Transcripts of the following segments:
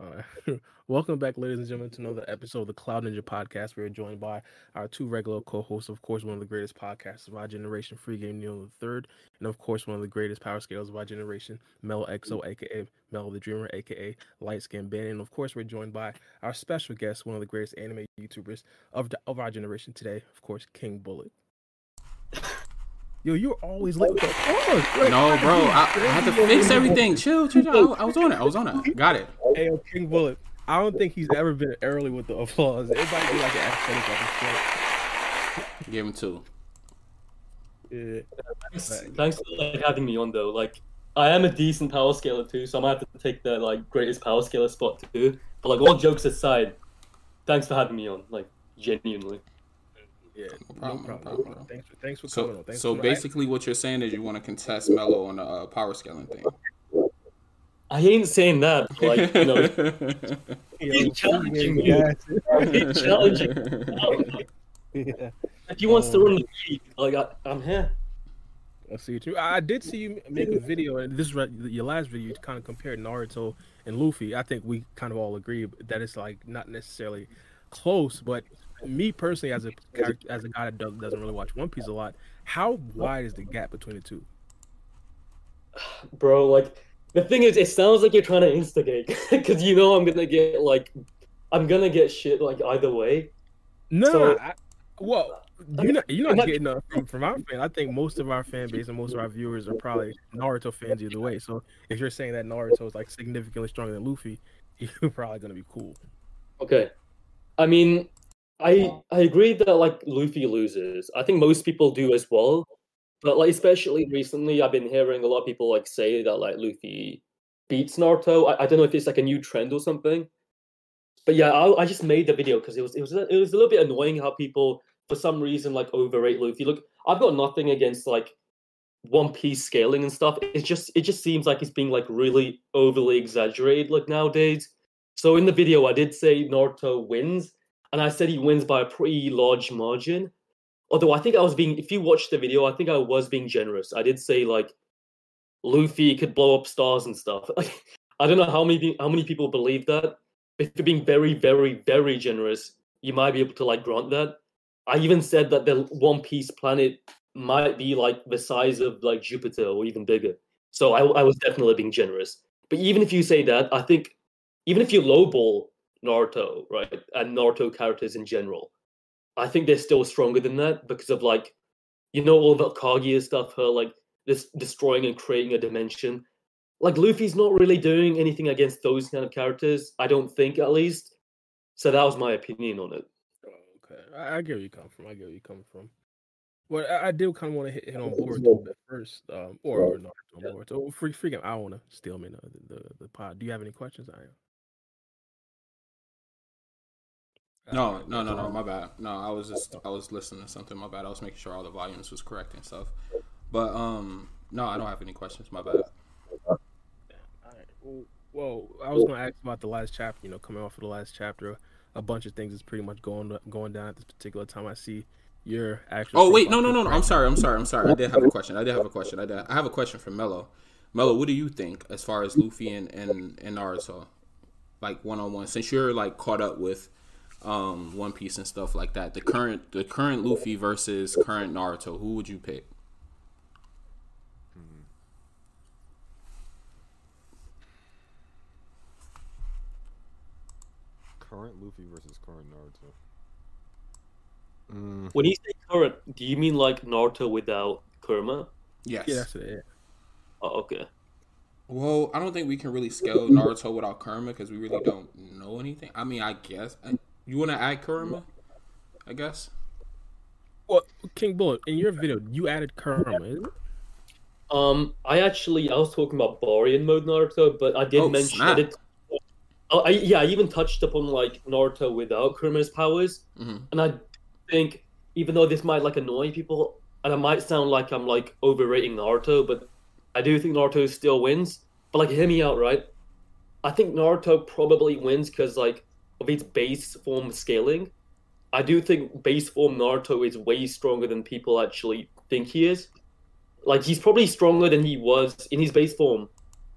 Uh, welcome back, ladies and gentlemen, to another episode of the Cloud Ninja Podcast. We are joined by our two regular co-hosts, of course, one of the greatest podcasts of our generation, Free Game Neil the Third, and of course, one of the greatest power scales of our generation, Mel XO, aka Mel the Dreamer, aka Light Skin Ben, and of course, we're joined by our special guest, one of the greatest anime YouTubers of the, of our generation today, of course, King Bullet. Yo, you're always late with the applause. Like, No, bro, I, I had to fix everything. Chill, chill, chill. I, I was on it. I was on it. Got it. Hey, yo, King Bullet. I don't think he's ever been early with the applause. It might be like an aesthetic at this Give him two. Yeah. Thanks, thanks for like having me on though. Like I am a decent power scaler too, so I might have to take the like greatest power scaler spot too. But like all jokes aside, thanks for having me on. Like genuinely. Yeah, no problem, problem. no problem, bro. Thanks for thanks for coming So, on. Thanks so basically, what you're saying is you want to contest Mello on the uh, power scaling thing. I ain't saying that. but, Like you know, He's challenging me. yeah. he's challenging. yeah. If he wants to run the league, like I, I'm here. I see you too. I I did see you make a video, and this is your last video. You kind of compared Naruto and Luffy. I think we kind of all agree that it's like not necessarily close, but me personally, as a character- as a guy that does, doesn't really watch One Piece a lot, how wide is the gap between the two? bro. Like the thing is, it sounds like you're trying to instigate because you know I'm gonna get like, I'm gonna get shit like either way. No, So- I, well, you're not you're not getting uh, from from our fan. I think most of our fan base and most of our viewers are probably Naruto fans either way. So if you're saying that Naruto is like significantly stronger than Luffy, you're probably gonna be cool. Okay, I mean, I I agree that like Luffy loses. I think most people do as well, but like especially recently, I've been hearing a lot of people like say that like Luffy beats Naruto. I, I don't know if it's like a new trend or something. But yeah, I, I just made the video because it was it was it was a little bit annoying how people for some reason like overrate Luffy. Look, I've got nothing against like One Piece scaling and stuff. It just it just seems like it's being like really overly exaggerated like nowadays. So in the video, I did say Naruto wins, and I said he wins by a pretty large margin. Although I think I was being, if you watch the video, I think I was being generous. I did say like Luffy could blow up stars and stuff. Like I don't know how many how many people believe that. If you're being very, very, very generous, you might be able to like grant that. I even said that the One Piece planet might be like the size of like Jupiter or even bigger. So I, I was definitely being generous. But even if you say that, I think even if you lowball Naruto, right, and Naruto characters in general, I think they're still stronger than that because of like, you know, all the Kaguya stuff, her like this destroying and creating a dimension. Like Luffy's not really doing anything against those kind of characters, I don't think at least. So that was my opinion on it. Oh, okay, I, I get where you come from. I get where you come from. Well, I, I do kind of want to hit, hit on Boruto a bit first, um, or, or Naruto on Boruto. Oh, free, freaking, I want to steal me the, the the pod. Do you have any questions? I No, no, no, no. My bad. No, I was just I was listening to something. My bad. I was making sure all the volumes was correct and stuff. But um, no, I don't have any questions. My bad. All right. Well, well, I was going to ask about the last chapter. You know, coming off of the last chapter, a bunch of things is pretty much going going down at this particular time. I see your actual. Oh wait, no, no, no, no. I'm sorry. I'm sorry. I'm sorry. I did have a question. I did have a question. I did. I have a question for Mello. Mello, what do you think as far as Luffy and and, and Naruto, like one on one? Since you're like caught up with um One Piece and stuff like that, the current the current Luffy versus current Naruto, who would you pick? Current Luffy versus current Naruto. When you say current, do you mean like Naruto without Kurama? Yes. Yeah, that's it. Oh, okay. Well, I don't think we can really scale Naruto without Kurama because we really don't know anything. I mean, I guess I- you want to add Kurama. I guess. Well, King Bullet, in your video, you added Kurama. Isn't it? Um, I actually I was talking about Baryon mode Naruto, but I did Oh, mention I snap. did. Oh, I, yeah, I even touched upon like Naruto without Kurama's powers, hmm and I think even though this might like annoy people, and I might sound like I'm like overrating Naruto, but I do think Naruto still wins. But like, hear me out, right? I think Naruto probably wins because like of its base form scaling. I do think base form Naruto is way stronger than people actually think he is. Like he's probably stronger than he was in his base form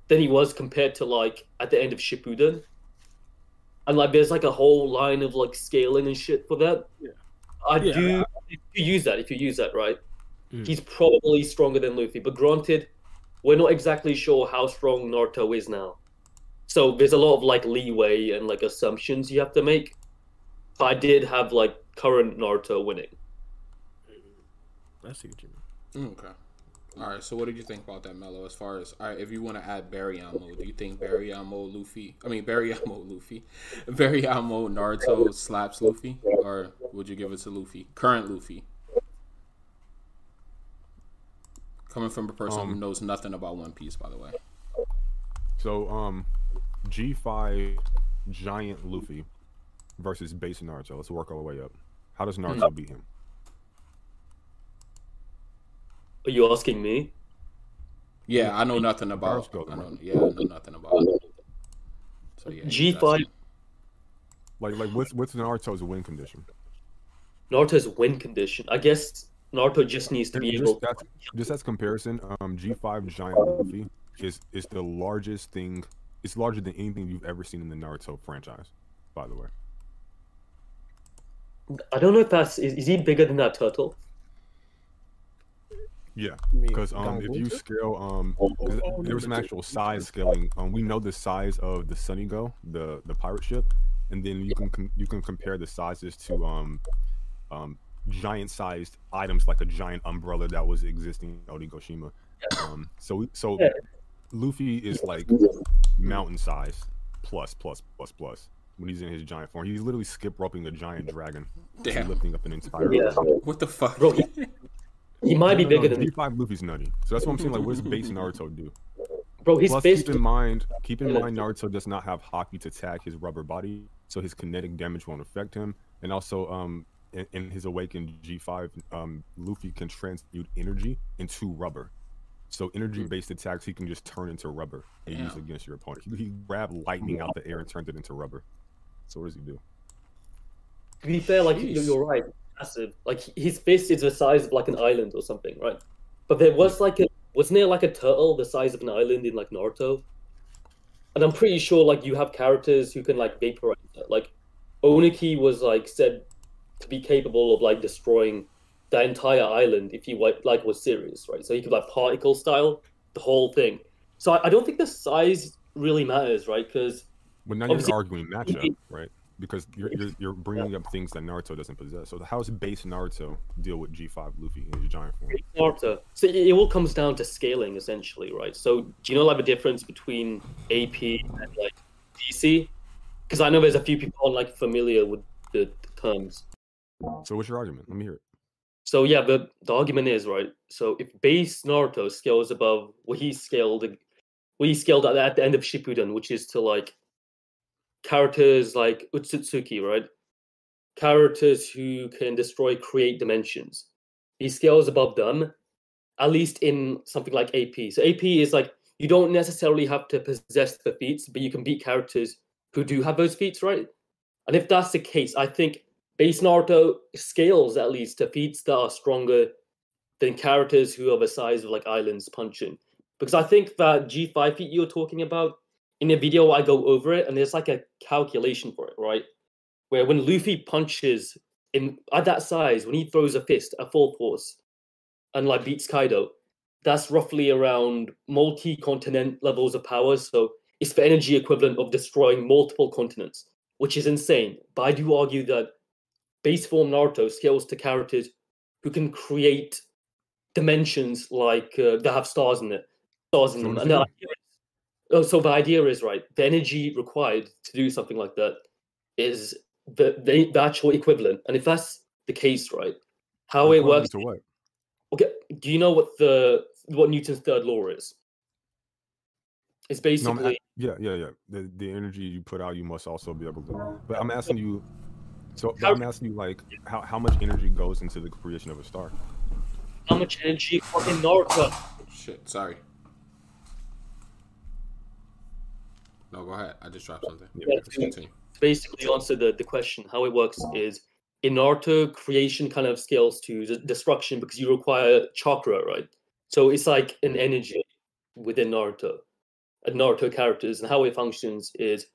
than he was compared to like at the end of Shippuden. and like there's like a whole line of like scaling and shit for that. Yeah. I Yeah, do. If you use that, if you use that, right, Mm. he's probably stronger than Luffy. But granted, we're not exactly sure how strong Naruto is now. So there's a lot of like leeway and like assumptions you have to make. But I did have like current Naruto winning. I see what you mean. Okay. All right. So, what did you think about that, Mello? As far as all right, if you want to add Baryon mode, do you think Baryon mode Luffy? I mean, Baryon mode Luffy, Baryon mode Naruto slaps Luffy, or would you give it to Luffy? Current Luffy. Coming from a person who Um, knows nothing about One Piece, by the way. So, um, G5 Giant Luffy versus base Naruto. Let's work all the way up. How does Naruto beat him? Are you asking me? Yeah, I know nothing about. Naruto, I know, yeah, I know nothing about. it. So yeah, G5. Like, like what's what's Naruto's win condition? Naruto's win condition. I guess Naruto just needs to be Just, able. that's, just as comparison, um, G5 Giant Luffy is is the largest thing. It's larger than anything you've ever seen in the Naruto franchise. By the way, I don't know if that's is, is he bigger than that turtle? yeah. Because um, if you scale um, Oh, 'cause oh, there was some actual size scaling. Um, we know the size of the Sunny Go, the the pirate ship, and then you can com- you can compare the sizes to um, um, giant sized items like a giant umbrella that was existing in Onigashima. Um, so so Yeah. Luffy is like mountain size plus plus plus plus when he's in his giant form. He's literally skip roping a giant dragon, Damn. lifting up an entire. Yeah. What the fuck? Bro, he- He might be No, no, bigger no, than G5 Luffy's nutty. So that's what I'm saying. Like, what does base Naruto do? bro. His Plus, fist. keep in mind, keep in mind, Naruto does not have haki to tag his rubber body, so his kinetic damage won't affect him. And also, um, in, in his awakened G5, um, Luffy can transmute energy into rubber. So energy-based mm. attacks, he can just turn into rubber and use against your opponent. He, he grabbed lightning out the air and turned it into rubber. So what does he do? To be fair, like Jeez. you're, you're right, massive. Like his fist is the size of like an island or something, right? But there was like a wasn't there like a turtle the size of an island in like Naruto? And I'm pretty sure like you have characters who can like vaporize that. Like Onoki was like said to be capable of like destroying that entire island if he like like was serious, right? So he could like particle style the whole thing. So I, I don't think the size really matters, right? Because But now you're arguing matchup, right? Because you're, you're you're bringing up things that Naruto doesn't possess. So how's base Naruto deal with G5 Luffy in his giant form? Naruto. So it, it all comes down to scaling, essentially, right? So do you know like the difference between AP and like DC? Because I know there's a few people aren't like familiar with the, the terms. So what's your argument? Let me hear it. So yeah, the the argument is right. So if base Naruto scales above what he scaled, what he scaled at, at the end of Shippuden, which is to like characters like Otsutsuki, right? Characters who can destroy, create dimensions. He scales above them, at least in something like AP. So AP is like you don't necessarily have to possess the feats, but you can beat characters who do have those feats, right? And if that's the case, I think base Naruto scales at least to feats that are stronger than characters who are the size of like islands punching. Because I think that G5 feat you're talking about, in the video I go over it, and there's like a calculation for it, right? Where when Luffy punches in at that size, when he throws a fist at full force and like beats Kaido, that's roughly around multi-continent levels of power. So it's the energy equivalent of destroying multiple continents, which is insane. But I do argue that base form Naruto scales to characters who can create dimensions like uh, that have stars in it, stars in them. And the idea is, oh, so the idea is right. The energy required to do something like that is the the, the actual equivalent. And if that's the case, right, how it works. to what? Okay, do you know what the what Newton's third law is? It's No, basically I'm yeah, yeah, yeah. The the energy you put out, you must also be able to. But I'm asking you. So but I'm asking you, like, how, how much energy goes into the creation of a star? how much energy fucking Naruto. Shit, sorry. No, go ahead. I just dropped something. Yeah, Yeah, continue. basically answer the, the question. How it works is in Naruto, creation kind of scales to d- destruction because you require chakra, right? So it's like an energy within Naruto, and Naruto characters, and how it functions is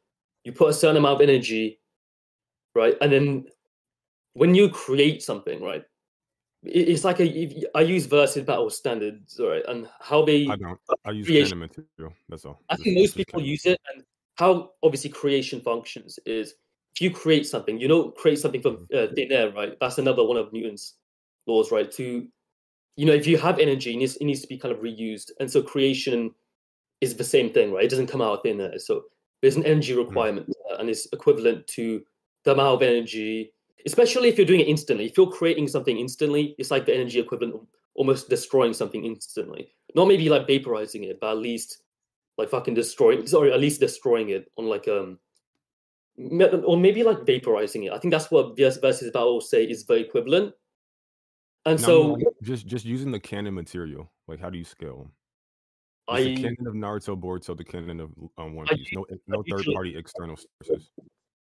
you put a certain amount of energy, right? And then when you create something, right? It's like a I use versus battle standards, right? And how they I don't. I use creation- material. That's all. I think most people use it, and how obviously creation functions is if you create something, you don't create something from uh, thin air, right? That's another one of Newton's laws, right? To you know, if you have energy, it needs, it needs to be kind of reused, and so creation is the same thing, right? It doesn't come out of thin air, so there's an energy requirement, uh, and it's equivalent to the amount of energy. Especially if you're doing it instantly, if you're creating something instantly, it's like the energy equivalent of almost destroying something instantly. Not maybe like vaporizing it, but at least like fucking destroying sorry at least destroying it on like um or maybe like vaporizing it i think that's what VS versus battle say is very equivalent and so just just using the canon material. Like, how do you scale them? Is the i canon of Naruto Boruto the canon of um, One Piece? No, no third party external sources.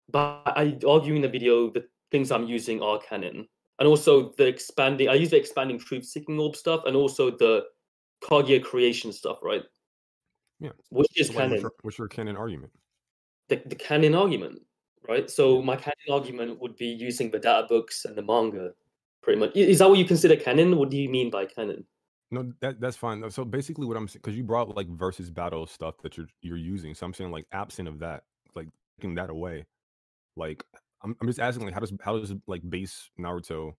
But i argue in the video the things i'm using are canon and also the expanding i use the expanding truth seeking orb stuff and also the kaguya creation stuff right Yeah. which is So, like, what's, canon your, what's your canon argument? the, the canon argument, right? So my canon argument would be using the data books and the manga, pretty much. Is that what you consider canon? What do you mean by canon? No, that that's fine. So basically, what I'm saying, because you brought like versus battle stuff that you're you're using, so I'm saying like absent of that, like taking that away, like I'm, I'm just asking like how does how does like base Naruto?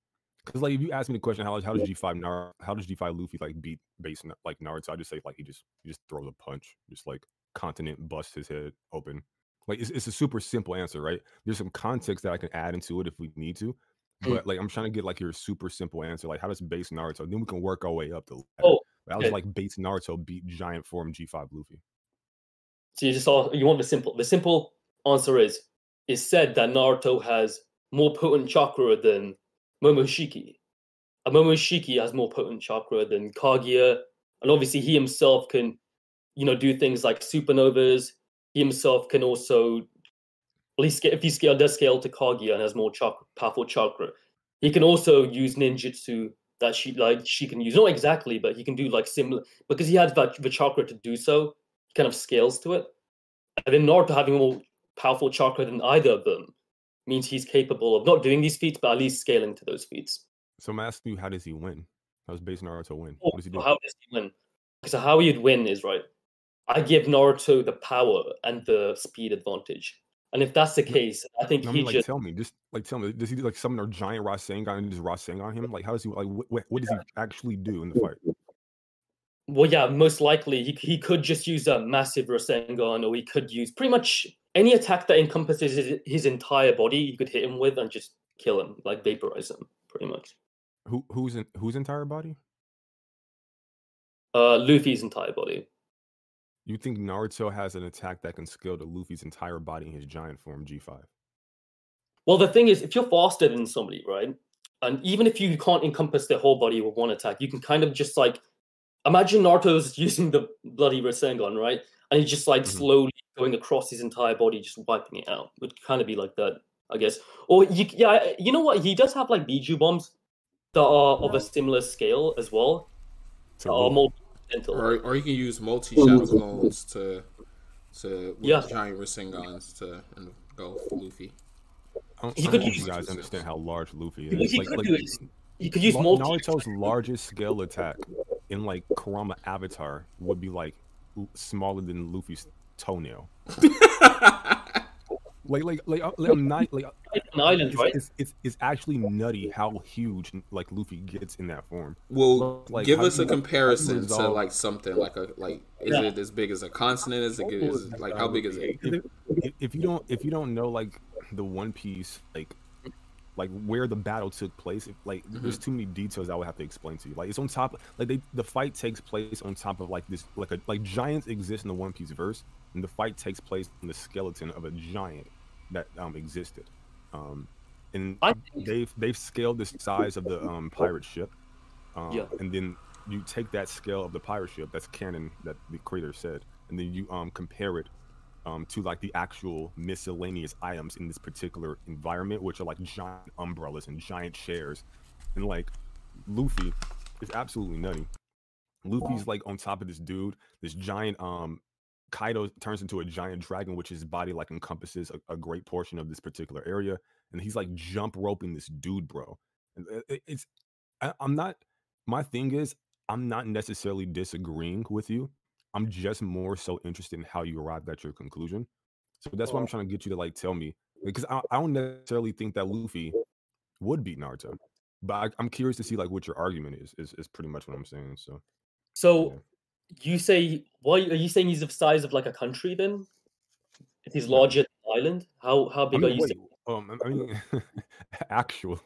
Because like if you ask me the question how how does G5 Nar how does G5 Luffy like beat base like Naruto? I just say like he just he just throws a punch, just like continent busts his head open. Like it's it's a super simple answer, right? There's some context that I can add into it if we need to, Mm. but like I'm trying to get like your super simple answer. Like how does base Naruto? Then we can work our way up the ladder. Oh, That was okay. like base Naruto beat giant form G5 Luffy. So you just saw you want the simple. The simple answer is it's said that Naruto has more potent chakra than Momoshiki. And Momoshiki has more potent chakra than Kaguya, and obviously he himself can, you know, do things like supernovas. He himself can also, at least if he scale does scale to Kaguya and has more chakra, powerful chakra, he can also use ninjutsu that she like she can use. Not exactly, but he can do like similar because he has that the chakra to do so. He kind of scales to it. And then Naruto having more powerful chakra than either of them means he's capable of not doing these feats, but at least scaling to those feats. So I'm asking you, how does he win? How does base Naruto win? Oh, What does he do? how does he win? So how he'd win is right. I give Naruto the power and the speed advantage, and if that's the case, I think No, I he mean, like, just tell me, just like tell me, does he do like summon a giant Rasengan and just Rasengan on him? Like, how does he like? What, what does he actually do in the fight? well, yeah, most likely he he could just use a massive Rasengan, or he could use pretty much any attack that encompasses his, his entire body. You could hit him with and just kill him, like vaporize him, pretty much. Who who's in whose entire body? Uh, Luffy's entire body. You think Naruto has an attack that can scale to Luffy's entire body in his giant form G5? Well, the thing is, if you're faster than somebody, right, and even if you can't encompass their whole body with one attack, you can kind of just like imagine Naruto's using the bloody Rasengan, right, and he's just like Mhm. slowly going across his entire body, just wiping it out. Would kind of be like that, I guess. Or you, yeah, you know what? He does have like Biju bombs that are of a similar scale as well. To are more potential. Or, or you can use multi shadow clones mm-hmm. to to with Yeah. giant Rasengans to and go for Luffy. I don't, he I could don't think use- you guys understand how large Luffy is. he Like, could like do it. You could use Na- multi. Naruto's largest scale attack in like Kurama Avatar would be like smaller than Luffy's toenail. Like, like, like, uh, like I'm not like. an island, It's, right? it's, it's, it's actually nutty how huge like Luffy gets in that form. Well, Like, give us a you- how do you comparison to like something like a like is Yeah. it as big as a continent? Is it, is it like how big is it? If, if, if you don't if you don't know like the One Piece like like where the battle took place, if, like there's too many details I would have to explain to you. Like it's on top like they the fight takes place on top of like this like a like giants exist in the One Piece verse, and the fight takes place in the skeleton of a giant that um existed. Um and they've they've scaled the size of the um pirate ship. Um, Yeah. and then you take that scale of the pirate ship, that's canon that the creator said, and then you um compare it um, to like the actual miscellaneous items in this particular environment, which are like giant umbrellas and giant chairs. And like Luffy is absolutely nutty. Luffy's like on top of this dude, this giant um Kaido turns into a giant dragon, which his body like encompasses a, a great portion of this particular area, and he's like jump roping this dude, bro. It- uh, it- it's I, I'm not. My thing is, I'm not necessarily disagreeing with you. I'm just more so interested in how you arrived at your conclusion. So that's why I'm oh. trying to get you to like tell me because I, I don't necessarily think that Luffy would beat Naruto, but I, I'm curious to see like what your argument is. Is is pretty much what I'm saying. So So Yeah. You say why are you saying he's the size of like a country then? If he's larger than an island, how how I big mean, are you wait, saying? um, I mean, actually,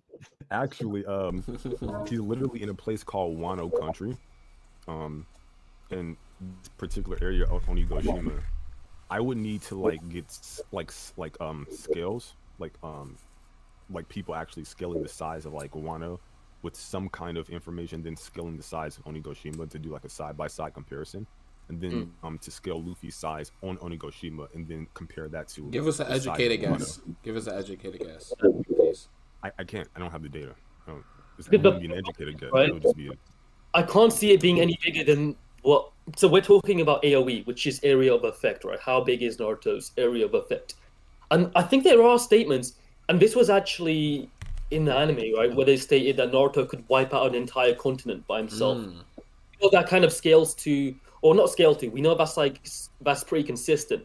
actually, um, he's literally in a place called Wano Country, um, in this particular area of Onigashima. I would need to like get like like um scales, like um, like people actually scaling the size of like Wano with some kind of information, then scaling the size of Onigashima to do like a side by side comparison. And then um to scale Luffy's size on Onigashima and then compare that to Give us an the size of educated guess. Give us an educated guess, please. I, I can't. I don't have the data. I don't, it's, Yeah, it be an educated guess. right. It would just be a, I can't see it being any bigger than what. So we're talking about AOE, which is area of effect, right? How big is Naruto's area of effect? And I think there are statements, and this was actually in the anime, right, where they stated that Naruto could wipe out an entire continent by himself. Mm. You know, that kind of scales to, or not scale to. We know that's like that's pretty consistent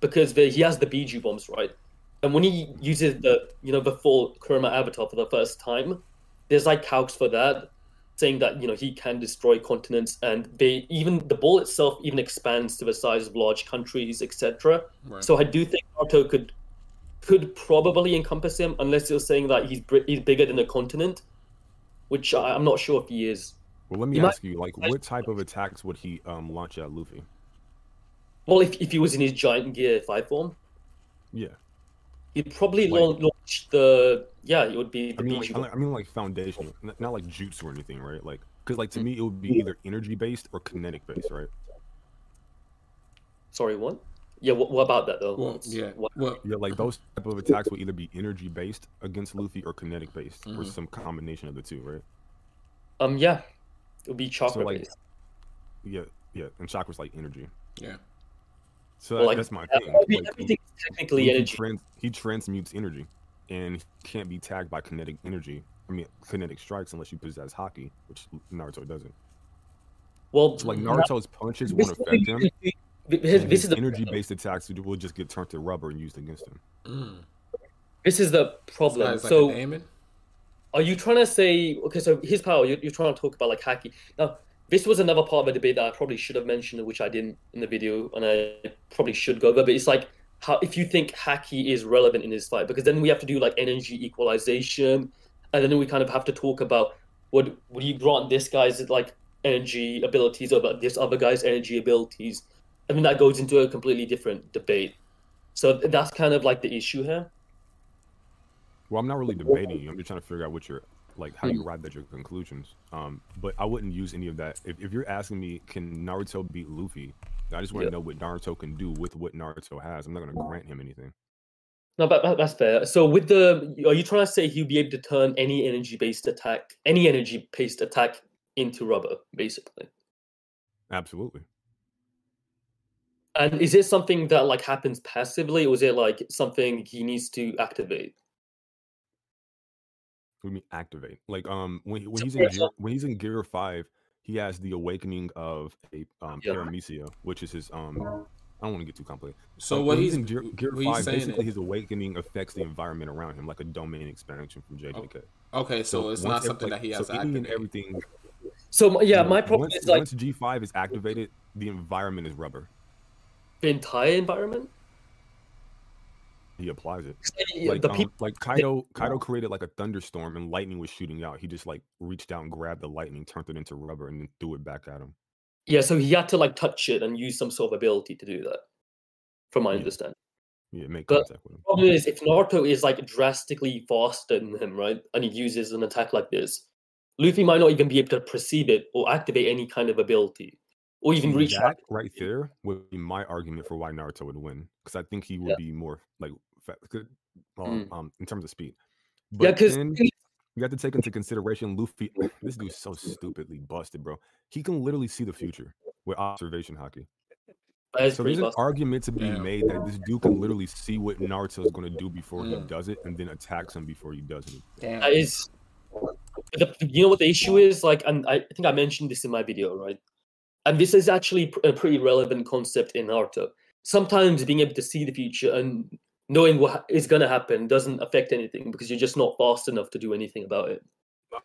because the, he has the Biju bombs, right? And when he uses the, you know, the full Kurama avatar for the first time, there's like calcs for that saying that you know he can destroy continents and they even the ball itself even expands to the size of large countries etc Right. so i do think naruto could could probably encompass him unless you're saying that he's he's bigger than a continent which I, i'm not sure if he is well, let me might- ask you, like, what type of attacks would he um launch at Luffy? well if, if he was in his giant gear five form Yeah, he'd probably Like- launch, the yeah it would be the I mean, like, I mean- like foundational, not like jutsu or anything, right? Like, because like to me, it would be either energy based or kinetic based, right? sorry what yeah what, what about that though Well, yeah. what- Well, Yeah, like those type of attacks will either be energy based against Luffy or kinetic based, or Mhm. some combination of the two, right? um yeah it would be chakra like, based Yeah, yeah, and chakra's like energy. yeah. So Well, that- like, that's my Yeah, thing. every- Like, everything's technically Luffy energy trans- he transmutes energy, and can't be tagged by kinetic energy. I mean, kinetic strikes unless you possess haki, which Naruto doesn't. well So like Naruto's punches won't affect him. The- this, this his is the energy-based attacks will- will just get turned to rubber and used against him. Mm. this is the problem. guy's like so a Damon. are you trying to say okay? So his power, you're, you're trying to talk about like haki. Now this was another part of the debate that I probably should have mentioned, which I didn't in the video, and I probably should go over. But it's like how if you think haki is relevant in this fight, because then we have to do like energy equalization, and then we kind of have to talk about would would you grant this guy's like energy abilities over this other guy's energy abilities? I mean that goes into a completely different debate. So that's kind of like the issue here. Well, I'm not really debating you. I'm just trying to figure out what you're like, how you arrived at your conclusions. Um, but I wouldn't use any of that. If, if you're asking me, can Naruto beat Luffy? I just want to know what Naruto can do with what Naruto has. I'm not going to grant him anything. No, but that- that's fair. So with the, are you trying to say he'll be able to turn any energy-based attack, any energy-based attack into rubber, basically? Absolutely. And is it something that like happens passively, or is it like something he needs to activate? What do you mean activate? Like um when when he's in gear, when he's in gear five, he has the awakening of a um Yeah. paramecia, which is his um I don't want to get too complicated. So what when he's in gear, gear what he's five, saying basically is, his awakening affects the environment around him, like a domain expansion from JJK. okay, so, it's not something like, that he has so to any and everything. So yeah, you know, my problem once, is like once G five is activated, the environment is rubber. The entire environment. He applies it. Like, the um, people, like Kaido Kaido created like a thunderstorm and lightning was shooting out. He just like reached out and grabbed the lightning, turned it into rubber, and then threw it back at him. yeah. So he had to like touch it and use some sort of ability to do that, from my Yeah. understanding. Yeah, make But- contact with him. The problem is if Naruto is like drastically faster than him, right, and he uses an attack like this, Luffy might not even be able to perceive it or activate any kind of ability, or even reach that out. right there would be my argument for why Naruto would win because I think he would Yeah. be more like good, um, Mm. um, in terms of speed. Yeah, But because you have to take into consideration Luffy. This dude's so stupidly busted, bro. He can literally see the future with observation haki. So pretty there's an argument to be Damn. made that this dude can literally see what Naruto's going to do before he Mm. does it, and then attacks him before he does it. Damn. That is, the, you know what the issue is like, and I think I mentioned this in my video, right? And this is actually a pretty relevant concept in Naruto. Sometimes being able to see the future and knowing what is going to happen doesn't affect anything because you're just not fast enough to do anything about it.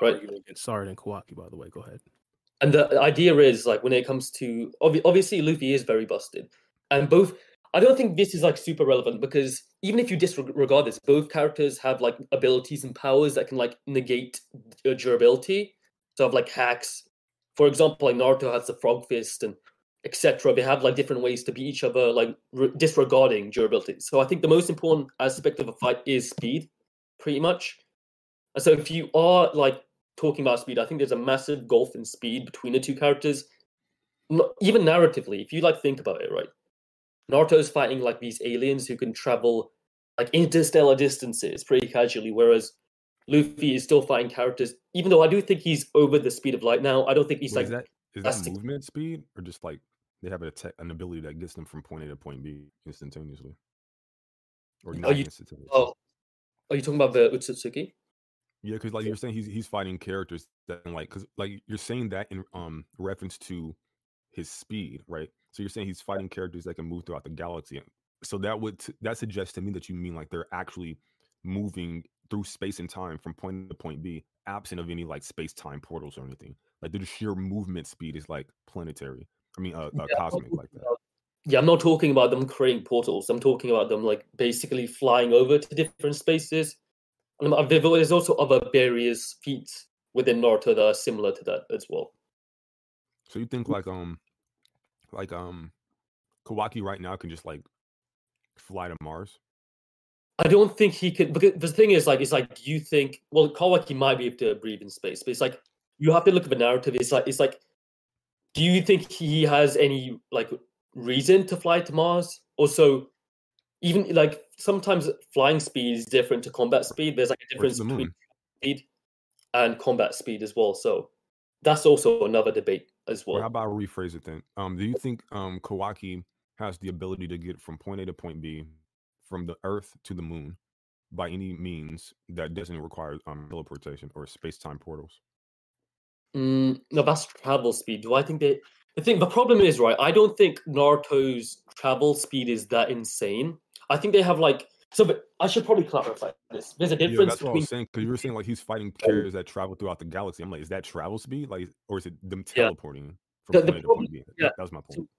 Right. Sard and Kawaki, by the way. Go ahead. And the idea is like when it comes to obviously Luffy is very busted, and both. I don't think this is like super relevant because even if you disregard this, both characters have like abilities and powers that can like negate uh, durability. So have like hacks. For example, like Naruto has the Frog Fist and etc. They have like different ways to beat each other, like re- disregarding durability. So I think the most important aspect of a fight is speed, pretty much. And so if you are like talking about speed, I think there's a massive gulf in speed between the two characters. Not, even narratively, if you like think about it, right? Naruto's fighting like these aliens who can travel like interstellar distances pretty casually, whereas Luffy is still fighting characters. Even though I do think he's over the speed of light now, I don't think he's Wait, like is that is that movement speed or just like they have a an ability that gets them from point A to point B instantaneously, or Are not you- instantaneously? oh, are you talking about the Otsutsuki? Yeah, because like you're saying, he's he's fighting characters that like because like you're saying that in um reference to his speed, right? So you're saying he's fighting characters that can move throughout the galaxy. So that would t- that suggests to me that you mean like they're actually moving through space and time from point A to point B, absent of any like space time portals or anything. Like the sheer movement speed is like planetary. I mean, uh, uh Yeah, cosmic like that. Yeah, I'm not talking about them creating portals. I'm talking about them like basically flying over to different spaces. And um, there's also other various feats within Naruto that are similar to that as well. So you think like um like um Kawaki right now can just like fly to Mars? I don't think he could because the thing is like it's like do you think well Kawaki might be able to breathe in space, but it's like you have to look at the narrative. It's like it's like do you think he has any like reason to fly to Mars? Also, even like sometimes flying speed is different to combat speed. There's like a difference the between speed and combat speed as well. So that's also another debate as well. how about I rephrase it then? Um, do you think um Kawaki has the ability to get from point A to point B, from the Earth to the Moon, by any means that doesn't require um teleportation or space time portals? Mm, no, that's travel speed. Do I think that the thing? The problem is right. I don't think Naruto's travel speed is that insane. I think they have like so. But I should probably clarify this. There's a Yeah, difference that's what I between was saying. Because you were saying like he's fighting characters that travel throughout the galaxy. I'm like, is that travel speed? Like, or is it them Yeah. teleporting from The- the problem- yeah, That was my point.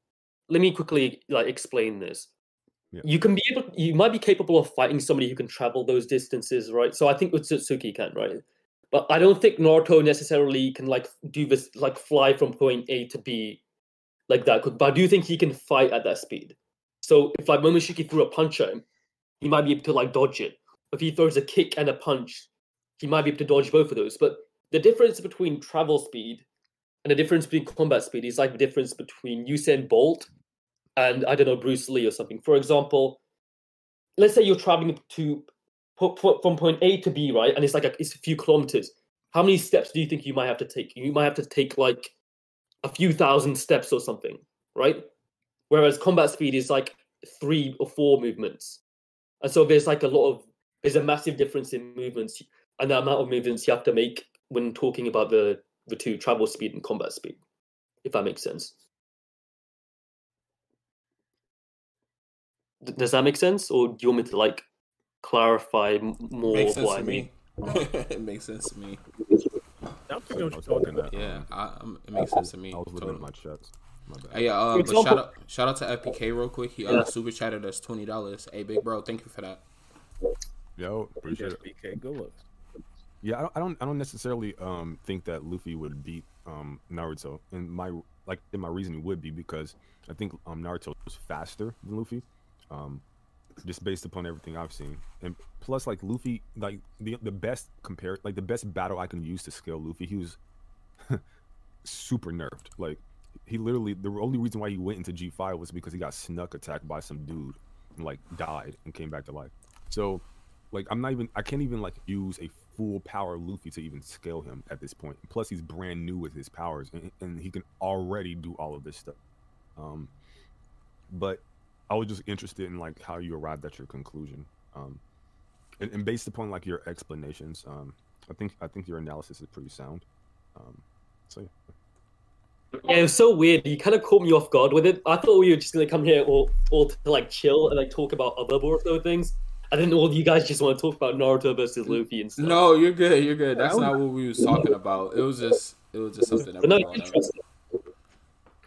let me quickly like explain this. Yeah. You can be able, you might be capable of fighting somebody who can travel those distances, right? So I think Otsutsuki can, right? But I don't think Naruto necessarily can like do this, like fly from point A to B, like that. Could, But I do think he can fight at that speed. So if like Momoshiki threw a punch at him, he might be able to like dodge it. If he throws a kick and a punch, he might be able to dodge both of those. But the difference between travel speed and the difference between combat speed is like the difference between Usain Bolt and I don't know Bruce Lee or something. For example, let's say you're traveling to from point A to B, right? And it's like a, it's a few kilometers. How many steps do you think you might have to take? You might have to take like a few thousand steps or something, right? Whereas combat speed is like three or four movements, and so there's like a lot of there's a massive difference in movements and the amount of movements you have to make when talking about the the two travel speed and combat speed, if that makes sense. Does that make sense, or do you want me to like clarify more Makes of sense what to I mean? me. it makes sense to me. I'm thinking what you're talking about. Yeah, um, I, um, it makes sense to me. I was looking at totally. my chats. My. Hey, yeah, uh, but shout out, shout out to FPK real quick. He Yeah. uh, super chatted us twenty dollars. Hey, big bro, thank you for that. Yo, appreciate it. BK, good looks. Yeah, I don't, I don't, I don't necessarily um think that Luffy would beat um Naruto, and my like, and my reasoning would be because I think um Naruto was faster than Luffy, um, just based upon everything I've seen, and plus like Luffy, like the the best compare, like the best battle I can use to scale Luffy, he was super nerfed. Like he literally, the only reason why he went into G five was because he got snuck attacked by some dude, and like died and came back to life. So like I'm not even I can't even like use a full power Luffy to even scale him at this point. Plus he's brand new with his powers and, and he can already do all of this stuff. Um but I was just interested in like how you arrived at your conclusion. Um, and, and based upon like your explanations, um, I think I think your analysis is pretty sound. Um, so yeah. Yeah, it was so weird. You kind of caught me off guard with it. I thought we were just gonna come here all, all to like chill and like talk about other Boruto things. I didn't know all you guys just want to talk about Naruto versus Luffy and stuff. No, you're good. You're good. That's not what we was talking about. It was just it was just something that but no, we it's brought up. interesting.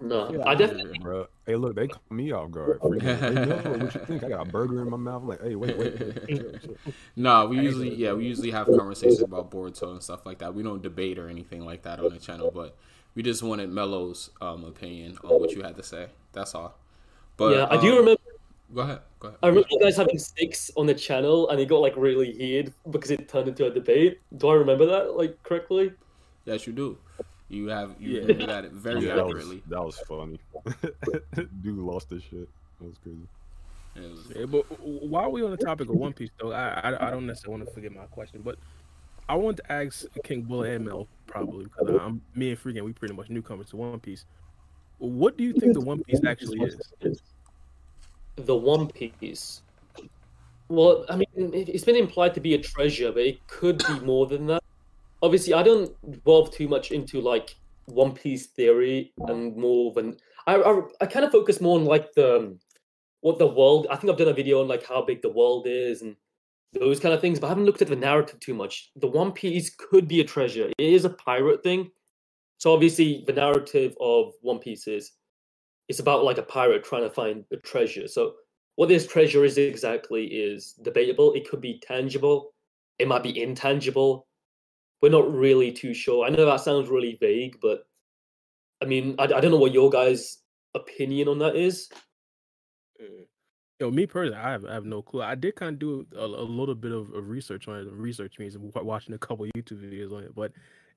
No, Yeah, I I definitely. bro. Hey, look, they caught me off guard. Freaking, hey, what you think? I got a burger in my mouth. I'm like, hey, wait, wait, wait. chill, chill. No, we usually yeah we usually have conversations about Boruto and stuff like that. We don't debate or anything like that on the channel, but we just wanted Mello's um, opinion on what you had to say. That's all. But yeah, I do um, remember. Go ahead. Go ahead. I remember you guys having sticks on the channel, and it got like really heated because it turned into a debate. Do I remember that like correctly? Yes, you do. You have you Yeah. remember that very Yeah, that was accurately. that was funny. Dude lost his shit. That was crazy. It was- Yeah, but while we on the topic of One Piece, though, I I, I don't necessarily want to forget my question, but I want to ask King Bull and Mel probably because I'm me and Freaking we pretty much newcomers to One Piece. What do you think the One Piece actually is? The One Piece. Well, I mean, it's been implied to be a treasure, but it could be more than that. Obviously, I don't delve too much into like One Piece theory and more than I. I, I kind of focus more on like the um, what the world. I think I've done a video on like how big the world is and those kind of things, but I haven't looked at the narrative too much. The One Piece could be a treasure. It is a pirate thing, so obviously the narrative of One Piece is it's about like a pirate trying to find a treasure. So what this treasure is exactly is debatable. It could be tangible. It might be intangible. We're not really too sure. I know that sounds really vague, but I mean, I, I don't know what your guys' opinion on that is. Mm. Yo, me personally, I have, I have no clue. I did kind of do a, a little bit of, of research on it. Research means watching a couple YouTube videos on it, but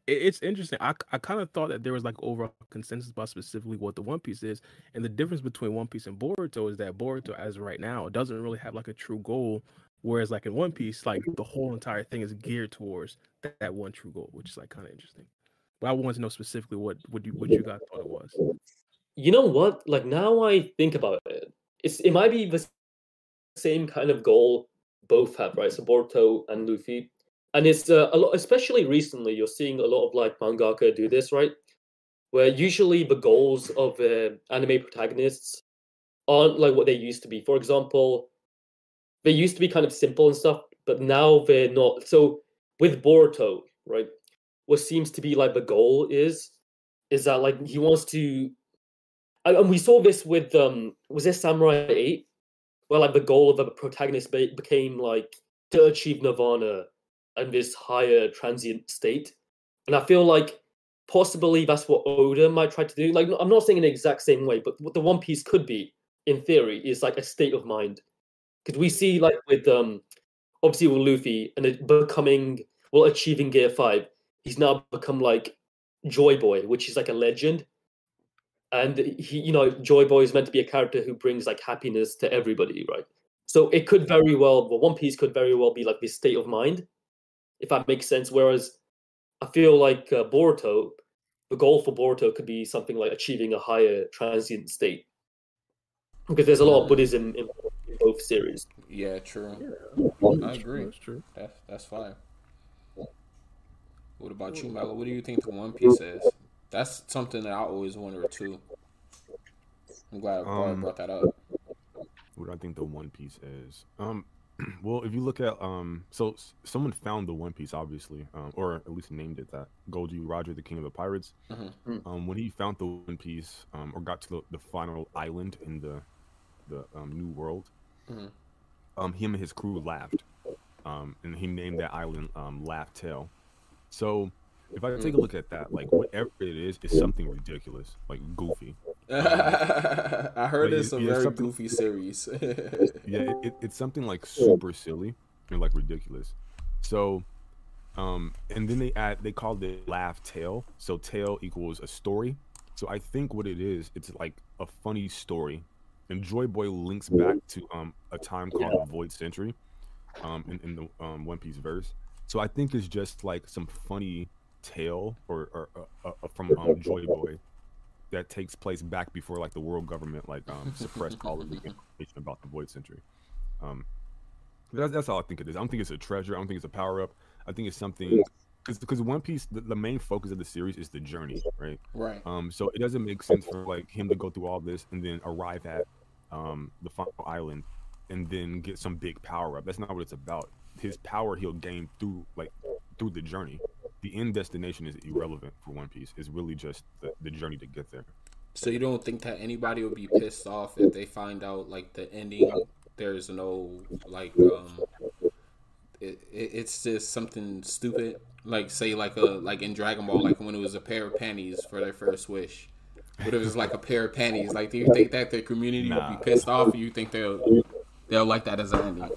it, it's interesting. I, I kind of thought that there was like overall consensus about specifically what the One Piece is, and the difference between One Piece and Boruto is that Boruto, as right now, doesn't really have like a true goal, whereas like in One Piece, like the whole entire thing is geared towards that, that one true goal, which is like kind of interesting. But I want to know specifically what what you what you guys thought it was. You know what? Like now I think about it, it's it might be the same kind of goal both have, right? So Boruto and Luffy, and it's uh, a lot, especially recently. You're seeing a lot of like mangaka do this, right? Where usually the goals of uh, anime protagonists aren't like what they used to be. For example, they used to be kind of simple and stuff, but now they're not. So with Boruto, right? What seems to be like the goal is is that like he wants to and we saw this with um was this samurai 8 where like the goal of the protagonist became like to achieve nirvana and this higher transient state and i feel like possibly that's what oda might try to do like i'm not saying in the exact same way but what the one piece could be in theory is like a state of mind because we see like with um obviously with luffy and it becoming well achieving gear 5 he's now become like joy boy which is like a legend. And he you know joy boy is meant to be a character who brings like happiness to everybody right? So it could very well well one piece could very well be like this state of mind if that makes sense. Whereas i feel like uh, boruto the goal for boruto could be something like achieving a higher transient state. Because there's a lot of buddhism in both series yeah, true. I agree. That's true. That's that's fine. What about you, Mello? What do you think the One Piece is? That's something that I always wonder too. I'm glad, glad I Um, brought that up. What do I think the One Piece is? Um, well, if you look at um, so s- someone found the One Piece, obviously, um, or at least named it that. Gol D. Roger, the King of the Pirates. Mhm. Mm. Um, when he found the One Piece, um, or got to the, the final island in the the um, New World, Mhm. um, him and his crew laughed, um, and he named that island um, Laugh Tale. So. If I take a look at that, like whatever it it's is something ridiculous, like goofy. I heard it's a very something- goofy series. yeah it, it, it's something like super silly and like ridiculous so um and then they add they called it laugh tale so tale equals a story so i think what it is it's like a funny story and joy boy links back to um a time called the void century um in, in the um one piece verse so i think it's just like some funny tale or, or uh, uh, uh, from um joy boy that takes place back before like the world government like um suppressed all of the information about the Void Century. Um, that's that's all I think it is. I don't think it's a treasure. I don't think it's a power up. I think it's something because because One Piece the, the main focus of the series is the journey, right? Right. Um, so it doesn't make sense for like him to go through all this and then arrive at um the final island and then get some big power up. That's not what it's about. His power he'll gain through like through the journey. The end destination is irrelevant for One Piece. It's really just the, the journey to get there. So you don't think that anybody would be pissed off if they find out like the ending? There's no like um, it, it, it's just something stupid. Like say like a like in Dragon Ball, like when it was a pair of panties for their first wish. But it was like a pair of panties? Like, do you think that the community Nah. would be pissed off? Or you think they'll they'll like that as an ending?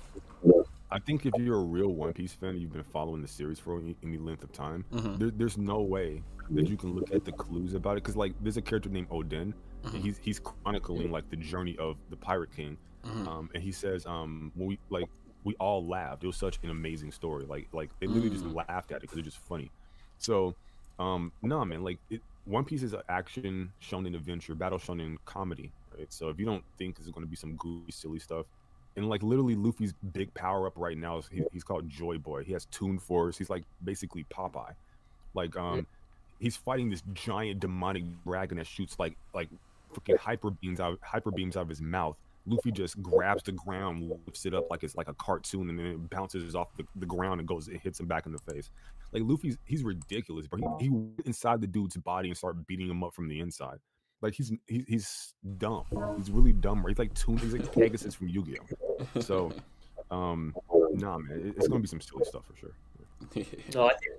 I think if you're a real One Piece fan, you've been following the series for any, any length of time. Mhm. There, there's no way that you can look at the clues about it because, like, there's a character named Oden, and he's he's chronicling like the journey of the Pirate King, Mhm. um, and he says, um, when we like we all laughed. It was such an amazing story. Like like they literally just Mm. laughed at it because it's just funny. So, um, no man, like it, One Piece is an action shown in adventure, battle shown in comedy, right? So if you don't think there's going to be some goofy, silly stuff, and like literally Luffy's big power up right now is he, he's called Joy Boy. He has Toon Force. He's like basically Popeye. Like um, he's fighting this giant demonic dragon that shoots like like freaking hyper beams out hyper beams out of his mouth. Luffy just grabs the ground, lifts it up like it's like a cartoon, and then it bounces off the, the ground and goes, it hits him back in the face. Like Luffy's, he's ridiculous, but he, he went inside the dude's body and started beating him up from the inside. Like he's he, he's dumb. He's really dumb. Right? He's like two. He's like Pegasus from Yu-Gi-Oh. So, um, nah, man, it- it's gonna be some silly stuff for sure. No, I think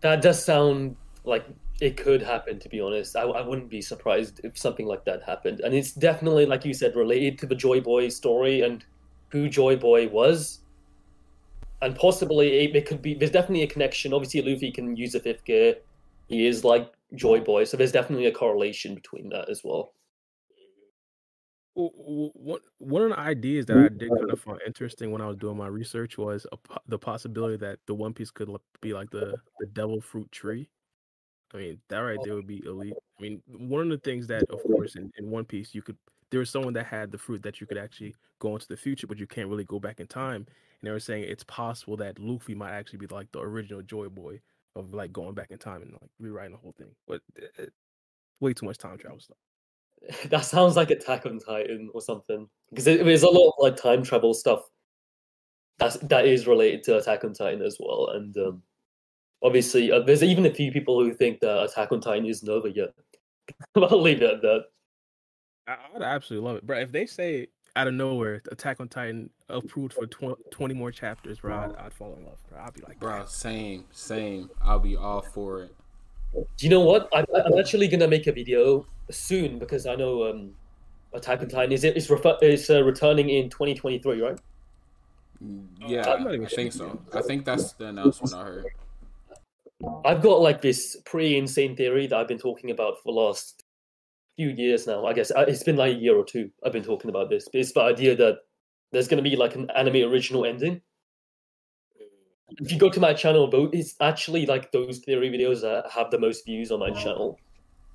that does sound like it could happen. To be honest, I, I wouldn't be surprised if something like that happened. And it's definitely, like you said, related to the Joy Boy story and who Joy Boy was, and possibly it, it could be. There's definitely a connection. Obviously, Luffy can use the fifth gear. He is like Joy Boy, so there's definitely a correlation between that as well. One one of the ideas that I did kind of find interesting when I was doing my research was a, the possibility that the One Piece could be like the the Devil Fruit Tree. I mean, that right there would be elite. I mean, one of the things that, of course, in, in One Piece, you could there was someone that had the fruit that you could actually go into the future, but you can't really go back in time. And they were saying it's possible that Luffy might actually be like the original Joy Boy of like going back in time and like rewriting the whole thing. But uh, uh, way too much time travel stuff. that sounds like Attack on Titan or something because it, there's a lot of like time travel stuff that's that is related to Attack on Titan as well. And um, obviously, uh, there's even a few people who think that Attack on Titan isn't over yet. I'll leave it at that. I, I'd absolutely love it, bro. If they say out of nowhere, Attack on Titan approved for tw- 20 more chapters, bro, I'd, I'd fall in love, bro. I'd be like, Bro, same, same. I'll be all for it. Do you know what? I'm, I'm actually gonna make a video soon because I know um, Attack on Titan is it is refer- is uh, returning in 2023, right? Yeah, I'm not even I think so. I think that's the announcement I heard. I've got like this pretty insane theory that I've been talking about for the last few years now. I guess Uh, it's been like a year or two. I've been talking about this. It's the idea that there's going to be like an anime original ending. If you go to my channel, it's actually like those theory videos that have the most views on my channel,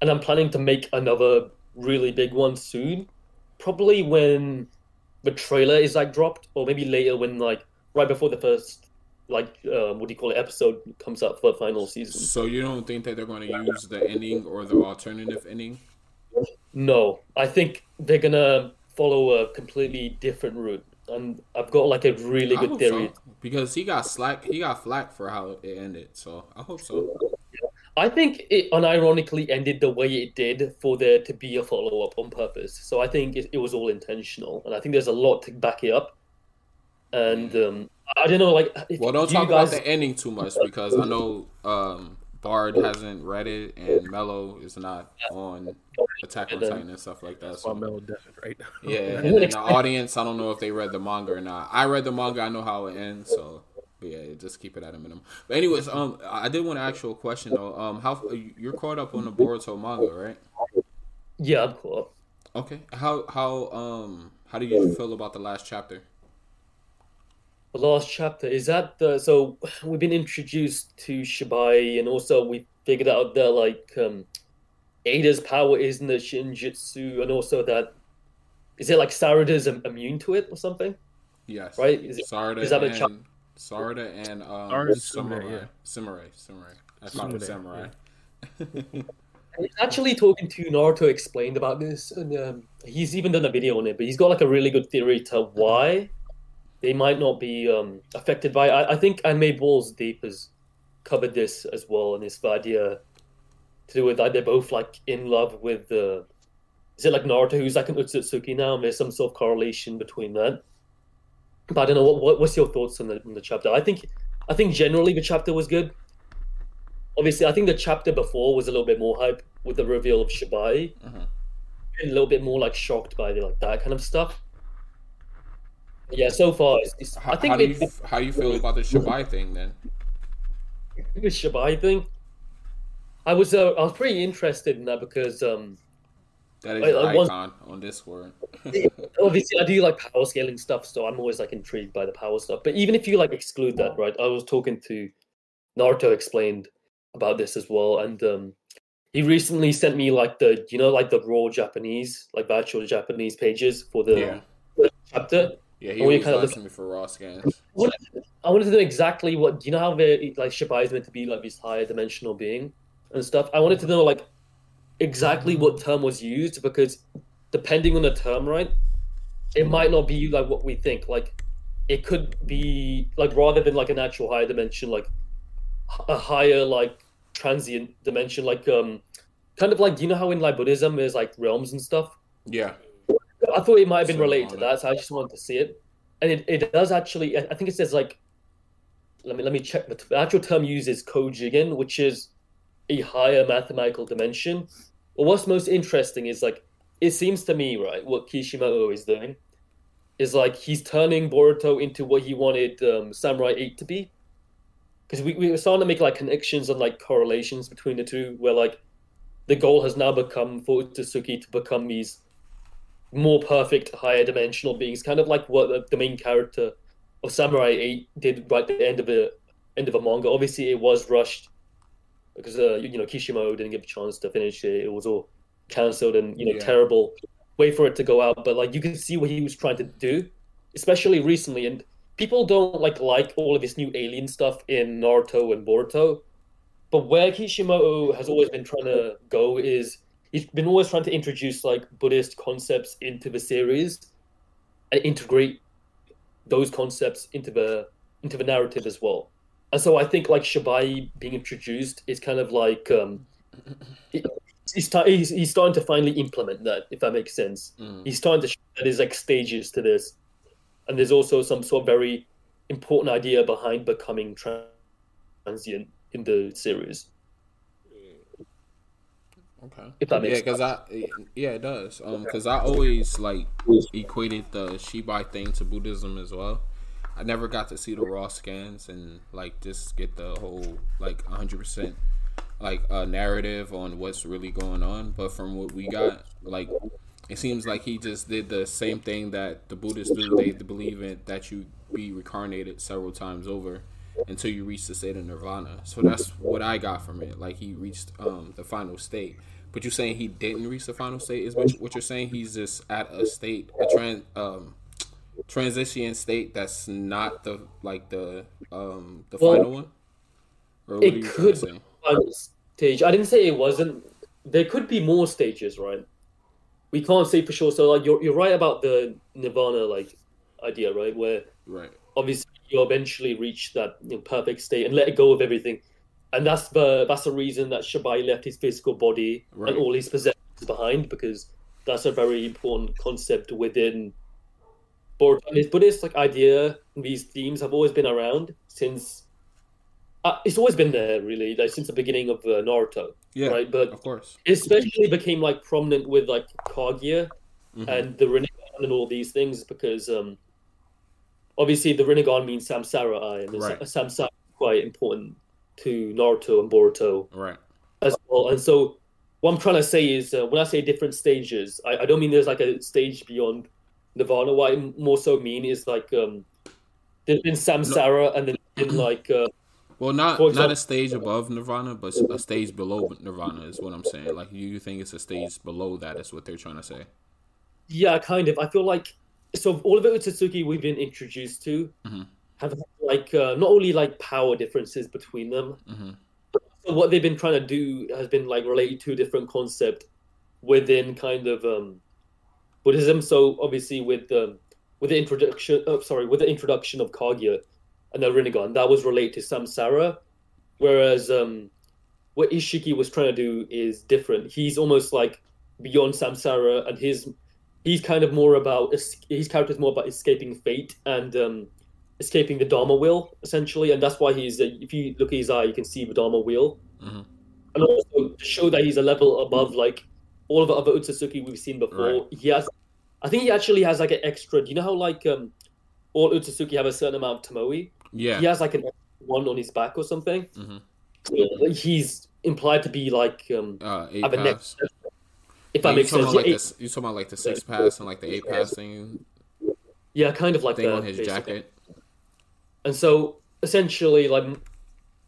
and I'm planning to make another really big one soon. Probably when the trailer is like dropped, or maybe later when like right before the first like uh, what do you call it episode comes up for the final season. So you don't think that they're going to use the ending or the alternative ending? No, I think they're gonna follow a completely different route, and I've got like a really I good theory. so, because he got slack. He got flack for how it ended. So I hope so. I think it unironically ended the way it did for there to be a follow up on purpose. So I think it, it was all intentional, and I think there's a lot to back it up. And um, I don't know, like, if Well, don't you talk guys, about the ending too much because I know um, Bard hasn't read it and Mello is not on Attack on Titan and stuff like that. that's why So Melo definitely right now. yeah, and then the audience, I don't know if they read the manga or not. I read the manga. I know how it ends. So but yeah, just keep it at a minimum. But anyways, um, I did want to ask you a question though. Um, how you're caught up on the Boruto manga, right? yeah, I'm caught. up. Okay. How how um how do you feel about the last chapter? The last chapter is that the so we've been introduced to Shibai, and also we figured out that like um, Ada's power is in the Shinjutsu, and also that is it like Sarada's im- immune to it or something? Yes. Right? Is it- Sarada is that a and cha- Sarada and um, Sarada's samurai. Sumire, yeah. Samurai. Samurai. I call it samurai. I was actually talking to Naruto explained about this, and um, he's even done a video on it. But he's got like a really good theory to why they might not be um, affected by. It. I, think I Anime Balls Deep has covered this as well, and this idea to do with that they're both like in love with the. Is it like Naruto who's like an Utsutsuki now? And there's some sort of correlation between that. But I don't know what, what what's your thoughts on the on the chapter. I think I think generally the chapter was good. Obviously, I think the chapter before was a little bit more hype with the reveal of Shibai. Mhm. A little bit more like shocked by the, like that kind of stuff. Yeah, so far, it's, it's, How, I think how do it, you how do you feel about the Shibai thing then? the Shibai thing. I was uh, I was pretty interested in that because um, That is I- your I was- icon on Discord. obviously I do like power scaling stuff, so I'm always like intrigued by the power stuff. But even if you like exclude that, right? I was talking to Naruto explained about this as well, and um, he recently sent me like the you know like the raw Japanese like virtual Japanese pages for the, yeah. the chapter. Yeah, he always kinda asks look- me for raw scans. What- I wanted to know exactly what Do you know how they like Shibai is meant to be like this higher dimensional being and stuff. I wanted to know like exactly what term was used because depending on the term, right, it might not be like what we think. Like it could be like rather than like an actual higher dimension, like a higher like transient dimension, like um kind of like do you know how in like Buddhism there's like realms and stuff. Yeah. I thought it might have been related to that, so I just wanted to see it. And it, it does actually, I think it says like, let me let me check. The, the actual term uses is Kojigen, which is a higher mathematical dimension. But what's most interesting is like, it seems to me, right, what Kishimoto is doing is like he's turning Boruto into what he wanted um, Samurai 8 to be. Because we, we were starting to make like connections and like correlations between the two, where like the goal has now become for Utsuki to become these more perfect, higher dimensional beings, kind of like what the, main character of Samurai Eight did right at the end of the end of a manga. Obviously, it was rushed because uh, you know Kishimoto didn't get a chance to finish it. It was all cancelled and you know Yeah. terrible way for it to go out. But like you can see what he was trying to do, especially recently. And people don't like like all of this new alien stuff in Naruto and Boruto. But where Kishimoto has always been trying to go is he's been always trying to introduce like Buddhist concepts into the series and integrate those concepts into the into the narrative as well. And so I think like Shibai being introduced is kind of like um, it- he's, he's he's starting to finally implement that, if that makes sense. Mm. He's starting to show that there's like stages to this, and there's also some sort of very important idea behind becoming transient in the series. Okay. If that Yeah, makes because I yeah it does. Um, because I always like equated the Shibai thing to Buddhism as well. I never got to see the raw scans and like just get the whole like 100 percent like uh, narrative on what's really going on. But from what we got, like it seems like he just did the same thing that the Buddhists do. They believe in that you be reincarnated several times over until you reach the state of nirvana. So that's what I got from it. Like he reached um, the final state. But you're saying he didn't reach the final state? Is what, what you're saying? He's just at a state, a trans, um, transition state that's not the like the um the Well, final one. Or it could final stage. I didn't say it wasn't. There could be more stages, right? We can't say for sure. So like you're you're right about the Nirvana like idea, right? Where Right. obviously you eventually reach that you know, perfect state and let go of everything, and that's the that's the reason that Shibai left his physical body Right. and all his possessions behind because that's a very important concept within his Buddhist like idea, these themes have always been around since. Uh, it's always been there, really, like since the beginning of uh, Naruto, Yeah. right? But Of course. especially became like prominent with like Kaguya Mhm. and the Rinnegan and all these things because um, obviously the Rinnegan means Samsara Eye, and Right. Sa- Samsara is quite important to Naruto and Boruto Right. as well. And so what I'm trying to say is uh, when I say different stages, I, I don't mean there's like a stage beyond Nirvana. What I more so mean is like um, there's been Samsara and then been like uh, Well, not For not a stage above Nirvana, but a stage below Nirvana is what I'm saying. Like you, you think it's a stage below that is what they're trying to say. Yeah, kind of. I feel like so all of the Utsutsuki we've been introduced to Mhm. have like uh, not only like power differences between them, hmm but what they've been trying to do has been like related to a different concept within kind of um, Buddhism. So obviously with um, with the introduction, oh, sorry, with the introduction of Kaguya and the Rinnegan, that was related to samsara, whereas um, what Ishiki was trying to do is different. He's almost like beyond samsara, and his he's kind of more about his character is more about escaping fate and um, escaping the Dharma wheel, essentially, and that's why he's. Uh, if you look at his eye, you can see the Dharma wheel, Mhm. and also to show that he's a level above like all of the other Utsutsuki we've seen before. Right. He has, I think he actually has like an extra. Do you know how like um, all Utsutsuki have a certain amount of Tomoe? Yeah. He has like an one on his back or something. Mhm. Uh, He's implied to be like um, Uh, have a neck. If Yeah, that makes sense. about like Yeah, this? You talking about like the six pass and like the eight pass thing yeah, kind of like thing that. on his basically. jacket? And so essentially, like,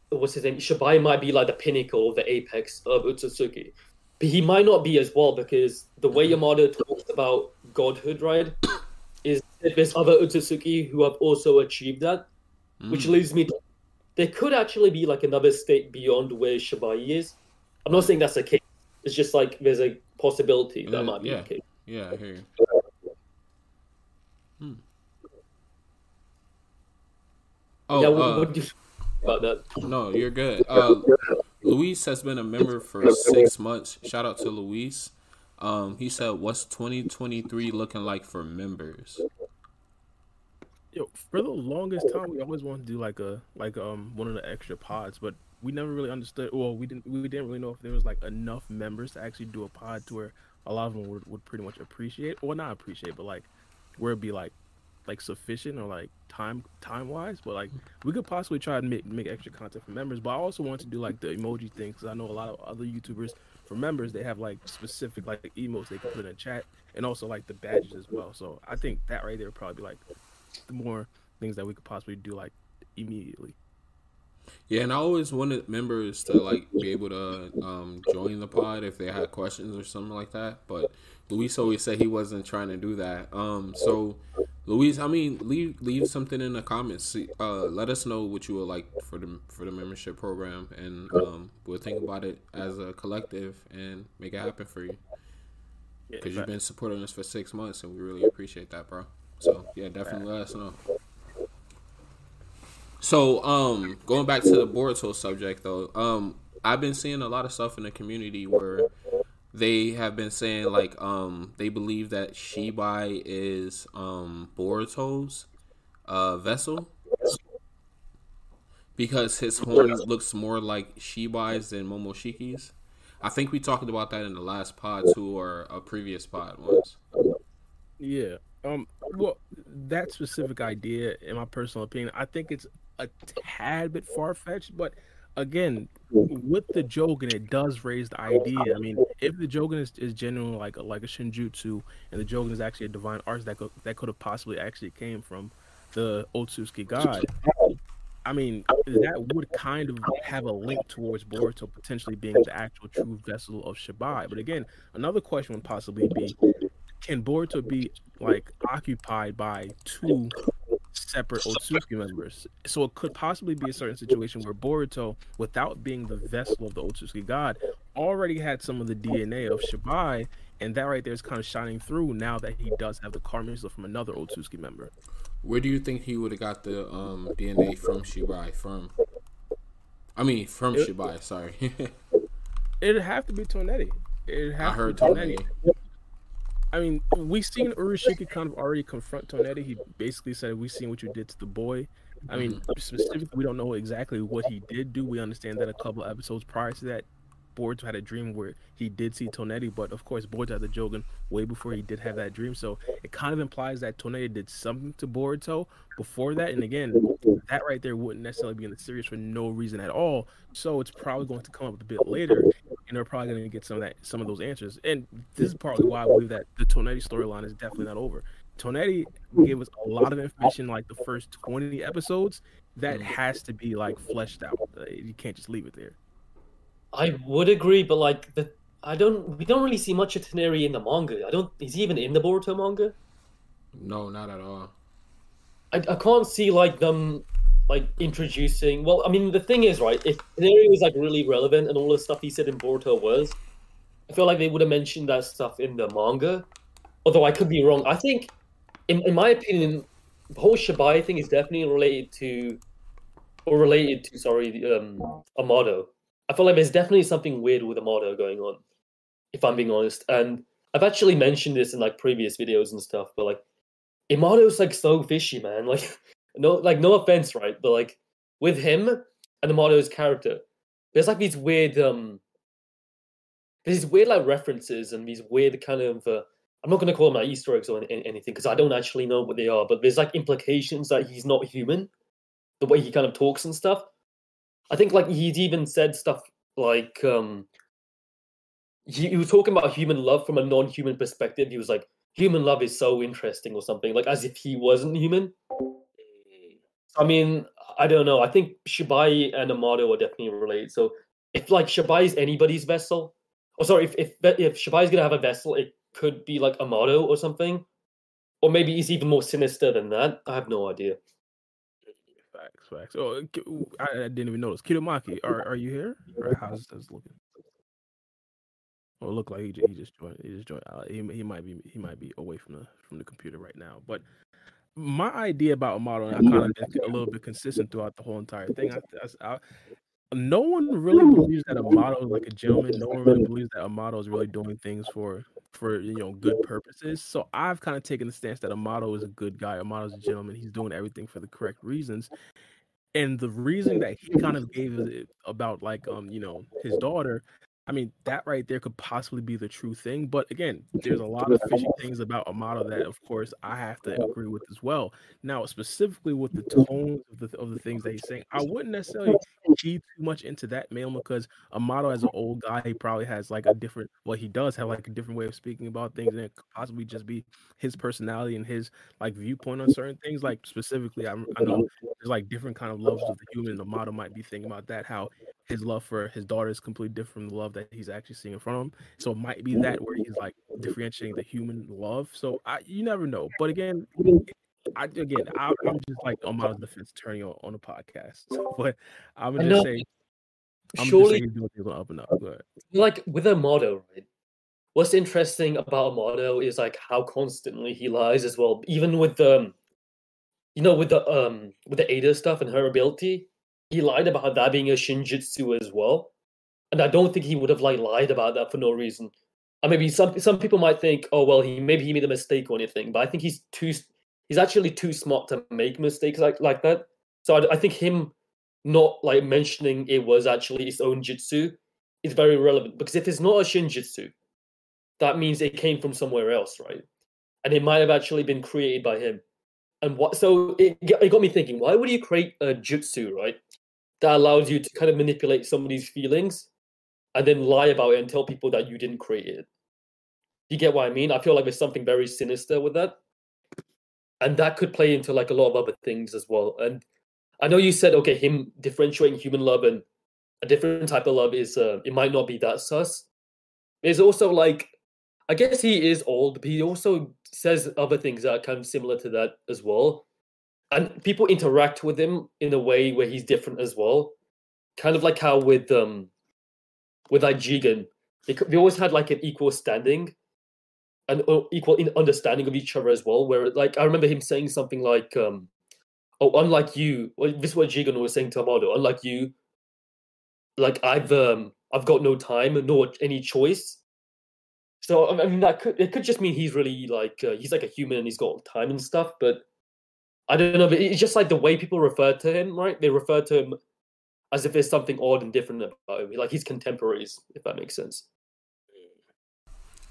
what's his name? Shibai might be like the pinnacle, the apex of Utsutsuki. But he might not be as well because the way Yamada talks about godhood, right, is that there's other Utsutsuki who have also achieved that, which Mm. leads me to there could actually be like another state beyond where Shibai is. I'm not saying that's the case. It's just like there's a possibility that Yeah, might be yeah. the case. Yeah, I hear you. Hmm. Oh, yeah, what, uh, what do you think about that? no, you're good. Uh, Luis has been a member for six months. Shout out to Luis. Um, he said, "What's 2023 looking like for members?" Yo, for the longest time, we always wanted to do like a like um one of the extra pods, but we never really understood. Well, we didn't we didn't really know if there was like enough members to actually do a pod to where a lot of them would, would pretty much appreciate, or not appreciate, but like where it'd be like like sufficient or like time time wise. But like we could possibly try and make make extra content for members. But I also want to do like the emoji thing because I know a lot of other YouTubers for members they have like specific like emotes they can put in a chat and also like the badges as well. So I think that right there would probably be like the more things that we could possibly do like immediately. Yeah, and I always wanted members to like be able to um, join the pod if they had questions or something like that. But Luis always said he wasn't trying to do that. Um, so Luis, I mean, leave leave something in the comments. See, Uh, let us know what you would like for the for the membership program, and um, we'll think about it as a collective and make it happen for you. Because you've been supporting us for six months, and we really appreciate that, bro. So yeah, definitely let us know. So um, going back to the Boruto subject though, um, I've been seeing a lot of stuff in the community where they have been saying like um they believe that Shibai is um Boruto's uh vessel because his horn looks more like Shibai's than Momoshiki's. I think we talked about that in the last pod too, or a previous pod once. Yeah. Um. Well, that specific idea, in my personal opinion, I think it's a tad bit far fetched. But again, with the Jogan, it does raise the idea. I mean, if the Jogan is, is genuinely like a, like a Shinjutsu, and the Jogan is actually a divine arts that could, that could have possibly actually came from the Otsutsuki god. I mean, that would kind of have a link towards Boruto potentially being the actual true vessel of Shibai. But again, another question would possibly be can Boruto be like occupied by two separate Otsutsuki members? So it could possibly be a certain situation where Boruto, without being the vessel of the Otsutsuki god, already had some of the DNA of Shibai, and that right there is kind of shining through now that he does have the karma from another Otsutsuki member. Where do you think he would have got the um, DNA from Shibai from? I mean, from It- Shibai. Sorry, It'd have to be Toneri. It'd have I heard to be Toneri. I mean, we seen Urashiki kind of already confront Toneri. He basically said, "We seen what you did to the boy." I mean, mm-hmm. specifically, we don't know exactly what he did do. We understand that a couple of episodes prior to that, Boruto had a dream where he did see Toneri, but of course, Boruto had the Jogan way before he did have that dream. So it kind of implies that Toneri did something to Boruto before that. And again, that right there wouldn't necessarily be in the series for no reason at all. So it's probably going to come up a bit later, and they're probably going to get some of that, some of those answers. And this is partly why I believe that the Toneri storyline is definitely not over. Toneri gave us a lot of information like the first 20 episodes that Mm. has to be like fleshed out. Uh, You can't just leave it there. I would agree, but like the I don't we don't really see much of Toneri in the manga. I don't is he even in the Boruto manga? No, not at all. I, I can't see like them like introducing well I mean the thing is right if Toneri was like really relevant and all the stuff he said in Boruto was I feel like they would have mentioned that stuff in the manga. Although I could be wrong. I think in, in my opinion the whole Shibai thing is definitely related to or related to sorry um Amado. I feel like there's definitely something weird with Amado going on, if I'm being honest. And I've actually mentioned this in like previous videos and stuff, but like Amado's like so fishy, man. Like no like no offense, right? But like with him and Amado's character, there's like these weird um these weird like references and these weird kind of uh, I'm not gonna call them like Easter eggs or any- anything because I don't actually know what they are, but there's like implications that he's not human, the way he kind of talks and stuff. I think like he's even said stuff like um he, he was talking about human love from a non-human perspective. He was like, human love is so interesting or something, like as if he wasn't human. I mean, I don't know. I think Shibai and Amado are definitely related. So if like Shibai is anybody's vessel, or sorry, if if if Shibai is gonna have a vessel, it could be like Amado or something, or maybe he's even more sinister than that. I have no idea. Facts, facts. Oh, I, I didn't even notice. Kidomaki, are are you here? Or how's this looking? Oh, it look like he, he just joined. He just joined. Uh, he he might be he might be away from the from the computer right now. But my idea about Amado, and I kind of been a little bit consistent throughout the whole entire thing. I, I, I, no one really believes that Amado is like a gentleman. No one really believes that Amado is really doing things for for you know good purposes. So I've kind of taken the stance that Amado is a good guy. Amado's a gentleman. He's doing everything for the correct reasons. And the reason that he kind of gave it about like um you know his daughter, I mean that right there could possibly be the true thing. But again, there's a lot of fishy things about Amado that of course I have to agree with as well. Now specifically with the tones of the of the things that he's saying, I wouldn't necessarily key too much into that man because Amado as an mm. old guy, he probably has like a different well, he does have like a different way of speaking about things, and it could possibly just be his personality and his like viewpoint on certain things. Like specifically, I, I know there's like different kind of loves of the human. and Amado might be thinking about that, how his love for his daughter is completely different from the love that he's actually seeing in front of him. So it might be that where he's like differentiating the human love. So I, you never know. But again, I again, I, I'm just like on my defense attorney on, on the podcast. But I'm gonna just say, I'm Surely, just saying he's doing things on up and up. Ahead. like with Amado, right? What's interesting about Amado is like how constantly he lies as well. Even with the, um, you know, with the um with the Ada stuff and her ability, he lied about that being a Shinjutsu as well. And I don't think he would have like lied about that for no reason. I maybe some some people might think, oh well, he maybe he made a mistake or anything, but I think he's too he's actually too smart to make mistakes like like that. So I, I think him not like mentioning it was actually his own jutsu is very relevant because if it's not a shinjutsu, that means it came from somewhere else, right? And it might have actually been created by him. And what? So it, it got me thinking: Why would you create a jutsu, right, that allows you to kind of manipulate somebody's feelings and then lie about it and tell people that you didn't create it? You get what I mean? I feel like there's something very sinister with that, and that could play into like a lot of other things as well. And I know you said okay, him differentiating human love and a different type of love is uh, it might not be that sus. There's also like I guess he is old, but he also says other things that are kind of similar to that as well. And people interact with him in a way where he's different as well. Kind of like how with um with like Jigen, they, they always had like an equal standing and uh, equal in understanding of each other as well. Where like I remember him saying something like um oh unlike you, well, this is what Jigen was saying to Amado, unlike you, like I've um I've got no time nor any choice. So I mean that could it could just mean he's really like uh, he's like a human and he's got time and stuff, but I don't know. But it's just like the way people refer to him, right? They refer to him as if there's something odd and different about him, like he's contemporaries, if that makes sense.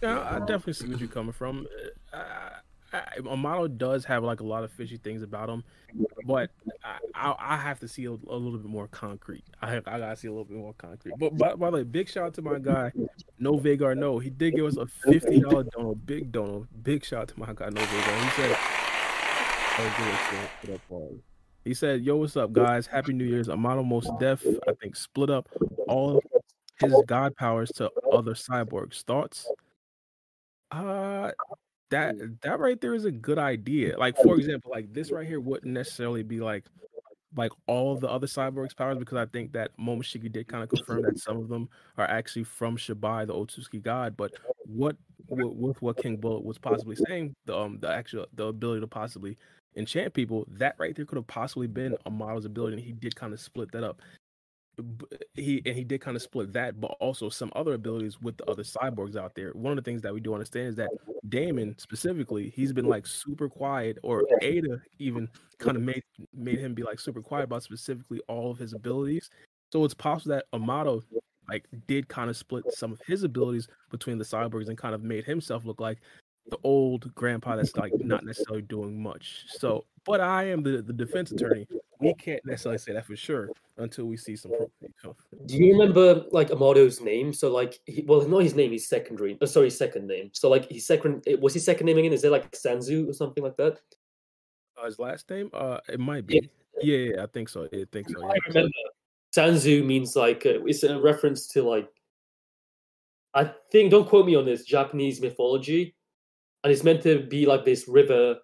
Yeah, I definitely see what you're coming from. Uh, Amado does have like a lot of fishy things about him, but I, I, I have to see a, a, little bit more concrete. I I gotta see a little bit more concrete. But by, by the way, big shout out to my guy, No Vagar No. He did give us a fifty dollar dono, big dono. Big shout out to my guy No Vagar. He said, oh, he said, "Yo, what's up, guys? Happy New Year's." Amado Mos Def, I think, split up all his god powers to other cyborgs. Thoughts? Uh, that that right there is a good idea. Like for example, like this right here wouldn't necessarily be like like all the other cyborgs powers because I think that Momoshiki did kind of confirm that some of them are actually from Shibai, the Otsutsuki god. But what with what King Bullet was possibly saying, the um the actual the ability to possibly enchant people, that right there could have possibly been Amado's ability, and he did kind of split that up he and he did kind of split that, but also some other abilities with the other cyborgs out there. One of the things that we do understand is that Daemon specifically, he's been like super quiet, or Ada even kind of made made him be like super quiet about specifically all of his abilities. So it's possible that Amado like did kind of split some of his abilities between the cyborgs and kind of made himself look like the old grandpa that's like not necessarily doing much. So, but I am the, the defense attorney. We can't necessarily say that for sure until we see some proof. Do you remember like Amado's name? So like, he, well, not his name. His secondary. Oh, sorry, second name. So like, his second. Was his second name again? Is it like Sanzu or something like that? Uh, his last name? Uh, it might be. Yeah, yeah, yeah I think so. I think so. Yeah. I remember. Sanzu means like uh, it's a reference to like. I think don't quote me on this Japanese mythology, and it's meant to be like this river,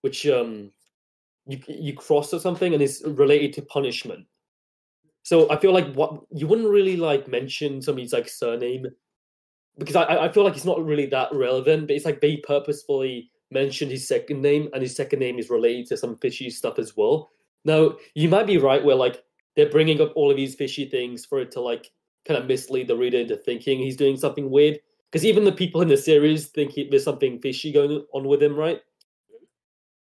which um you you cross or something, and it's related to punishment. So I feel like what you wouldn't really like mention somebody's like surname because I I feel like it's not really that relevant, but it's like they purposefully mentioned his second name, and his second name is related to some fishy stuff as well. Now you might be right where like they're bringing up all of these fishy things for it to like kind of mislead the reader into thinking he's doing something weird. Because even the people in the series think he, there's something fishy going on with him, right?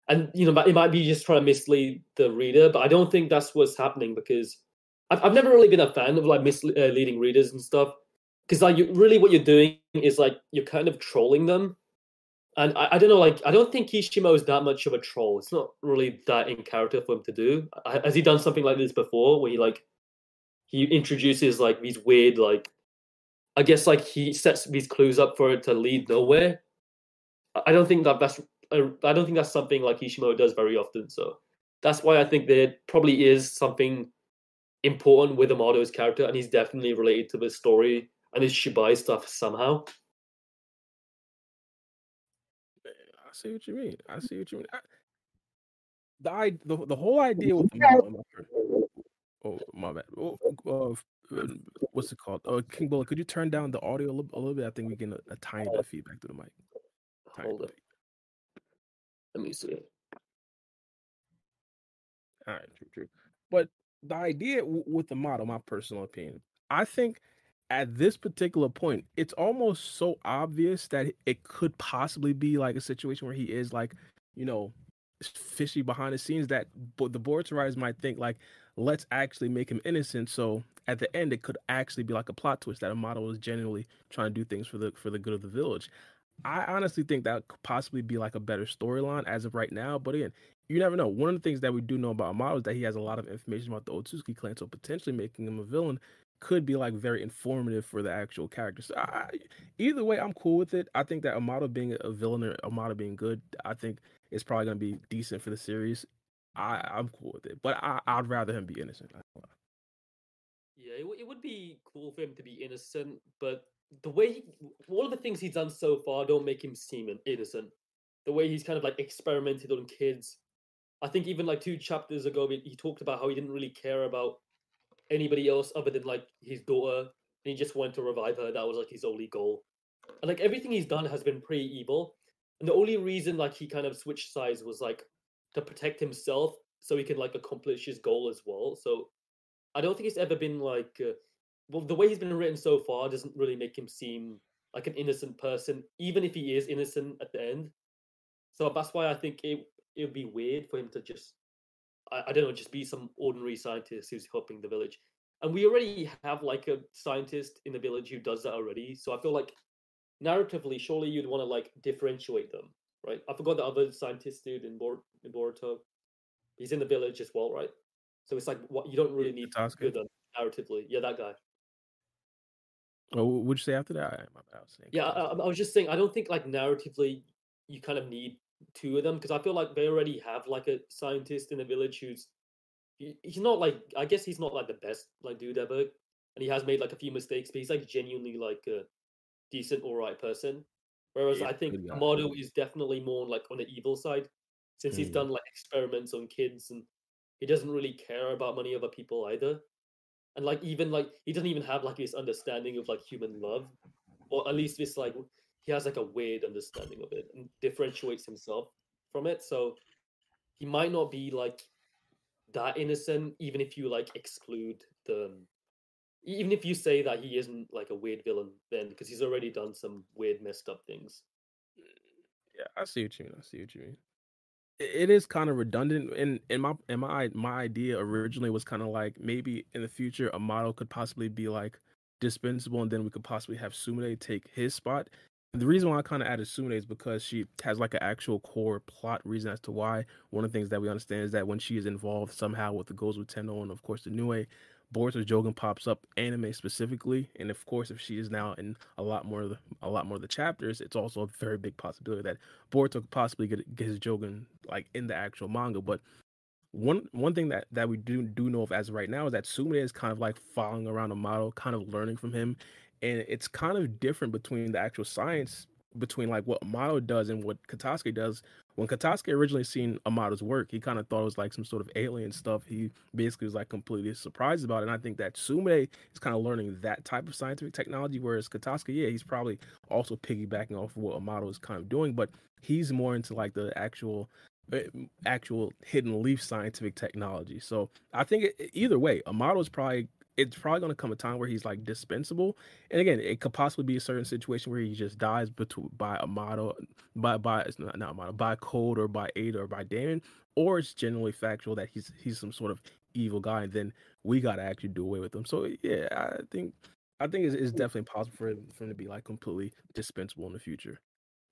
And you know, it might be just trying to mislead the reader, but I don't think that's what's happening because I've, I've never really been a fan of like misleading uh, readers and stuff. Because like, you, really, what you're doing is like you're kind of trolling them, and I, I don't know, like I don't think Kishimo is that much of a troll. It's not really that in character for him to do. Has he done something like this before, where he like he introduces like these weird like I guess like he sets these clues up for it to lead nowhere. I don't think that that's I don't think that's something like Ishimo does very often. So that's why I think there probably is something important with Amado's character, and he's definitely related to the story and his Shibai stuff somehow. I see what you mean. I see what you mean. I, the, the the whole idea with the oh my bad. Oh, uh, what's it called? Uh, King Bullet, could you turn down the audio a little, a little bit? I think we get a, a tiny bit of feedback through the mic. Tiny Hold it. Let me see. All right, true, true. But the idea w- with the model, my personal opinion, I think at this particular point, it's almost so obvious that it could possibly be like a situation where he is like, you know, fishy behind the scenes that the board rise might think like, let's actually make him innocent. So at the end, it could actually be like a plot twist that Amado is genuinely trying to do things for the for the good of the village. I honestly think that could possibly be like a better storyline as of right now. But again, you never know. One of the things that we do know about Amado is that he has a lot of information about the Otsutsuki clan, so potentially making him a villain could be like very informative for the actual character. So I, either way, I'm cool with it. I think that Amado being a villain or Amado being good, I think it's probably going to be decent for the series. I, I'm cool with it, but I, I'd rather him be innocent. Yeah, it, w- it would be cool for him to be innocent, but the way he, all of the things he's done so far don't make him seem innocent. The way he's kind of like experimented on kids. I think even like two chapters ago, he talked about how he didn't really care about anybody else other than like his daughter, and he just wanted to revive her. That was like his only goal. And like everything he's done has been pretty evil. And the only reason like he kind of switched sides was like to protect himself so he can like accomplish his goal as well. So I don't think it's ever been like uh, well the way he's been written so far doesn't really make him seem like an innocent person, even if he is innocent at the end. So that's why I think it it would be weird for him to just I, I don't know just be some ordinary scientist who's helping the village. And we already have like a scientist in the village who does that already. So I feel like narratively, surely you'd want to like differentiate them, right? I forgot the other scientist dude in Bor- in Boruto. He's in the village as well, right? So it's like what you don't really need to good them narratively. Yeah, that guy. Oh, what'd you say after that? I- my bad, I was saying Yeah, I, I was just saying. I don't think like narratively you kind of need two of them because I feel like they already have like a scientist in the village who's he, he's not like I guess he's not like the best like dude ever, and he has made like a few mistakes, but he's like genuinely like a decent, all right person. Whereas Yeah, I think. Amado is definitely more like on the evil side, since he's Mm. done like experiments on kids and he doesn't really care about many other people either. And like even like he doesn't even have like this understanding of like human love, or at least this like he has like a weird understanding of it and differentiates himself from it. So he might not be like that innocent, even if you like exclude the even if you say that he isn't like a weird villain, then because he's already done some weird messed up things. Yeah, I see what you mean. I see what you mean. It- is kind of redundant, and and my and my my idea originally was kind of like maybe in the future Amado could possibly be like dispensable, and then we could possibly have Sumire take his spot. And the reason why I kind of added Sumire is because she has like an actual core plot reason as to why. One of the things that we understand is that when she is involved somehow with the goes with Tenno and of course the Nue, Boruto Jogan pops up anime specifically, and of course if she is now in a lot more of the a lot more of the chapters, it's also a very big possibility that Boruto could possibly get, get his Jogan like in the actual manga. But one one thing that that we do do know of as right now is that Sumire is kind of like following around Amado, kind of learning from him, and it's kind of different between the actual science between like what Amado does and what Katasuke does. When Katasuke originally seen Amado's work, he kind of thought it was like some sort of alien stuff. He basically was like completely surprised about it. And I think that Sumire is kind of learning that type of scientific technology, whereas Katasuke, yeah, he's probably also piggybacking off of what Amado is kind of doing, but he's more into like the actual uh, actual hidden leaf scientific technology. So I think it, either way, Amado is probably it's probably going to come a time where he's like dispensable. And again, it could possibly be a certain situation where he just dies between by Amado, by by it's not, not Amado, by Code or by Ada or by Daemon, or it's generally factual that he's he's some sort of evil guy, and then we got to actually do away with him. So yeah, I think I think it's, it's definitely possible for him, for him to be like completely dispensable in the future.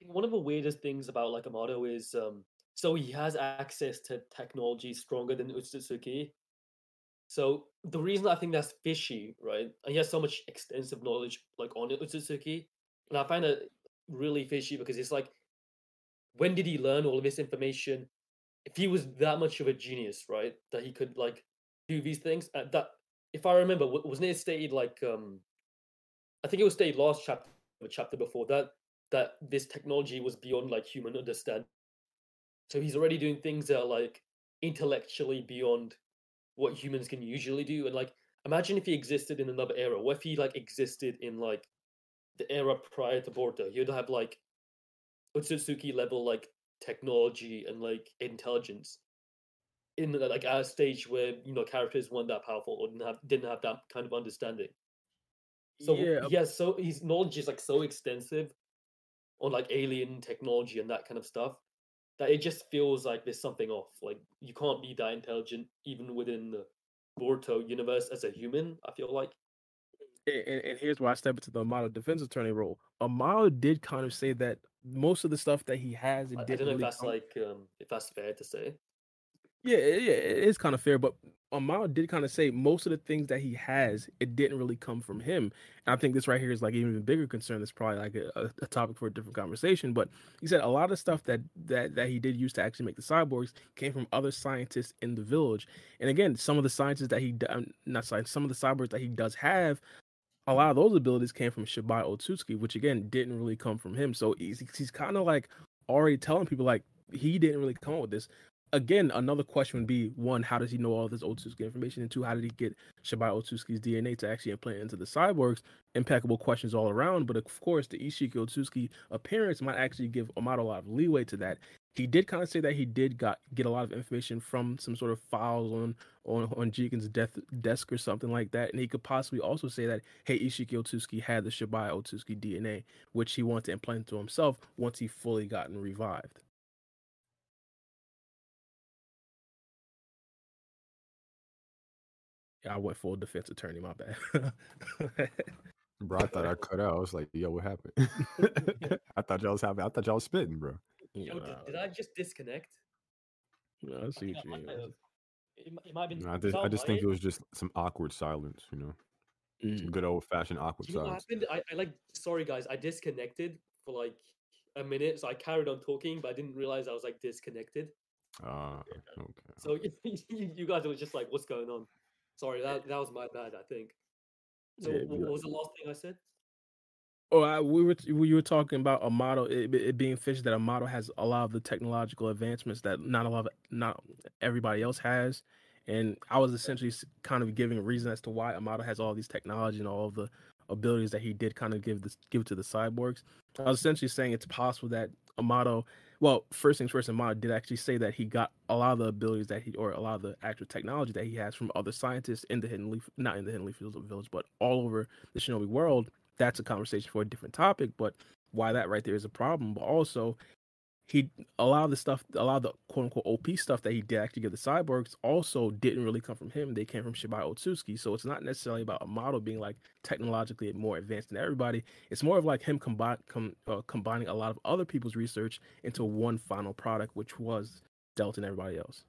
One of the weirdest things about like Amado is um so he has access to technology stronger than Utsutsuki. So the reason I think that's fishy, right? And he has so much extensive knowledge like on Utsutsuki, and I find it really fishy because it's like, when did he learn all of this information? If he was that much of a genius, right, that he could like do these things, uh, that if I remember, wa- wasn't it stated like um, I think it was stated last chapter, or chapter before that, that this technology was beyond like human understanding. So he's already doing things that are like intellectually beyond what humans can usually do. And like, imagine if he existed in another era. What if he like existed in like the era prior to Boruto? He would have like Otsutsuki level like technology and like intelligence in like at a stage where you know characters weren't that powerful or didn't have didn't have that kind of understanding. So yeah, yeah, so his knowledge is like so extensive on like alien technology and that kind of stuff that it just feels like there's something off. Like you can't be that intelligent even within the Borto universe as a human. I feel like and, and- here's where I step into the Amado defense attorney role. Amado did kind of say that most of the stuff that he has, it I, I don't know if that's come- like um if that's fair to say. Yeah, yeah, it is kind of fair, but Amado did kind of say most of the things that he has, it didn't really come from him. And I think this right here is like even bigger concern. That's probably like a, a- topic for a different conversation. But he said a lot of stuff that that that he did use to actually make the cyborgs came from other scientists in the village. And again, some of the scientists that he um, not science, some of the cyborgs that he does have. A lot of those abilities came from Shibai Otsuki, which again didn't really come from him. So he's he's kind of like already telling people like he didn't really come up with this again, another question would be one, how does he know all this Otsutsuki information? And two, how did he get Shibai Otsutsuki's DNA to actually implant into the cyborgs? Impeccable questions all around. But of course, the Ishiki Otsutsuki appearance might actually give Amado a lot of leeway to that. He did kind of say that he did got get a lot of information from some sort of files on on on Jigen's death desk or something like that, and he could possibly also say that hey, Ishiki Otsutsuki had the Shibai Otsutsuki DNA, which he wanted to implant into himself once he fully gotten revived. I went full defense attorney. My bad. Bro, I thought I cut out. I was like, yo, what happened? I thought y'all was having I thought y'all was spitting, bro. Yo, did, did I just disconnect? No, I see what you mean. It, it might have been. No, I was just, I just think it was just some awkward silence, you know, Mm. some good old fashioned awkward Do you know what silence. happened? I, I like. Sorry, guys. I disconnected for like a minute, so I carried on talking, but I didn't realize I was like disconnected. Uh, okay. So you, you guys were just like, "What's going on?" Sorry, eh that that was my bad. I think. So Yeah, what was the last thing I said? Oh, I, we were we were talking about Amado it, it being fished that Amado has a lot of the technological advancements that not a lot of not everybody else has, and I was essentially kind of giving a reason as to why Amado has all these technology and all of the abilities that he did kind of give this give to the cyborgs. I was uh-huh. essentially saying it's possible that Amado, well, first things first, Amado did actually say that he got a lot of the abilities that he, or a lot of the actual technology that he has from other scientists in the Hidden Leaf, not in the Hidden Leaf Village, but all over the Shinobi world. That's a conversation for a different topic, but why that right there is a problem. But also, he a lot of the stuff, a lot of the quote unquote OP stuff that he did actually give the cyborgs also didn't really come from him. They came from Shibai Otsutsuki. So it's not necessarily about Amado being like technologically more advanced than everybody. It's more of like him combine, com, uh, combining a lot of other people's research into one final product, which was Delta and everybody else.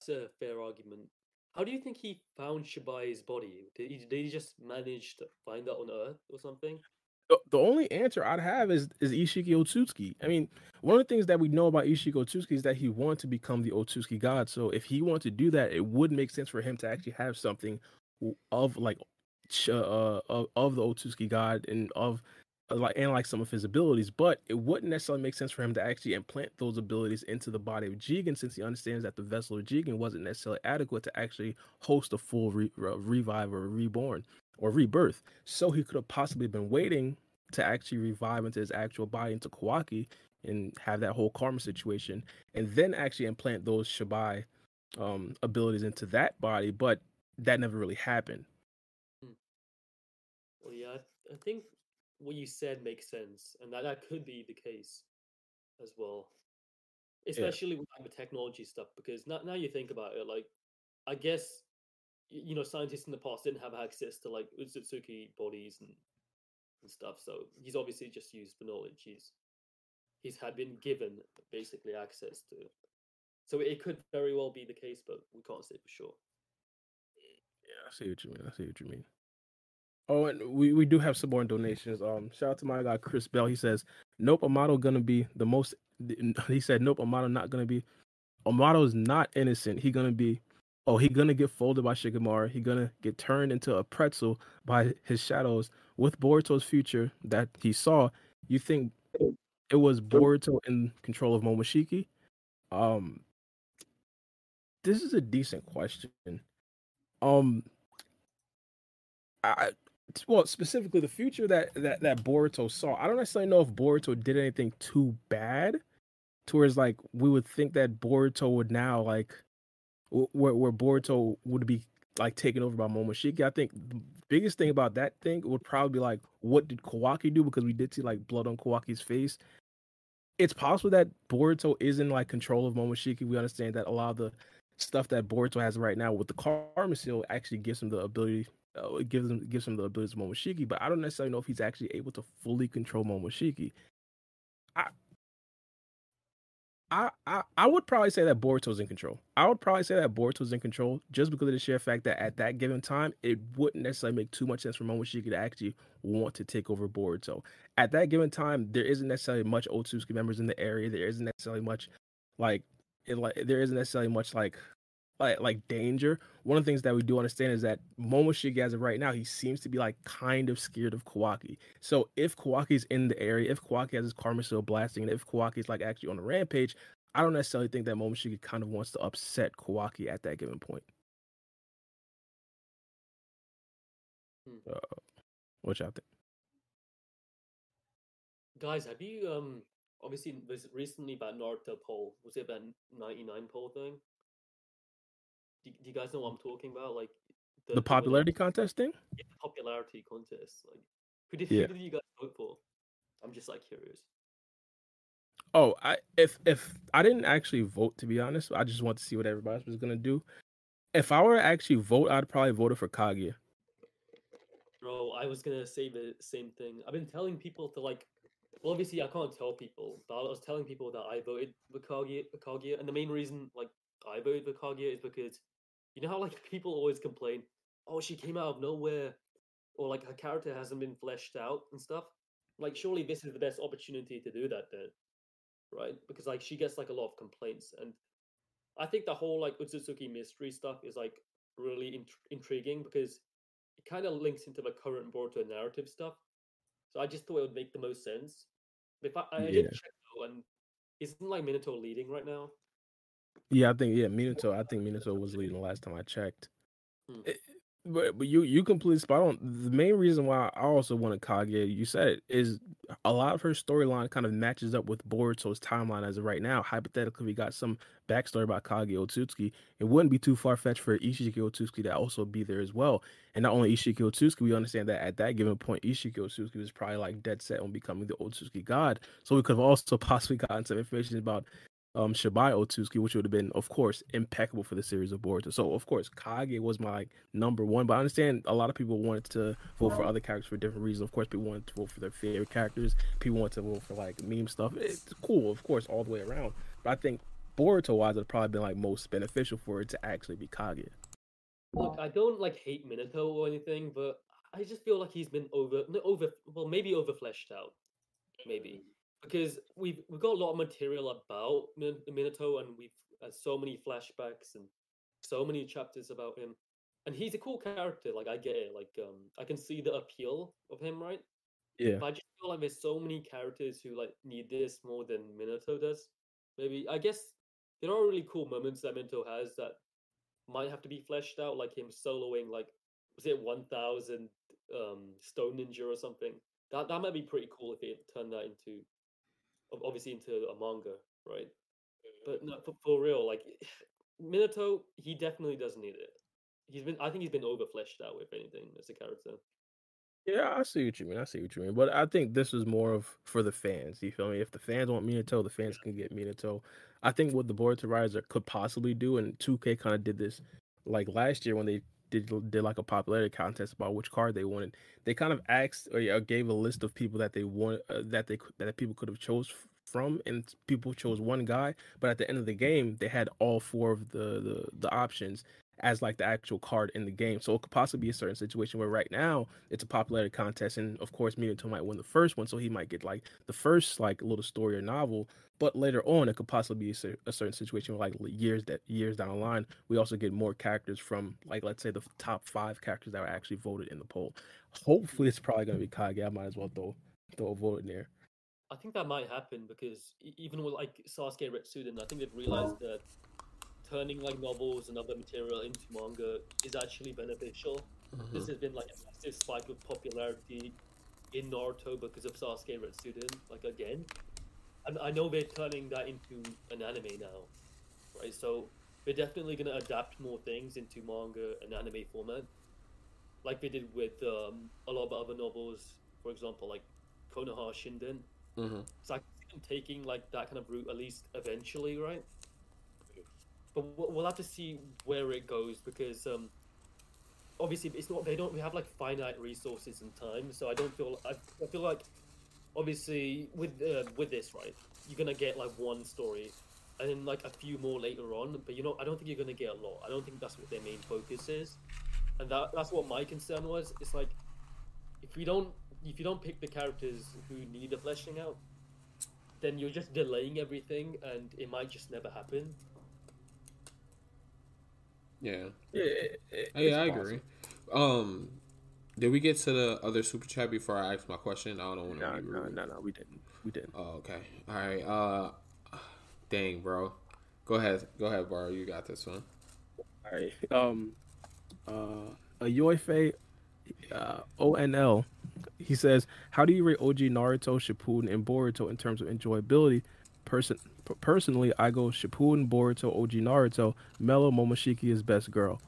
That's a fair argument. How do you think he found Shibai's body? Did he, did he just manage to find that on Earth or something? The, the only answer I'd have is is Ishiki Otsutsuki. I mean, one of the things that we know about Ishiki Otsutsuki is that he wanted to become the Otsutsuki god. So if he wanted to do that, it would make sense for him to actually have something of like uh of, of the Otsutsuki god and of uh, like and like some of his abilities, but it wouldn't necessarily make sense for him to actually implant those abilities into the body of Jigen, since he understands that the vessel of Jigen wasn't necessarily adequate to actually host a full re- revive or reborn or rebirth. So he could have possibly been waiting to actually revive into his actual body into Kawaki and have that whole karma situation, and then actually implant those Shibai um, abilities into that body. But that never really happened. Well, yeah, I, I think what you said makes sense, and that, that could be the case as well. Especially with like, the technology stuff, because now, now you think about it, like, I guess, you know, scientists in the past didn't have access to like Otsutsuki bodies and, and stuff, so he's obviously just used the knowledge he's he's had been given basically access to. So it could very well be the case, but we can't say for sure. Yeah, I see what you mean. I see what you mean. Oh, and we, we do have some more donations. Um, shout out to my guy Chris Bell. He says, "Nope, Amado gonna be the most." He said, "Nope, Amado not gonna be. Amado is not innocent. He gonna be. Oh, he gonna get folded by Shikamaru. He gonna get turned into a pretzel by his shadows with Boruto's future that he saw. You think it was Boruto in control of Momoshiki? Um, this is a decent question. Um, I well specifically the future that that that Boruto saw. I don't necessarily know if Boruto did anything too bad, towards like we would think that Boruto would now like where where Boruto would be like taken over by Momoshiki. I think the biggest thing about that thing would probably be like what did Kawaki do because we did see like blood on Kawaki's face. It's possible that Boruto is in like control of Momoshiki. We understand that a lot of the stuff that Boruto has right now with the Karma Seal actually gives him the ability uh, it gives him gives him the abilities of Momoshiki, but I don't necessarily know if he's actually able to fully control Momoshiki. I I I, would probably say that Boruto's in control. I would probably say that Boruto's in control just because of the sheer fact that at that given time, it wouldn't necessarily make too much sense for Momoshiki to actually want to take over Boruto. At that given time, there isn't necessarily much Otsutsuki members in the area. There isn't necessarily much like it like there isn't necessarily much like like like danger. One of the things that we do understand is that Momoshiki as of right now, he seems to be like kind of scared of Kawaki. So if Kawaki's in the area, if Kawaki has his karma still blasting, and if Kawaki's like actually on a rampage, I don't necessarily think that Momoshiki kind of wants to upset Kawaki at that given point. Hmm. Uh, what y'all think? Guys, have you um obviously recently about Naruto poll? Was it about ninety nine poll thing? Do, do you guys know what I'm talking about? Like The, winner- popularity contest thing? yeah, popularity contest. Like who did, Yeah. who did you guys vote for? I'm just like curious. Oh, I if if I didn't actually vote to be honest, I just want to see what everybody was gonna do. If I were to actually vote, I'd probably vote for Kaguya. Bro, I was gonna say the same thing. I've been telling people to like well, obviously, I can't tell people, but I was telling people that I voted for Kaguya, for Kaguya, and the main reason, like, I voted for Kaguya is because you know how like people always complain, oh, she came out of nowhere, or like her character hasn't been fleshed out and stuff. Like, surely this is the best opportunity to do that, then, right? Because like she gets like a lot of complaints, and I think the whole like Otsutsuki mystery stuff is like really int- intriguing because it kind of links into the current Boruto narrative stuff. So I just thought it would make the most sense. If I, I Yeah. did check though, and isn't like Minato leading right now? Yeah, I think yeah, Minato. I think Minato was leading the last time I checked. Hmm. Eh, But but you you completely spot on. The main reason why I also wanted Kaguya, you said it, is a lot of her storyline kind of matches up with Boruto's timeline as of right now. Hypothetically, we got some backstory about Kaguya Otsutsuki. It wouldn't be too far fetched for Ishiki Otsutsuki to also be there as well. And not only Ishiki Otsutsuki, we understand that at that given point, Ishiki Otsutsuki was probably like dead set on becoming the Otsutsuki god. So we could have also possibly gotten some information about um Shibai Otsutsuki, which would have been, of course, impeccable for the series of Boruto. So of course, Kage was my number one, but I understand a lot of people wanted to vote for other characters for different reasons. Of course, people wanted to vote for their favorite characters. People wanted to vote for like meme stuff. It's cool, of course, all the way around. But I think Boruto wise, it'd probably been like most beneficial for it to actually be Kage. Look, I don't like hate Minato or anything, but I just feel like he's been over, over, well, maybe over fleshed out, maybe because we've we've got a lot of material about Min- Minato, and we've had so many flashbacks and so many chapters about him, and he's a cool character. Like I get it, like um, I can see the appeal of him, right? Yeah. But I just feel like there's so many characters who like need this more than Minato does. Maybe I guess there are really cool moments that Minato has that might have to be fleshed out, like him soloing like was it one thousand um Stone Ninja or something. That that might be pretty cool if it turned that into obviously into a manga, right? But no, for, for real, like Minato, he definitely doesn't need it. He's been I think he's been over fleshed out if anything as a character. Yeah, I see what you mean. I see what you mean. But I think this is more of for the fans. You feel me? If the fans want Minato, the fans can get Minato. I think what the Boruto Riders are- could possibly do, and 2K kind of did this like last year when they did did like a popularity contest about which card they wanted. They kind of asked or gave a list of people that they want uh, that they could- that people could have chose from, and people chose one guy. But at the end of the game, they had all four of the the, the options as like the actual card in the game. So it could possibly be a certain situation where right now it's a popularity contest, and of course Minato might win the first one, so he might get like the first like little story or novel. But later on, it could possibly be a, certain situation where like years that years down the line, we also get more characters from like let's say the top five characters that were actually voted in the poll. Hopefully, it's probably gonna be Kage. I might as well throw throw a vote in there. I think that might happen because even with like Sasuke Retsuden, I think they've realized that turning like novels and other material into manga is actually beneficial. This has been like a massive spike of popularity in Naruto because of Sasuke Retsuden, like again. And I know they're turning that into an anime now, right? So they're definitely gonna adapt more things into manga and anime format, like they did with um, a lot of other novels. For example, like Konoha Shinden. Hmm So I see them taking like that kind of route at least eventually, right? But we'll we'll have to see where it goes because um, obviously it's not they don't we have like finite resources and time, so I don't feel I, I feel like obviously with uh, with this right, you're gonna get like one story and then like a few more later on, but you know I don't think you're gonna get a lot. I don't think that's what their main focus is, and that that's what my concern was. It's like if we don't if you don't pick the characters who need a fleshing out, then you're just delaying everything, and it might just never happen. Yeah. Yeah, it- it- Hey, it's I agree. Um, did we get to the other super chat before I ask my question? I don't want to No, be no, rude. no, no, we didn't. We didn't. Oh, okay. All right. Uh, dang, bro. Go ahead. Go ahead, bro. You got this one. All right. Um, uh, a Yoife, uh, ONL, he says, "How do you rate OG Naruto, Shippuden, and Boruto in terms of enjoyability? Person, personally, I go Shippuden, Boruto, OG Naruto. Mellow Momoshiki is best girl.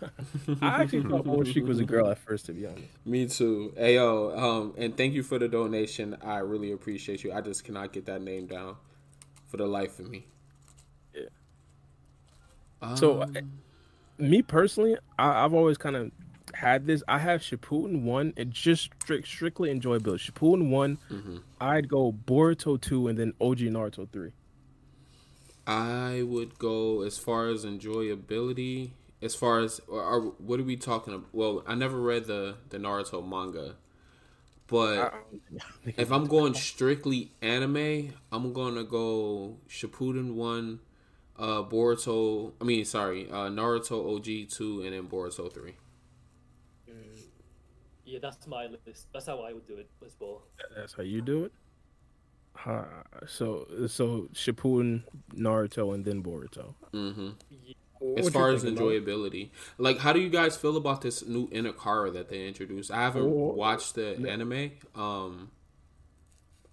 I actually thought Momoshiki was a girl at first, to be honest. Me too. Ayo, um, and thank you for the donation. I really appreciate you. I just cannot get that name down for the life of me. Yeah. So, Um, me personally, I, I've always kind of had this, I have Shippuden one and just strict, strictly enjoyability. Shippuden one, Mm-hmm. I'd go Boruto two, and then OG Naruto three. I would go as far as enjoyability. As far as or what are we talking about? Well, I never read the the Naruto manga, but if I'm going strictly anime, I'm gonna go Shippuden one, uh, Boruto. I mean, sorry, uh, Naruto OG two, and then Boruto three. Yeah, that's my list. That's how I would do it as well. That's how you do it. Uh, so so Shippuden, Naruto, and then Boruto. Mm-hmm. What As you far as thinking, Mo? enjoyability, like, how do you guys feel about this new Inakara that they introduced? I haven't Oh, watched the anime. Um,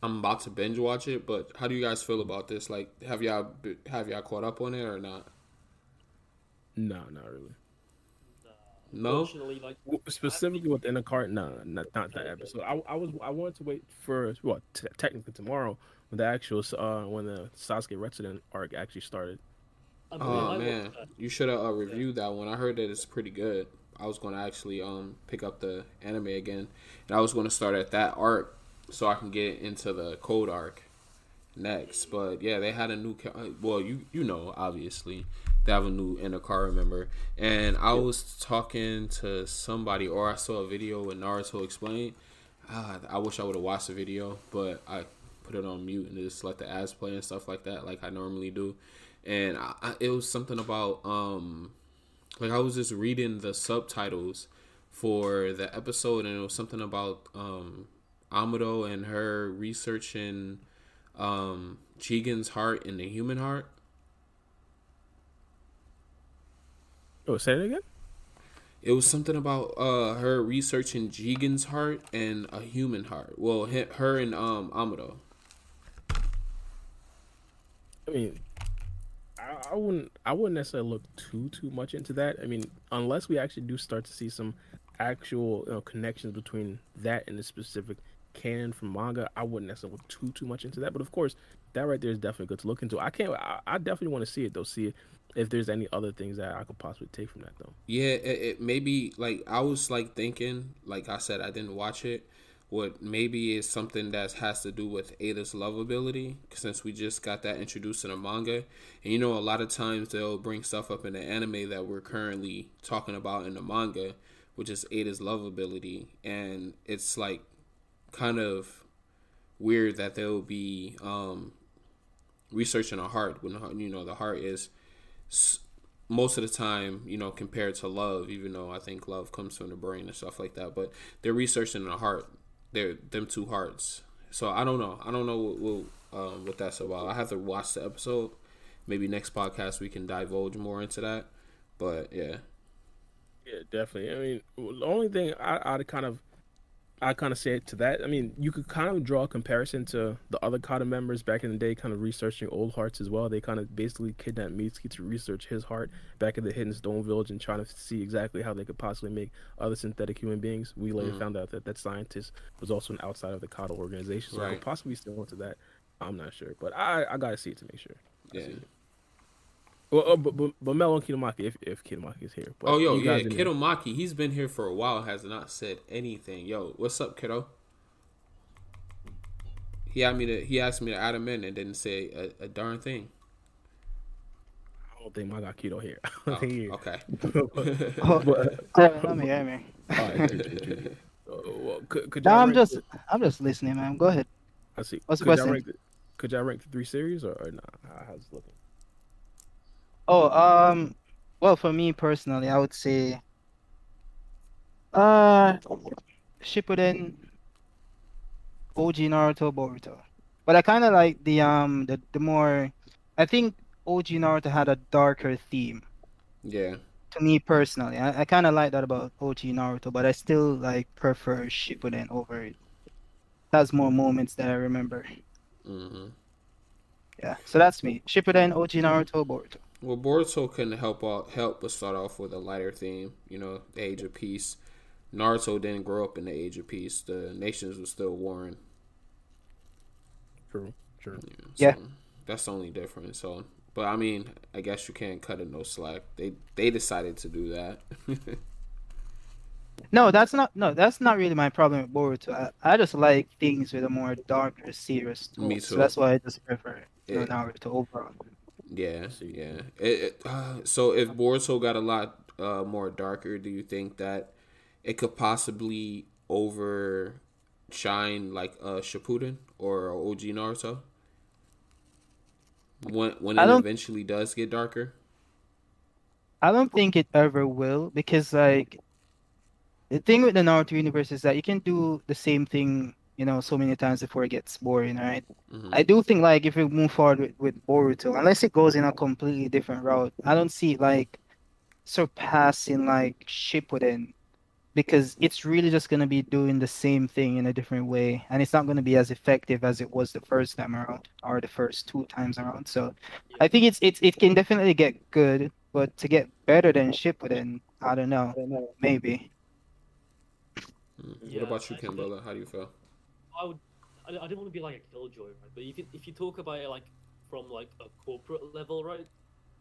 I'm about to binge watch it, but how do you guys feel about this? Like, have y'all have y'all caught up on it or not? No, not really. No. Like Specifically within the cart, no, not, not that episode. I, I was I wanted to wait for well, t- technically tomorrow when the actual uh when the Sasuke Retsuden arc actually started. I mean, Oh I man, you should have uh, reviewed that one. I heard that it's pretty good. I was going to actually um pick up the anime again, and I was going to start at that arc so I can get into the code arc next. But yeah, they had a new. ca- uh, Well, you you know obviously they have a new Inakara member, and I was talking to somebody or I saw a video with Naruto explain. Ah, I wish I would have watched the video, but I put it on mute and just let the ads play and stuff like that, like I normally do. And I, I, it was something about um, like I was just reading the subtitles for the episode, and it was something about um, Amado and her researching um, Jigen's heart and the human heart. Oh, say it again. It was something about uh her researching Jigen's heart and a human heart. Well, her and um Amado. I mean, I, I wouldn't I wouldn't necessarily look too too much into that. I mean, unless we actually do start to see some actual you know, connections between that and the specific canon from manga, I wouldn't necessarily look too too much into that. But of course, that right there is definitely good to look into. I can't. I, I definitely want to see it though. See if there's any other things that I could possibly take from that though. Yeah, it, it maybe like I was like thinking, like I said, I didn't watch it. What maybe is something that has to do with Ada's lovability, since we just got that introduced in a manga, and you know a lot of times they'll bring stuff up in the anime that we're currently talking about in the manga, which is Ada's lovability, and it's like kind of weird that they'll be um, researching a heart when you know the heart is most of the time, you know, compared to love, even though I think love comes from the brain and stuff like that, but they're researching the heart. They're them two hearts. So I don't know. I don't know what what, um, what that's about. I have to watch the episode. Maybe next podcast we can divulge more into that. But yeah, Yeah, definitely. I mean, the only thing I, I'd kind of, I kind of say it to that. I mean, you could kind of draw a comparison to the other Kara members back in the day, kind of researching old hearts as well. They kind of basically kidnapped Mitsuki to research his heart back in the Hidden Stone Village and trying to see exactly how they could possibly make other synthetic human beings. We later Mhm. found out that that scientist was also an outside of the Kara organization, so Right. could possibly still into that. I'm not sure, but I I gotta see it to make sure. I yeah. See it. Well, uh, but but, but Melo and Kitamaki, if if Kitamaki is here. But Oh yo, you yeah, guys didn't- Maki. He's been here for a while. Has not said anything. Yo, what's up, kiddo? He had me to. He asked me to add him in and didn't say a, a darn thing. I don't think my got keto here. I Oh, don't think he- okay. But- oh, let me hear me. Alright, true, true, true. Uh, well, could, could No, y'all I'm just, the- I'm just listening, man. Go ahead. I see. what's the could y'all question? rank the, could y'all rank the three series or, or not? How, how's it looking? Oh, um, well, for me personally, I would say, uh, Shippuden, OG Naruto, Boruto. But I kind of like the um the the more, I think OG Naruto had a darker theme Yeah. to me personally. I, I kind of like that about OG Naruto, but I still like prefer Shippuden over it. Has more moments that I remember. hmm Yeah, so that's me. Shippuden, OG Naruto, Boruto. Well, Boruto couldn't help out, help but start off with a lighter theme. You know, the Age of Peace. Naruto didn't grow up in the Age of Peace. The nations were still warring. True, true. Yeah. So that's the only difference. So, but I mean, I guess you can't cut it no slack. They they decided to do that. No, that's not. No, that's not really my problem with Boruto. I, I just like things with a more darker, serious tone. Me So that's why I just prefer you know, Yeah. Naruto overall. Yeah, yeah. It, it, uh, so if Boruto got a lot uh, more darker, do you think that it could possibly overshine like uh, Shippuden or OG Naruto when when it eventually does get darker? I don't think it ever will because like the thing with the Naruto universe is that you can do the same thing, you know, so many times before it gets boring, right? Mhm. I do think like if we move forward with, with Boruto, unless it goes in a completely different route, I don't see it like surpassing like Shippuden because it's really just gonna be doing the same thing in a different way, and it's not gonna be as effective as it was the first time around or the first two times around. So I think it's it's it can definitely get good, but to get better than Shippuden, I don't know, maybe. Mm. Yeah, what about you, I Kimbella? How do you feel? I would. I, I didn't want to be like a killjoy, right? But you can, if you talk about it like from like a corporate level, right?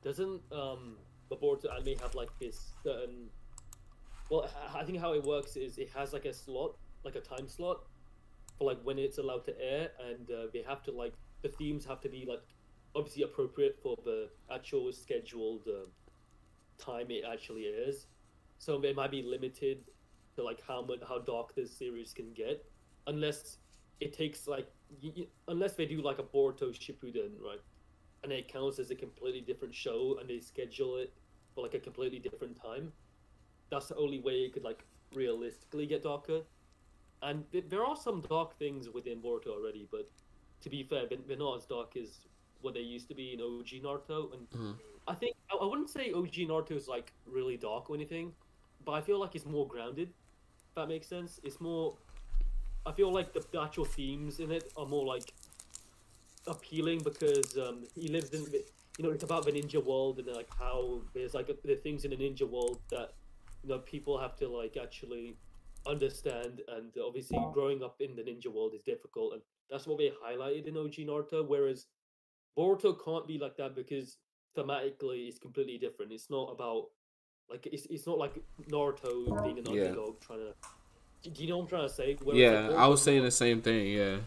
Doesn't um the Boruto anime have like this certain? Well, I think how it works is it has like a slot, like a time slot, for like when it's allowed to air, and uh, they have to like the themes have to be like obviously appropriate for the actual scheduled uh, time it actually airs. So it might be limited to like how much how dark this series can get unless it takes like y- y- unless they do like a Boruto Shippuden, right? And it counts as a completely different show, and they schedule it for like a completely different time. That's the only way it could like realistically get darker. And th- there are some dark things within Boruto already, but to be fair, they're, not as dark as what they used to be in OG Naruto. And Mhm. I think I, I wouldn't say OG Naruto is like really dark or anything, but I feel like it's more grounded. If that makes sense. It's more I feel like the, the actual themes in it are more like appealing because um, he lives in, you know, it's about the ninja world and like how there's like the things in the ninja world that you know people have to like actually understand, and obviously growing up in the ninja world is difficult, and that's what they highlighted in OG Naruto. Whereas Boruto can't be like that because thematically it's completely different. It's not about like it's, it's not like Naruto being an Yeah. underdog trying to. Do do you know what I'm trying to say? Whereas, Yeah, like, I was saying more the same thing. Yeah,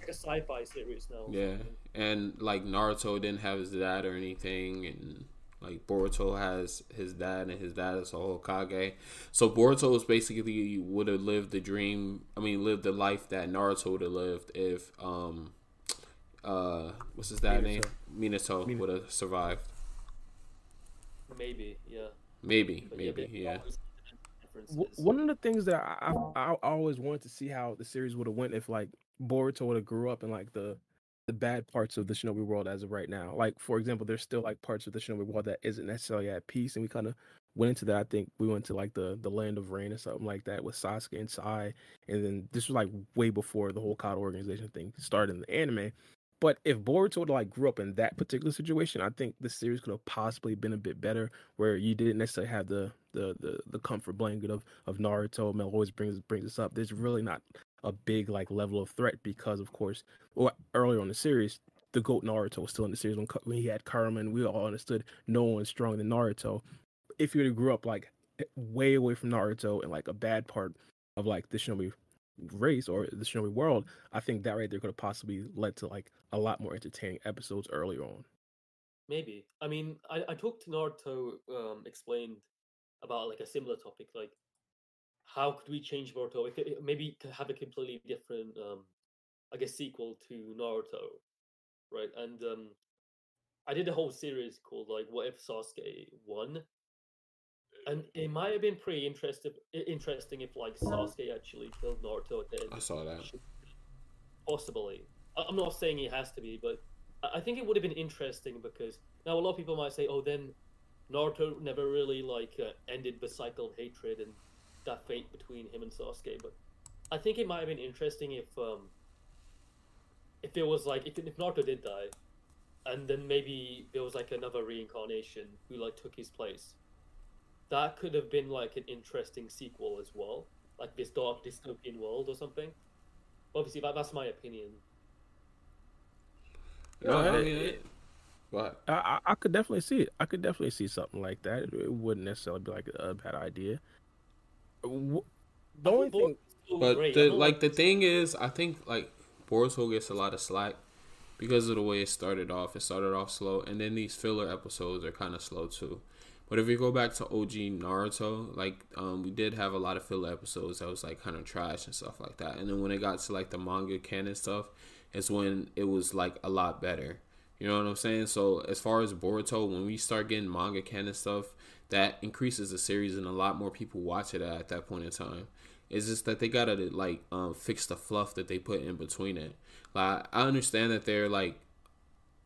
like a sci-fi series now. yeah, and like Naruto didn't have his dad or anything, and like Boruto has his dad, and his dad is a Hokage. So Boruto is basically would have lived the dream. I mean, lived the life that Naruto would have lived if um uh what's his dad name Minato Minato. would have survived. Maybe, yeah. Maybe, But maybe, there- yeah. Differences. One of the things that I, I, I always wanted to see how the series would have went if like Boruto would have grew up in like the the bad parts of the Shinobi world as of right now. Like for example, there's still like parts of the Shinobi world that isn't necessarily at peace, and we kind of went into that. I think we went to like the the land of rain or something like that with Sasuke and Sai, and then this was like way before the whole Kara organization thing started in the anime. But if Boruto would like grew up in that particular situation, I think the series could have possibly been a bit better, where you didn't necessarily have the the the, the comfort blanket of of Naruto. Mel always brings brings this up. There's really not a big like level of threat because, of course, well, earlier on the series, the goat Naruto was still in the series when, when he had Karma, and we all understood no one's stronger than Naruto. If you grew up like way away from Naruto and like a bad part of like the Shinobi race or the Shinobi world, I think that right there could have possibly led to like a lot more entertaining episodes earlier on. Maybe. I mean, I, I talked to Naruto, um, explained about like a similar topic, like how could we change Boruto? If it, maybe to have a completely different, um, I guess, sequel to Naruto, right? And um, I did a whole series called like "What If Sasuke Won," and it might have been pretty interesting. Interesting if like Sasuke actually killed Naruto at the end. I saw that. Possibly. I- I'm not saying it has to be, but I I think it would have been interesting because now a lot of people might say, "Oh, then Naruto never really like uh, ended the cycle of hatred and that fate between him and Sasuke." But I think it might have been interesting if um if it was like if if Naruto did die, and then maybe there was like another reincarnation who like took his place. That could have been like an interesting sequel as well, like this dark dystopian world or something. Obviously, that, that's my opinion. No, I mean, it- it, what? I, I I could definitely see it. I could definitely see something like that. It, it wouldn't necessarily be like a, bad idea. the only thing, but the like the thing is, I think like Boruto gets a lot of slack because of the way it started off. It started off slow, and then these filler episodes are kind of slow too. But if you go back to OG Naruto, like um, we did have a lot of filler episodes that was like kind of trash and stuff like that. And then when it got to like the manga canon stuff, is when it was like a lot better. You know what I'm saying? So as far as Boruto, when we start getting manga canon stuff, that increases the series and a lot more people watch it at that point in time. It's just that they gotta like um, fix the fluff that they put in between it. Like I understand that they're like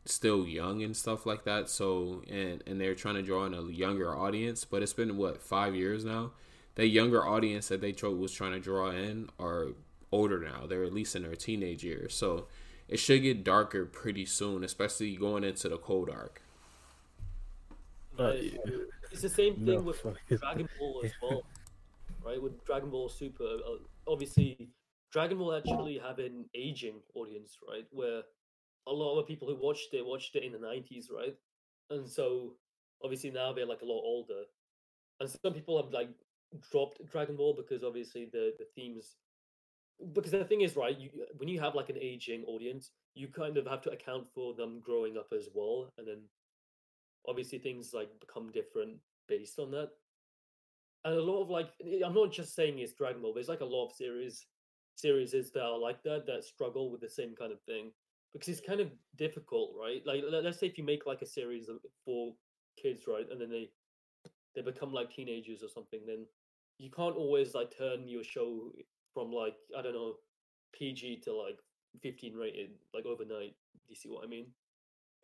still young and stuff like that. So and and they're trying to draw in a younger audience, but it's been what five years now. That younger audience that they was trying to draw in are older now. They're at least in their teenage years. So it should get darker pretty soon, especially going into the Code arc. Uh, it's the same thing no, with Dragon Ball as well, right? With Dragon Ball Super, uh, obviously, Dragon Ball actually have an aging audience, right? Where a lot of people who watched it watched it in the '90s, right? And so, obviously, now they're like a lot older, and some people have like dropped Dragon Ball because obviously the the themes because the thing is right you, when you have like an aging audience you kind of have to account for them growing up as well and then obviously things like become different based on that. And a lot of like i'm not just saying it's dragon ball there's like a lot of series series that are like that that struggle with the same kind of thing because it's kind of difficult right? Like let's say if you make like a series for kids right and then they they become like teenagers or something then you can't always like turn your show from like I don't know PG to like 15 rated like overnight. Do you see what I mean?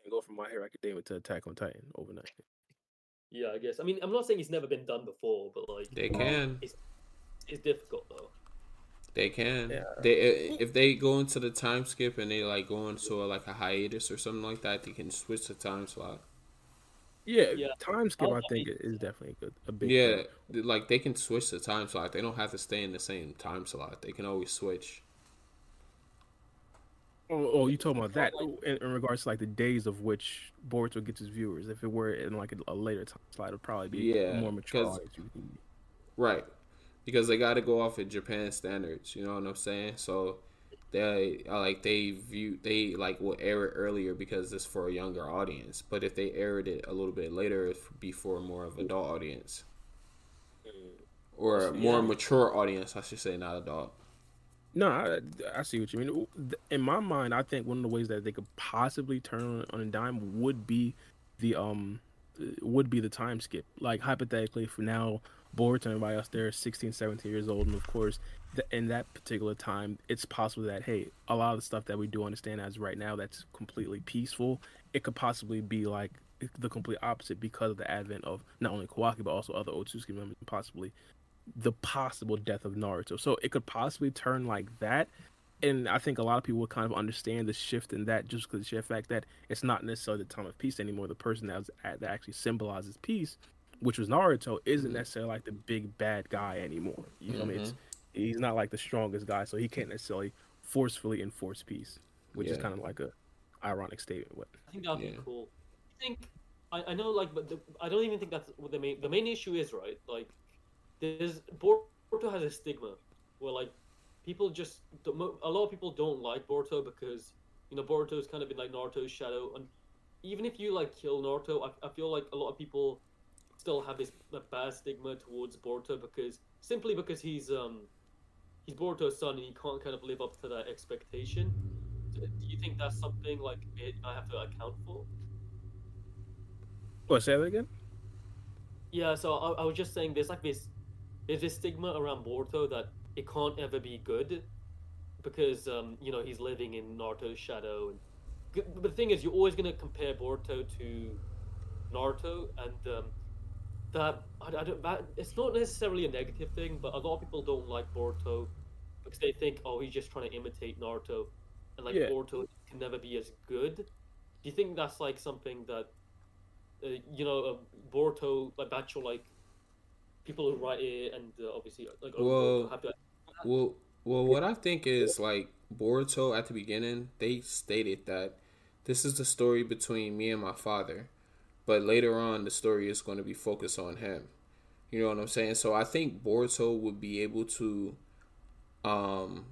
And go from My Hero Academia to Attack on Titan overnight. Yeah, I guess. I mean, I'm not saying it's never been done before, but like they can. It's, it's difficult though. They can. Yeah. They if they go into the time skip and they like go into a, like a hiatus or something like that, they can switch the time slot. Yeah, yeah. time skip I think is definitely a good a big. Yeah, thing. like they can switch the time slot. They don't have to stay in the same time slot. They can always switch. Oh, oh you talking about that in, in, regards to like the days of which Boruto gets his viewers? If it were in like a, a later time slot, it'd probably be yeah, more mature. Right, because they got to go off of Japan standards. You know what I'm saying? So they like they view they like will air it earlier because it's for a younger audience. But if they aired it a little bit later, it'd be for more of an adult audience or a more mature audience, I should say, not adult. No, I, I see what you mean. In my mind, I think one of the ways that they could possibly turn on a dime would be the um would be the time skip. Like hypothetically, for now, Boruto and everybody else there 16, 17 years old, and of course in that particular time, it's possible that hey, a lot of the stuff that we do understand as right now that's completely peaceful, it could possibly be like the complete opposite because of the advent of not only Kawaki but also other Otsutsuki members, and possibly the possible death of Naruto. So it could possibly turn like that. And I think a lot of people would kind of understand the shift in that just because the fact that it's not necessarily the time of peace anymore. The person that, was, that actually symbolizes peace, which was Naruto, isn't mm-hmm. necessarily like the big bad guy anymore. You know, mm-hmm. I mean, it's he's not like the strongest guy, so he can't necessarily forcefully enforce peace, which yeah. is kind of like a ironic statement. But I think that'd yeah. be cool. I think I, I know, like, but the, I don't even think that's what the main the main issue is, right? Like, there's Boruto has a stigma where like people just a lot of people don't like Boruto because you know Boruto's kind of been like Naruto's shadow, and even if you like kill Naruto, I, I feel like a lot of people still have this bad stigma towards Boruto because simply because he's um he's Boruto's son and he can't kind of live up to that expectation. Do you think that's something like I have to account for? What say that again? Yeah, so I, I was just saying there's like this there's this stigma around Boruto that it can't ever be good because um, you know he's living in Naruto's shadow. And but the thing is, you're always gonna compare Boruto to Naruto, and um, that I, I don't that it's not necessarily a negative thing, but a lot of people don't like Boruto because they think, oh, he's just trying to imitate Naruto, and like yeah. Boruto can never be as good. Do you think that's like something that uh, you know uh, Boruto like actual like people who write it and uh, obviously like well, have to, like, well, well, what I think is like Boruto at the beginning, they stated that this is the story between me and my father but later on the story is going to be focused on him You know what I'm saying? So I think Boruto would be able to, um,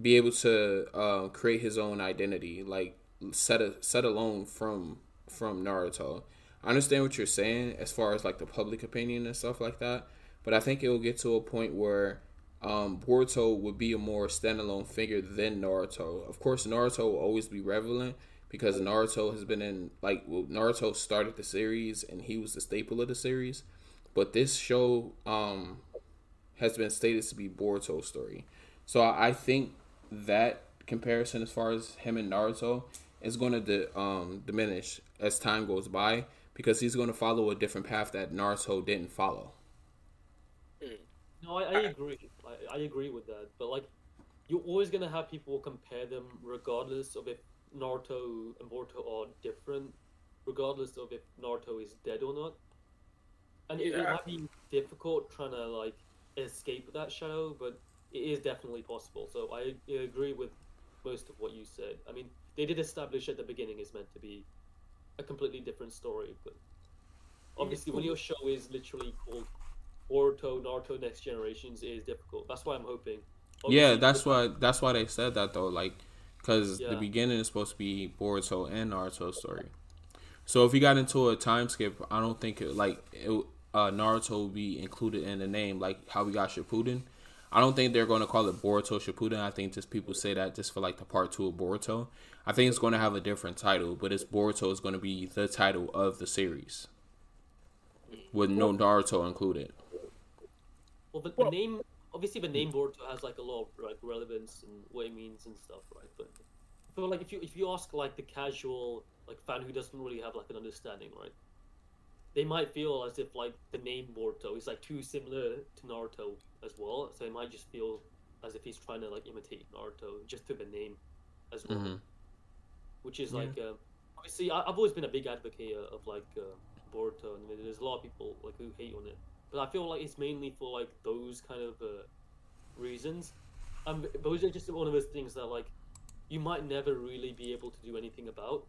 be able to uh, create his own identity, like set a set alone from from Naruto. I understand what you're saying as far as like the public opinion and stuff like that, but I think it will get to a point where um, Boruto would be a more standalone figure than Naruto. Of course, Naruto will always be relevant because Naruto has been in like well, Naruto started the series and he was the staple of the series, but this show um, has been stated to be Boruto's story. So I think that comparison as far as him and Naruto is going to di- um, diminish as time goes by because he's going to follow a different path that Naruto didn't follow. No, I, I agree. I, I agree with that. But like, you're always gonna have people compare them, regardless of if Naruto and Boruto are different, regardless of if Naruto is dead or not. And it, it Yeah. might be difficult trying to like escape that shadow, but it is definitely possible. So I, I agree with most of what you said. I mean, they did establish at the beginning it's meant to be a completely different story, but obviously when your show is literally called Boruto, Naruto, Next Generations, it is difficult. That's why I'm hoping. yeah, that's why that's why they said that though, like because the beginning is supposed to be Boruto and Naruto's story. So if you got into a time skip, I don't think it, like it, uh, Naruto will be included in the name, like how we got Shippuden. I don't think they're going to call it Boruto Shippuden. I think just people say that just for like the part two of Boruto. I think it's going to have a different title, but it's Boruto is going to be the title of the series, with no Naruto included. Well, but Well- the name, obviously, the name Boruto has like a lot of like relevance and what it means and stuff, right? But feel like if you if you ask like the casual like fan who doesn't really have like an understanding, right? They might feel as if like the name Boruto is like too similar to Naruto as well, so they might just feel as if he's trying to like imitate Naruto just through the name as well. Mhm. which is Yeah. like uh, obviously I, I've always been a big advocate of like uh, Boruto, and there's a lot of people like who hate on it, but I feel like it's mainly for like those kind of uh, reasons. Um, those are just one of those things that like you might never really be able to do anything about.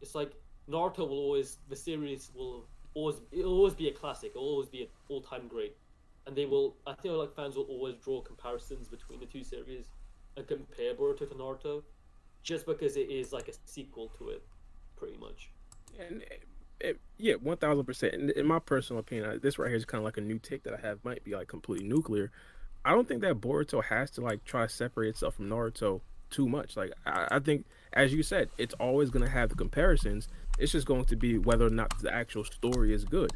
It's like Naruto will always the series will always it'll always be a classic, it'll always be an all time great, and they will I feel like fans will always draw comparisons between the two series and compare Boruto to Naruto just because it is like a sequel to it, pretty much. And it, yeah, one thousand percent. In in my personal opinion, this right here is kind of like a new take that I have. Might be like completely nuclear. I don't think that Boruto has to like try to separate itself from Naruto too much. Like I, I think, as you said, it's always gonna have the comparisons. It's just going to be whether or not the actual story is good.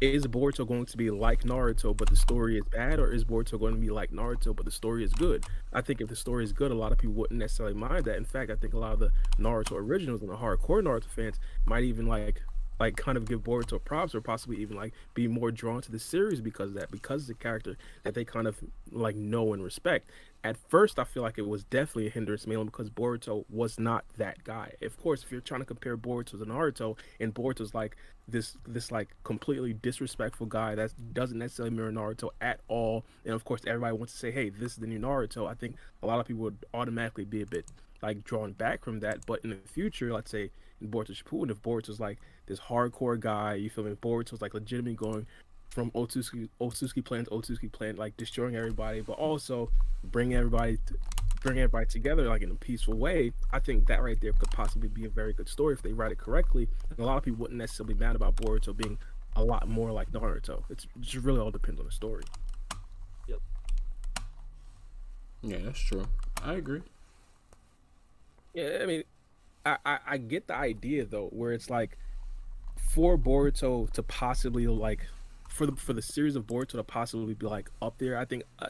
Is Boruto going to be like Naruto, but the story is bad, or is Boruto going to be like Naruto, but the story is good? I think if the story is good, a lot of people wouldn't necessarily mind that. In fact, I think a lot of the Naruto originals and the hardcore Naruto fans might even like like kind of give Boruto props or possibly even like be more drawn to the series because of that because of the character that they kind of like know and respect. At first, I feel like it was definitely a hindrance mainly because Boruto was not that guy. Of course, if you're trying to compare Boruto to Naruto and Boruto's like this this like completely disrespectful guy that doesn't necessarily mirror Naruto at all, and of course everybody wants to say, hey, this is the new Naruto. I think a lot of people would automatically be a bit like drawn back from that. But in the future, let's say Boruto Shippuden, if Boruto's was like this hardcore guy, you feel me? Boruto's like legitimately going from Otsutsuki Otsutsuki plant to Otsutsuki plant, like destroying everybody, but also bringing everybody to, bring everybody together like in a peaceful way. I think that right there could possibly be a very good story if they write it correctly. And a lot of people wouldn't necessarily be mad about Boruto being a lot more like Naruto. It's it just really all depends on the story. Yep. Yeah, that's true. I agree. Yeah, I mean, I, I get the idea though, where it's like for Boruto to possibly like for the for the series of Boruto to possibly be like up there. I think uh,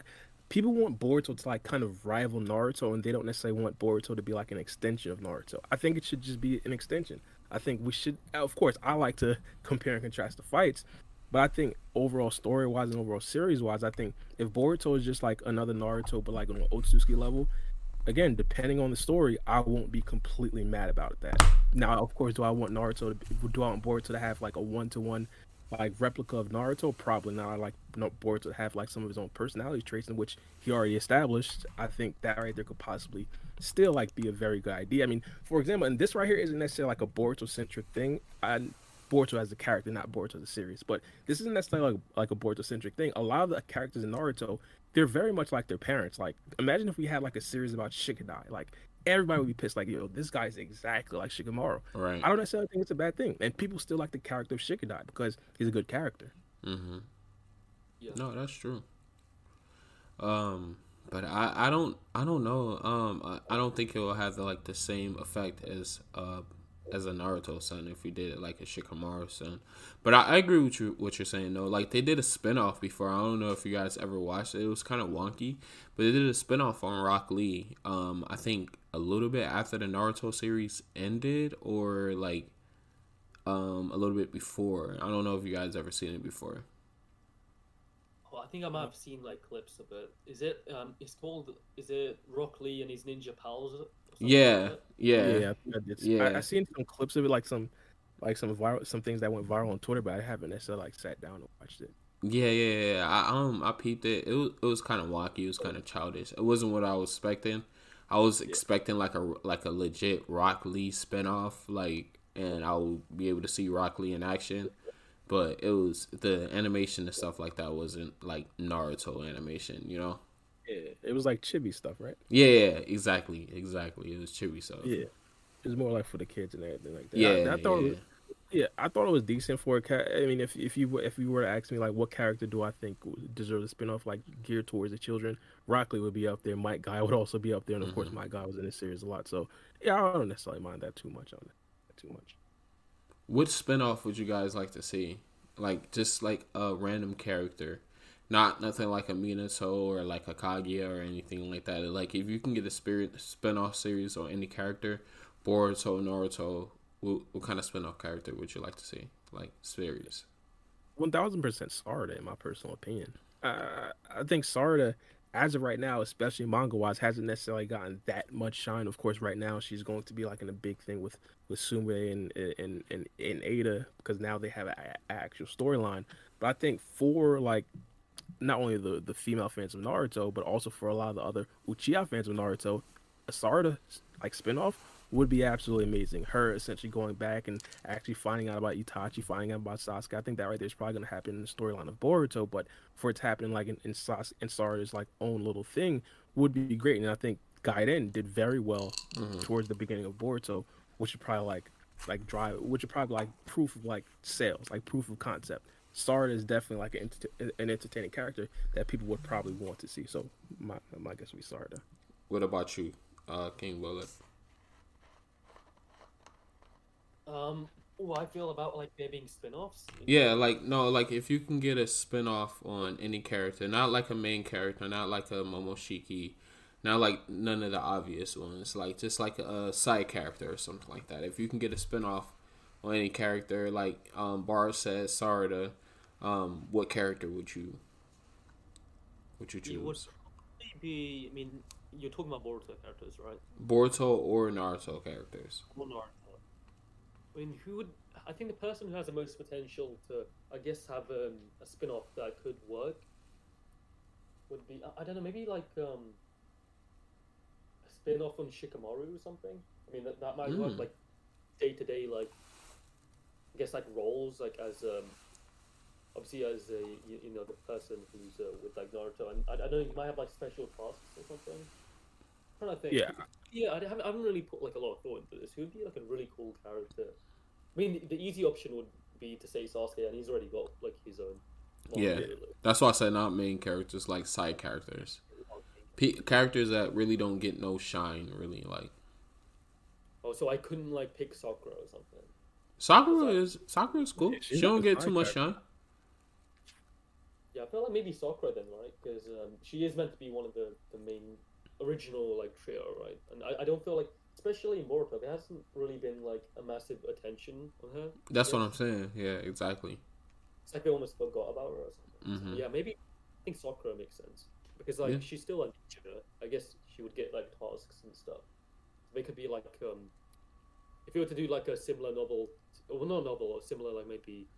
people want Boruto to like kind of rival Naruto, and they don't necessarily want Boruto to be like an extension of Naruto. I think it should just be an extension. I think we should, of course, I like to compare and contrast the fights, but I think overall story wise and overall series wise, I think if Boruto is just like another Naruto, but like on an Otsutsuki level, again, depending on the story, I won't be completely mad about that. Now, of course, do I want Naruto to do I want Boruto to have like a one to one like replica of Naruto? Probably not. I like no- Boruto to have like some of his own personality traits in which he already established. I think that right there could possibly still like be a very good idea. I mean, for example, and this right here isn't necessarily like a Boruto centric thing. I Boruto as a character, not Boruto a series. But this isn't necessarily like, like a Boruto centric thing. A lot of the characters in Naruto, they're very much like their parents. Like imagine if we had like a series about Shikadai. Like everybody would be pissed. Like yo, this guy's exactly like Shikamaru. Right. I don't necessarily think it's a bad thing, and people still like the character of Shikadai because he's a good character. Mm-hmm. Yeah. No, that's true. Um, but I, I don't I don't know. Um, I, I don't think it will have the, like the same effect as uh as a Naruto son if we did it like a Shikamaru son. But I, I agree with you what you're saying though. Like they did a spinoff before. I don't know if you guys ever watched it. It was kind of wonky, but they did a spinoff on Rock Lee. Um, I think a little bit after the Naruto series ended, or like um a little bit before. I don't know if you guys ever seen it before. Oh, I think I might have seen like clips of it. Is it? Um, it's called. Is it Rock Lee and his ninja pals? Yeah, like that? yeah, Yeah, I, think I. Yeah. I, I seen some clips of it, like some, like some viral, some things that went viral on Twitter, but I haven't necessarily like sat down and watched it. Yeah, yeah, yeah. I um I peeped it. It was it was kind of wacky. It was kind of childish. It wasn't what I was expecting. I was expecting like a like a legit Rock Lee spinoff, like, and I would be able to see Rock Lee in action. But it was the animation and stuff like that wasn't like Naruto animation, you know? Yeah, it was like chibi stuff, right? Yeah, yeah, exactly, exactly. It was chibi stuff. Yeah, it was more like for the kids and everything like that. yeah, I, I thought, yeah. It was, yeah, I thought it was decent for a cat. I mean, if if you were- if you were to ask me like what character do I think deserves a spinoff like geared towards the children, Rock Lee would be up there. Might Guy would also be up there, and of course, Mm-hmm. Might Guy was in the series a lot. So yeah, I don't necessarily mind that too much on it. Too much. What spinoff would you guys like to see? Like just like a random character, not nothing like a Minato or like a Kaguya or anything like that. Like if you can get a spirit spinoff series or any character, Boruto, Naruto, what, what kind of spinoff character would you like to see? Like series. One thousand percent Sarda, in my personal opinion. Uh, I think Sarda, as of right now, especially manga wise, hasn't necessarily gotten that much shine. Of course, right now she's going to be like in a big thing with with Sume and and and, and Ada because now they have an actual storyline. But I think for like not only the the female fans of Naruto, but also for a lot of the other Uchiha fans of Naruto, a Sarda like spinoff would be absolutely amazing. Her essentially going back and actually finding out about Itachi, finding out about Sasuke. I think that right there is probably going to happen in the storyline of Boruto, but for it to happen like in in, Sas- in Sarda's like own little thing would be great. And I think Gaiden did very well towards the beginning of Boruto, which would probably like like drive, which would probably like proof of like sales, like proof of concept. Sarda is definitely like an, an entertaining character that people would probably want to see. So my my guess would be Sarda. What about you, uh, King Bullet? Um, what I feel about like there being spin-offs. Yeah, like no, like if you can get a spinoff on any character, not like a main character, not like a Momoshiki, not like none of the obvious ones, like just like a side character or something like that. If you can get a spinoff on any character, like um Bar says Sarda, um, what character would you would you choose? It would be. I mean, you're talking about Boruto characters, right? Boruto or Naruto characters? Or Naruto. I mean, who would? I think the person who has the most potential to, I guess, have um, a spin-off that could work would be. I, I don't know. Maybe like um, a spin-off on Shikamaru or something. I mean, that, that might work. Mm. Like day to day, like I guess like roles, like as um, obviously as a you, you know the person who's uh, with like Naruto, and I, I don't know. You might have like special tasks or something. I'm trying to think. Yeah. Yeah, I haven't, I haven't really put like a lot of thought into this. Who would be like a really cool character? I mean, the, the easy option would be to say Sasuke, and he's already got like his own. Yeah. really. That's why I said not main characters, like side characters, P- characters that really don't get no shine, really like. Oh, so I couldn't like pick Sakura or something. Sakura is Sakura is cool. Yeah, she don't get too much character. shine. Yeah, I feel like maybe Sakura then, right? Because um, she is meant to be one of the, the main original like trio, right? And I, I don't feel like, especially in Boruto, there hasn't really been like a massive attention on her. That's what I'm saying. Yeah, exactly. It's like they almost forgot about her or something. So, Mhm. yeah, maybe I think Sakura makes sense because like Yeah. she's still a ninja. I guess she would get like tasks and stuff. They could be like um, if you were to do like a similar novel, well not novel, or similar like maybe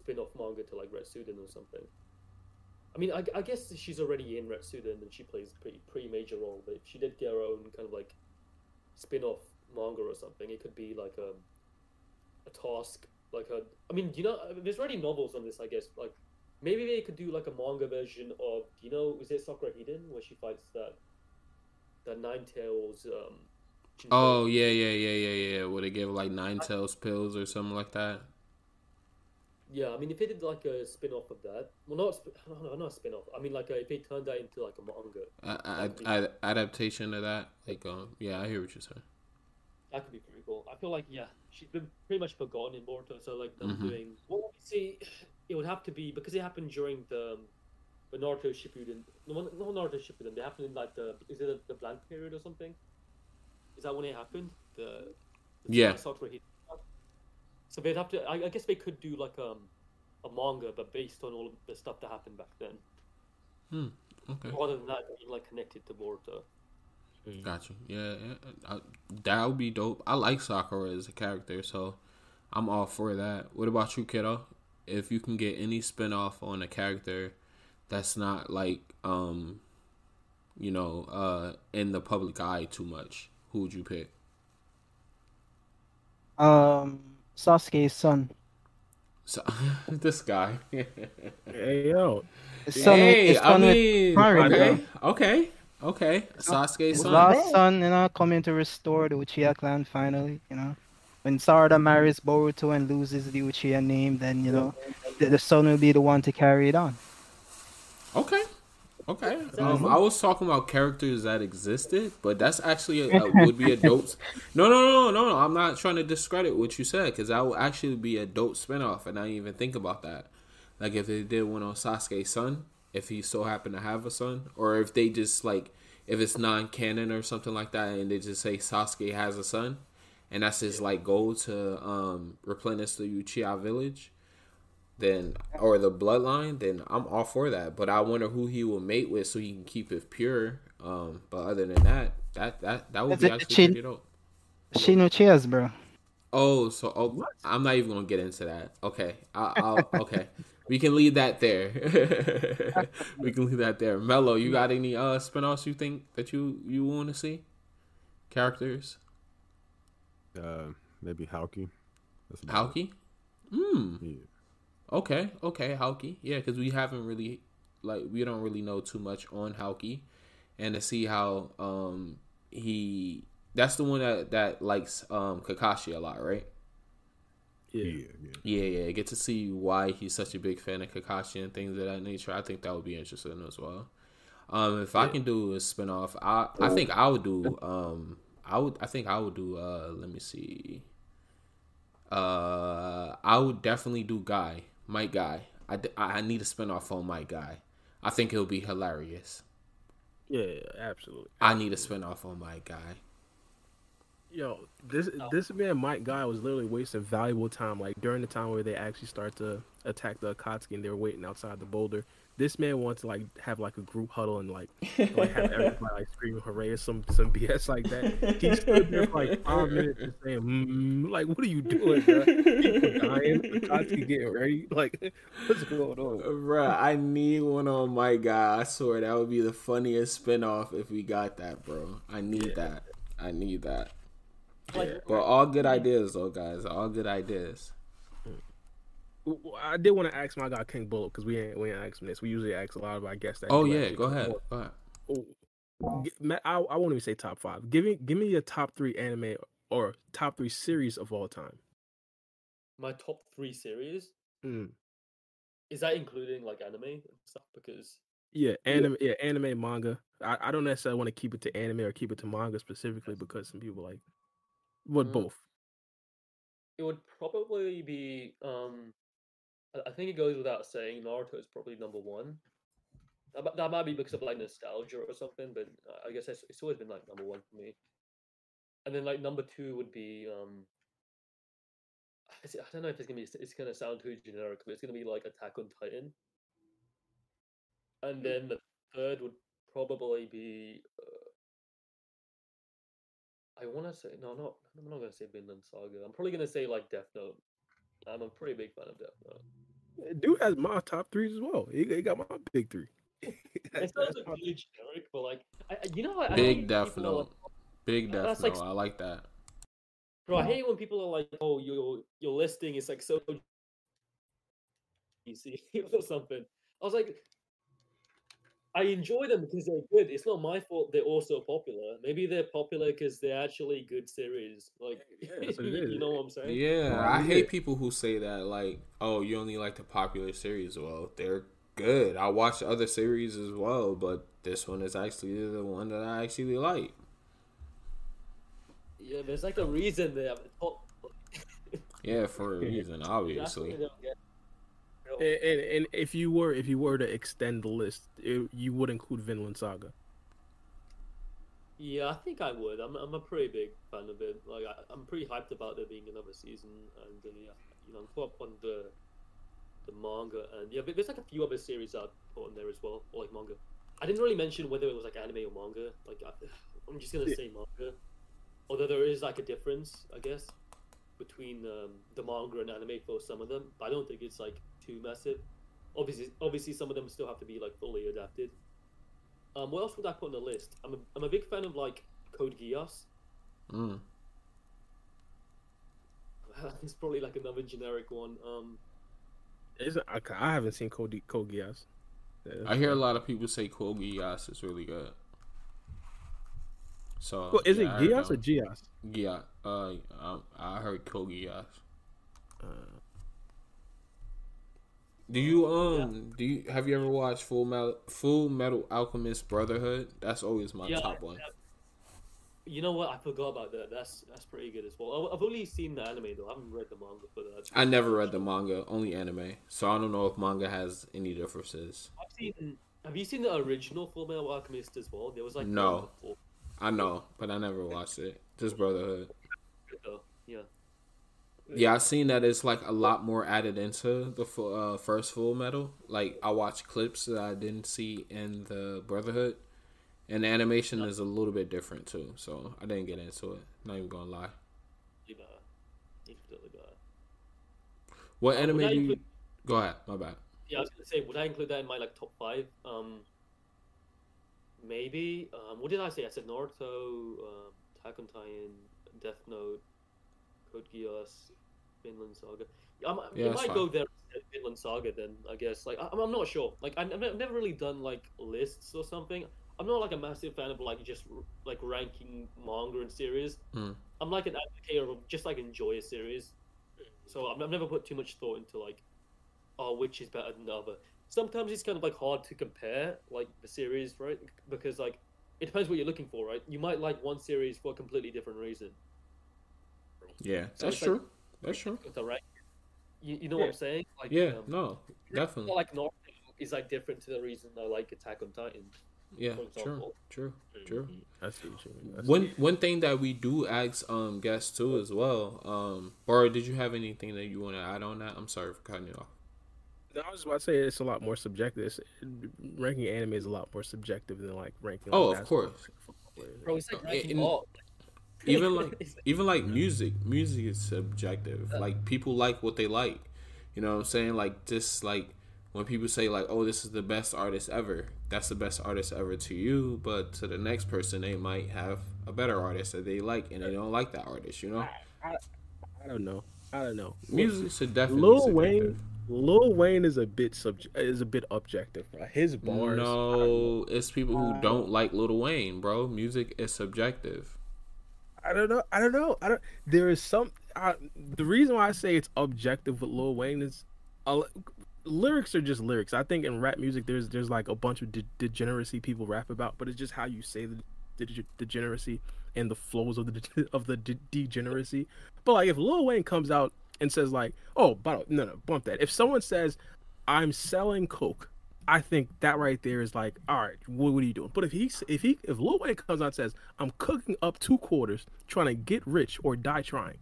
spin-off manga to like Retsuden or something. I mean, I, I guess she's already in Retsuden and she plays a pretty pretty major role. But if she did get her own kind of like spin-off manga or something, it could be like a a task like a. I mean, you know, there's already novels on this, I guess. Like, maybe they could do like a manga version of. You know, is it Sakura Hiden where she fights that that Nine Tails? Um, Jinchuriki? Oh yeah, yeah, yeah, yeah, yeah. Would they give like nine tails pills or something like that? Yeah, I mean, if they did like a spin off of that, well, not sp- no, no, not a spin off. I mean, like a, if they turned that into like a manga, a- a- adaptation of that, like, um, yeah, I hear what you're saying. that could be pretty cool. I feel like yeah, she's been pretty much forgotten in Boruto. So like them Mhm. doing what would we see, it would have to be because it happened during the um, the Naruto Shippuden. No, not Naruto Shippuden. They happened in like the is it the blank period or something? Is that when it happened? The, the Yeah. Hiden stuff? So they'd have to. I, I guess they could do like um a manga, but based on all of the stuff that happened back then, Okay, rather than that being like connected to Boruto. got you. Yeah, yeah, that would be dope. I like Sakura as a character, so I'm all for that. What about you, kiddo? If you can get any spin off on a character that's not like, um, you know, uh, in the public eye too much, who would you pick? Um, Sasuke's son. So, this guy. Hey yo, His son, hey, his I son with mean, Mario. okay, okay, okay. Sasuke's son. last son, you know, coming to restore the Uchiha clan finally, you know. When Sarada marries Boruto and loses the Uchiha name, then you know the, the son will be the one to carry it on. Okay. Okay. Um, I was talking about characters that existed, but that's actually a, a- would be a dope. No, no, no, no, no. I'm not trying to discredit what you said because that would actually be a dope spinoff, and I didn't even think about that. Like if they did one on Sasuke's son, if he so happened to have a son, or if they just like if it's non-canon or something like that, and they just say Sasuke has a son, and that's his like goal to um replenish the Uchiha village then or the bloodline, then I'm all for that. But I wonder who he will mate with so he can keep it pure. Um, but other than that, that that that would Is be it the actually chin- pretty dope. Shin Uchiha's, bro. Oh, so oh, I'm not even gonna get into that. Okay, I, I'll okay. We can leave that there. we can leave that there. Mello, you got any uh spinoffs you think that you you want to see? Characters, Uh, maybe Hoki. That's about Hoki. Hmm. Yeah. Okay, okay, Hoki. Yeah, because we haven't really, like, we don't really know too much on Hoki, and to see how um he, that's the one that that likes um Kakashi a lot, right? yeah, Yeah, yeah. Yeah, yeah. Get to see why he's such a big fan of Kakashi and things of that nature. I think that would be interesting as well. Um, if I can do a spinoff, I I think I would do um I would I think I would do uh let me see. Uh, I would definitely do Guy, Might Guy. I, I need a spinoff on Might Guy. I think it'll be hilarious. yeah, yeah, absolutely. I need a spinoff on Might Guy. Yo, this this man Might Guy was literally wasting valuable time. Like during the time where they actually start to attack the Akatsuki and they're waiting outside the boulder. This man wants to like have like a group huddle and like like have everybody like screaming hooray or some some BS like that. He stood there for like five minutes just saying, mm, like, what are you doing, bro? People dying, Akatsuki getting ready. Like, what's going on? Bruh, I need one on my guy. I swear that would be the funniest spinoff if we got that, bro. I need that. I need that. Like, But all good ideas, though, guys. All good ideas. I did want to ask my guy King Bullet because we ain't we ain't asked him this. We usually ask a lot of our guests that. Oh yeah, go ahead. Go ahead. Oh, I, I won't even say top five. Give me give me your top three anime or top three series of all time. my top three series Mm. is that including like anime and stuff? Because Yeah, anime. Yeah, anime, manga. I, I don't necessarily want to keep it to anime or keep it to manga specifically because some people like, what Mm. both. it would probably be um I- think it goes without saying Naruto is probably number one. That, that might be because of like nostalgia or something, but I guess it's, it's always been like number one for me. And then like number two would be um I don't know if it's gonna be it's gonna sound too generic, but it's gonna be like Attack on Titan. And then the third would probably be uh, I want to say no, not I'm not gonna say Vinland Saga. I'm probably gonna say like Death Note. I'm a pretty big fan of Death Note. Dude has my top threes as well. He, he got my big three. It sounds like really generic, but like I, I- you know, I, I Big think Death people are, Note. Big Uh, Death that's like I like that. Bro, I hate when people are like, "Oh, your your listing is like so easy or something." I was like, I enjoy them because they're good. It's not my fault they're also popular. Maybe they're popular because they're actually good series. Like, Yeah, that's what it is. you know what I'm saying? Yeah, I yeah. hate people who say that like, "Oh, you only like the popular series." Well, they're good. I watch other series as well, but this one is actually the one that I actually like. Yeah, there's like a reason they have the top. Yeah, for a reason, That's what obviously. And, and, and if you were if you were to extend the list, it, you would include Vinland Saga. Yeah, I think I would. I'm, I'm a pretty big fan of it. Like, I, I'm pretty hyped about there being another season, and uh, yeah, you know, I'm caught up on the the manga, and yeah, there's like a few other series I've put on there as well, or like manga. I didn't really mention whether it was like anime or manga. Like, I, I'm just gonna Yeah. say manga, although there is like a difference, I guess, between um, the manga and anime for some of them. But I don't think it's like too massive. Obviously, obviously, some of them still have to be like fully adapted. Um, what else would I put on the list? I'm a, I'm a big fan of like Code Geass. Mm. it's probably like another generic one. Um, Is I, I haven't seen Code Code Geass. I hear a lot of people say Code Geass is really good. So Well, is yeah, it heard Geass or Geass? one. Yeah, uh, um, I heard Code Geass. Uh, Do you um do you have you ever watched Full Metal Full Metal Alchemist Brotherhood? That's always my Yeah, top one. you know what? I forgot about that. That's that's pretty good as well. I've only seen the anime though. I haven't read the manga for that. I never read the manga, only anime, so I don't know if manga has any differences. I've seen. Have you seen the original Full Metal Alchemist as well? There was like No. I know, but I never watched it. Just Brotherhood. Yeah. Yeah, I've seen that it's like a lot more added into the uh, first Full Metal. Like I watched clips that I didn't see in the Brotherhood, and the animation is a little bit different too. So I didn't get into it. Not even gonna lie. Really bad. Infinitely bad. What Uh, anime would I do you? include- Go ahead. My bad. Yeah, I was gonna say, would I include that in my like top five? Um, maybe. Um, what did I say? I said Naruto, um, Attack on Titan, Death Note, Code Geass, Vinland Saga. I'm, Yeah, it might fine. go there instead of Vinland Saga then. I guess. Like, I, I'm not sure. Like, I've never, really done like lists or something. I'm not like a massive fan of like just like ranking manga and series. Hmm. I'm like an advocate of just like enjoy a series. So I've, I've never put too much thought into like, oh, which is better than the other. Sometimes it's kind of like hard to compare like the series, right? Because like it depends what you're looking for, right? You might like one series for a completely different reason. Yeah, So that's it's like- true. That's true. With the right, you, you know what I'm saying? Like, Yeah. um, No. Definitely. like Naruto is like different to the reason I like Attack on Titan. Yeah. for True. example. True. True. I see what you mean. I see One one thing that we do ask um guests too as well. Um, Bora, did you have anything that you want to add on that? I'm sorry for cutting you off. No, I was about to say it's a lot more subjective. It's, ranking anime is a lot more subjective than like ranking. Oh, like, of course. Bro, it's like Uh, ranking in- all. Even like even like music, music is subjective. Like people like what they like. You know what I'm saying? Like just like when people say like, "Oh, this is the best artist ever." That's the best artist ever to you, but to the next person, they might have a better artist that they like, and they don't like that artist. You know, I don't know. I don't know. music should definitely. Lil. Wayne, Lil Wayne is a bit subj- is a bit objective. Bro. His bars. No, it's people who don't like Lil Wayne, bro. Music is subjective. I don't know. I don't know. I don't. There is some. I, the reason why I say it's objective with Lil Wayne is, uh, lyrics are just lyrics. I think in rap music, there's there's like a bunch of de- degeneracy people rap about, but it's just how you say the de- degeneracy and the flows of the de- of the de- degeneracy. But like if Lil Wayne comes out and says like, oh, but no, no, bump that. If someone says, I'm selling coke. I think that right there is like, all right, what, what are you doing? But if he, if he, if Lil Wayne comes out and says, I'm cooking up two quarters, trying to get rich or die trying,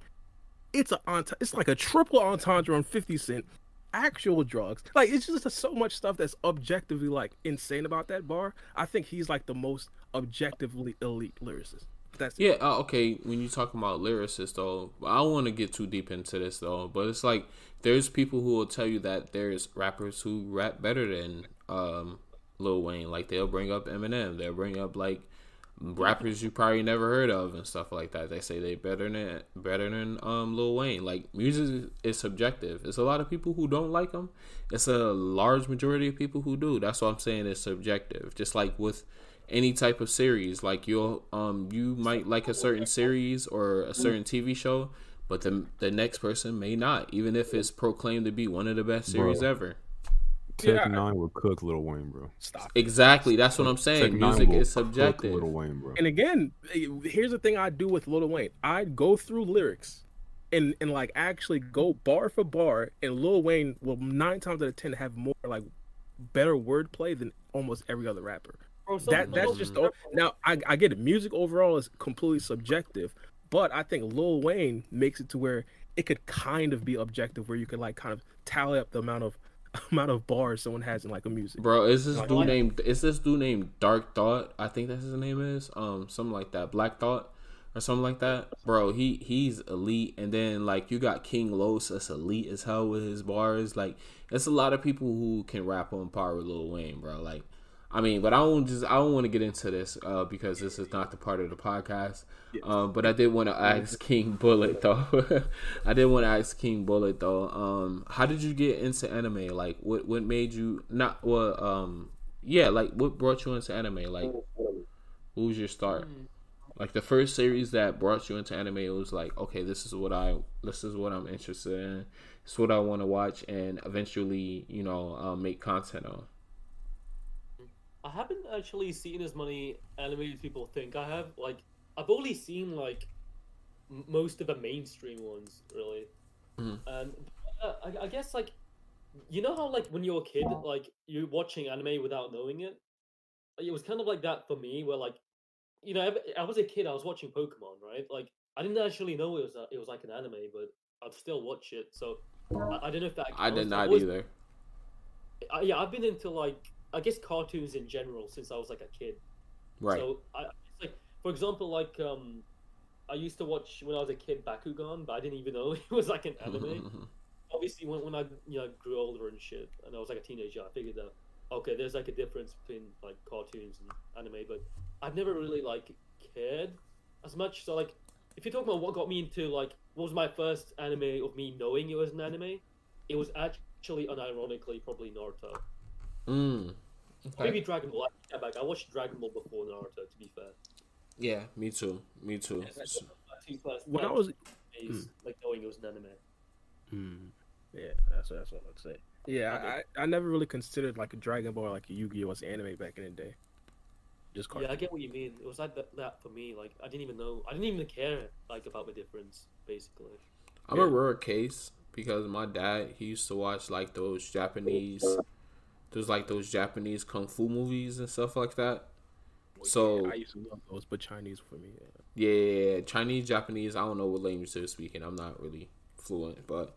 it's a it's like a triple entendre on Fifty Cent, actual drugs. Like it's just so much stuff that's objectively like insane about that bar. I think he's like the most objectively elite lyricist. That's Yeah, uh, okay. When you talking about lyricists, though, I don't want to get too deep into this, though. But it's like there's people who will tell you that there's rappers who rap better than um, Lil Wayne. Like they'll bring up Eminem, they'll bring up like rappers you probably never heard of and stuff like that. They say they better than better than um Lil Wayne. Like music is subjective. It's a lot of people who don't like him. It's a large majority of people who do. That's what I'm saying. It's subjective. Just like with any type of series, like you'll um you might like a certain series or a certain TV show, but the the next person may not, even if it's proclaimed to be one of the best series Bro. ever. Tech Yeah. Nine will cook Lil Wayne, bro. Stop. Exactly. That's what I'm saying. Tech N9ne Music will is cook subjective. Lil Wayne, bro. And again, eh, here's the thing I do with Lil Wayne. I go through lyrics and and like actually go bar for bar, and Lil Wayne will nine times out of ten have more like better wordplay than almost every other rapper. Bro, some- That that's just the, now I, I get it. Music overall is completely subjective, but I think Lil Wayne makes it to where it could kind of be objective, where you could like kind of tally up the amount of amount of bars someone has in like a music. Bro, is this Like- dude named is this dude named Dark Thought? I think that's his name is. Um something like that. Black Thought or something like that. Bro, he he's elite and then like you got King Los that's elite as hell with his bars. Like it's a lot of people who can rap on par with Lil Wayne, bro. Like I mean, but I don't just I don't want to get into this uh, because this is not the part of the podcast. Um, but I did want to ask King Bullet though. I did want to ask King Bullet though. Um, how did you get into anime? Like, what what made you not? Well, um, yeah, like what brought you into anime? Like, who was your start? Like the first series that brought you into anime, it was like, okay, this is what I, this is what I'm interested in. It's what I want to watch, and eventually, you know, uh, make content on. I haven't actually seen as many anime as people think I have. Like, I've only seen like m- most of the mainstream ones, really. Mhm. And uh, I, I guess like, you know how like when you're a kid, like you're watching anime without knowing it. It was kind of like that for me, where like, you know, I- I was a kid, I was watching Pokemon, right? Like, I didn't actually know it was a, it was like an anime, but I'd still watch it. So I, I don't know if that. I did not always- either. I, yeah, I've been into like I guess cartoons in general since I was like a kid. Right. So I it's like for example, like um, I used to watch when I was a kid Bakugan, but I didn't even know it was like an anime. Obviously, when, when I you know grew older and shit, and I was like a teenager, I figured that okay, there's like a difference between like cartoons and anime, but I've never really like cared as much. So like, if you're talking about what got me into like what was my first anime of me knowing it was an anime, it was actually unironically probably Naruto. mm. Okay. Maybe Dragon Ball. I back. I watched Dragon Ball before Naruto. To be fair, Yeah, me too. Me too. Yeah, that's my When I was days, like knowing it was an anime. Hmm. Yeah, that's that's what I'd say. Yeah, I, I never really considered like a Dragon Ball or like a Yu-Gi-Oh as anime back in the day. Just cartoon. Yeah, I get what you mean. It was like that, that for me. Like I didn't even know. I didn't even care like about the difference. Basically, I'm a rare case because my dad he used to watch like those Japanese, there's like those Japanese kung fu movies and stuff like that. So Yeah, I used to love those, but Chinese for me. Yeah. yeah, Chinese, Japanese. I don't know what language they're speaking. I'm not really fluent, but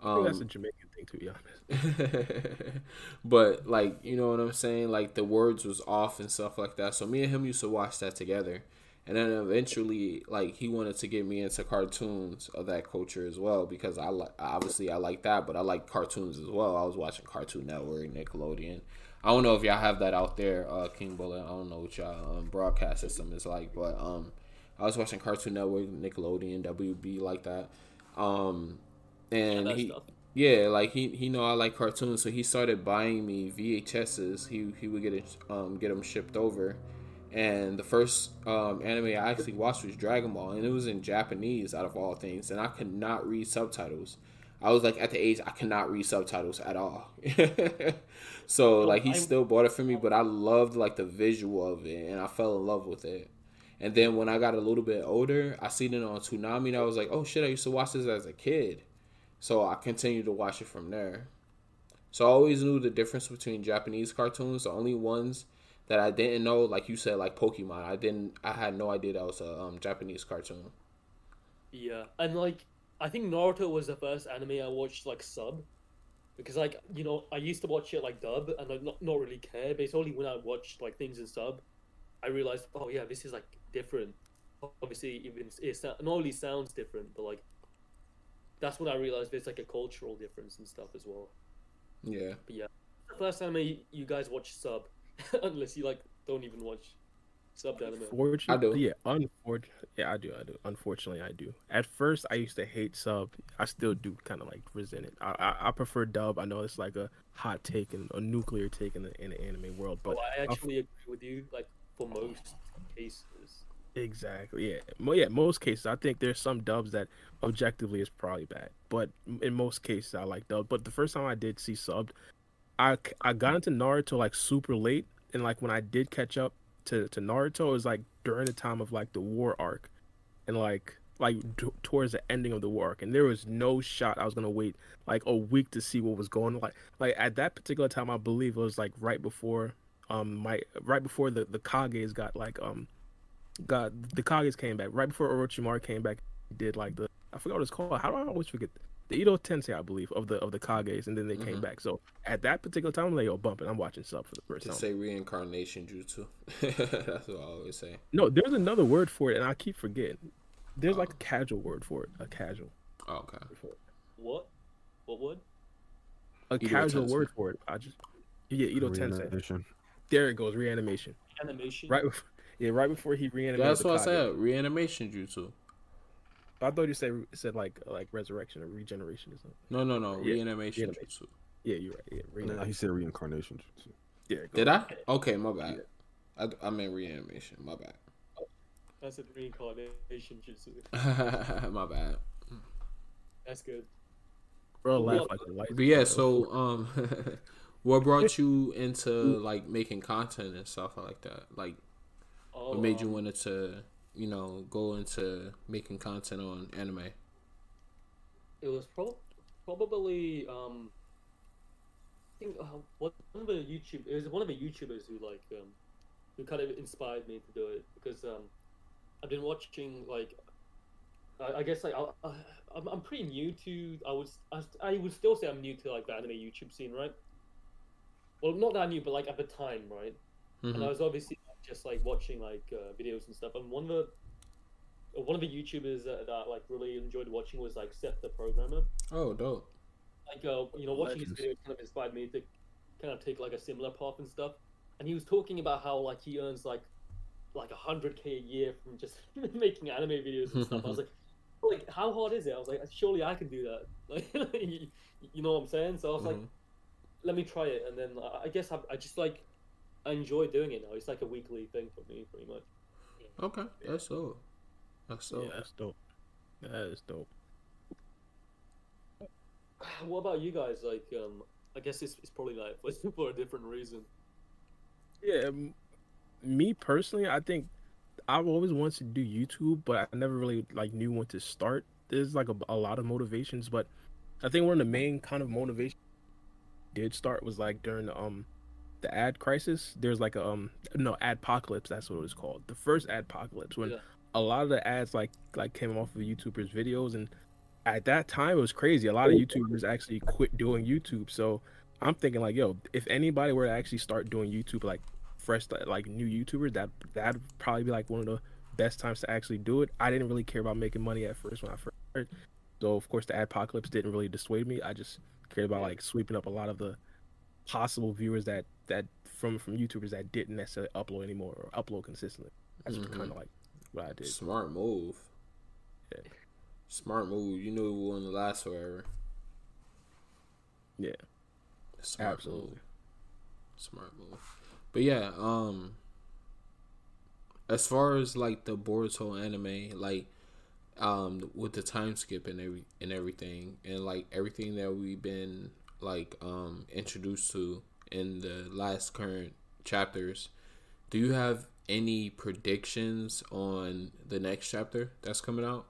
I think that's a um, Jamaican thing, to be honest. but like you know what I'm saying, like the words was off and stuff like that. So me and him used to watch that together, and then eventually, like he wanted to get me into cartoons of that culture as well because I like obviously I like that, but I like cartoons as well. I was watching Cartoon Network, Nickelodeon. I don't know if y'all have that out there, uh, King Bullet. I don't know what y'all um, broadcast system is like, but um, I was watching Cartoon Network, Nickelodeon, WB like that. Um, and that he, stuff. yeah, like he he know I like cartoons, so he started buying me VHSs. He he would get it um get them shipped over, and the first um anime I actually watched was Dragon Ball, and it was in Japanese out of all things, and I could not read subtitles. I was like at the age I cannot read subtitles at all. so like he still bought it for me, but I loved like the visual of it, and I fell in love with it. And then when I got a little bit older, I seen it on Toonami, and I was like, "Oh shit! I used to watch this as a kid." So I continued to watch it from there. So I always knew the difference between Japanese cartoons. The only ones that I didn't know, like you said, like Pokemon, I didn't. I had no idea that was a um, Japanese cartoon. Yeah, and like I think Naruto was the first anime I watched like sub, because like you know I used to watch it like dub and I not not really care, but it's only when I watched like things in sub, I realized oh yeah this is like different. Obviously, even it not only sounds different, but like that's when I realized there's like a cultural difference and stuff as well. Yeah. Yeah. The first anime you- you guys watched sub, unless you like don't even watch Subbed anime. Unfortunately, I do. Yeah, unfortunately, yeah, I do. I do. Unfortunately, I do. At first, I used to hate sub. I still do, kind of like resent it. I, I I prefer dub. I know it's like a hot take and a nuclear take in the in the anime world, but But I actually agree with you. Like for most cases. Exactly. Yeah. Mo- yeah. Most cases, I think there's some dubs that objectively is probably bad, but in most cases, I like dub. But the first time I did see subbed, I I got into Naruto like super late, and like when I did catch up to to Naruto, it was like during the time of like the war arc, and like like towards the ending of the war arc, and there was no shot I was gonna wait like a week to see what was going on. Like like at that particular time, I believe it was like right before um my right before the the Kages got like um got the Kages came back right before Orochimaru came back. Did like the I forgot what it's called. How do I always forget the Edo Tensei, I believe, of the of the Kages, and then they came Mhm. back. So at that particular time, I'm like, yo, bumping. I'm watching sub for the first To time. say reincarnation jutsu. That's what I always say. No, there's another word for it, and I keep forgetting. There's like a casual word for it. A casual. Oh, okay. word for it. What? What would? A Edo casual Tensei. word for it. I just yeah, Edo Tensei. Reanimation. There it goes, reanimation. Animation. Right, before, yeah, right before he reanimated. That's the what I said. Reanimation jutsu. I thought you said said like like resurrection or regeneration or something. No, no, no. Yeah, Reanimation reanimation. jutsu. Yeah, you're right. Yeah, No, he said reincarnation. Yeah, go Did I? Okay, my bad. I, I meant reanimation. My bad. That's a reincarnation jutsu. my bad. That's good. Bro, laugh Well, like a light. But yeah, so um, what brought you into like making content and stuff like that? Like, Oh, what made you um, want to, you know, go into making content on anime? It was prob- probably um. I think uh, one of the YouTube it was one of the YouTubers who like um, who kind of inspired me to do it because um, I've been watching like I, I guess like I, I, I'm I'm pretty new to I was I, I would still say I'm new to like the anime YouTube scene right. Well, not that new, but like at the time, right? and I was obviously just like watching like uh, videos and stuff. And one of the uh, one of the YouTubers that, that like really enjoyed watching was like Seth the Programmer. Oh, dope. Like uh, you know, watching Legends. his videos kind of inspired me to kind of take like a similar path and stuff. And he was talking about how like he earns like like a hundred k a year from just making anime videos and stuff. I was like. Like how hard is it? I was like, surely I can do that. Like, you you know what I'm saying? So I was like, Mhm. let me try it, and then I, I guess I, I just like I enjoy doing it now. It's like a weekly thing for me, pretty much. Okay, that's so. That's so. Yeah, that's dope. That is dope. What about you guys? Like, um, I guess it's, it's probably like for a different reason. Yeah, m- me personally, I think I've always wanted to do YouTube, but I never really like knew when to start. There's like a, a lot of motivations, but I think one of the main kind of motivations did start was like during the um the ad crisis. There's like a um no adpocalypse. That's what it was called. The first adpocalypse when Yeah. a lot of the ads like like came off of YouTubers' videos, and at that time it was crazy. A lot of YouTubers actually quit doing YouTube. So I'm thinking like, yo, if anybody were to actually start doing YouTube like fresh like new YouTubers, that that'd probably be like one of the best times to actually do it. I didn't really care about making money at first when I first started. So of course the adpocalypse didn't really dissuade me. I just cared about like sweeping up a lot of the possible viewers that that from from YouTubers that didn't necessarily upload anymore or upload consistently. That's Mhm. kind of like what I did. Smart move. Yeah. Smart move. You knew it wouldn't last forever. Yeah, Smart absolutely. move. Smart move. But yeah, um as far as like the Boruto anime, like um with the time skip and every and everything and like everything that we've been like um introduced to in the last current chapters, do you have any predictions on the next chapter that's coming out?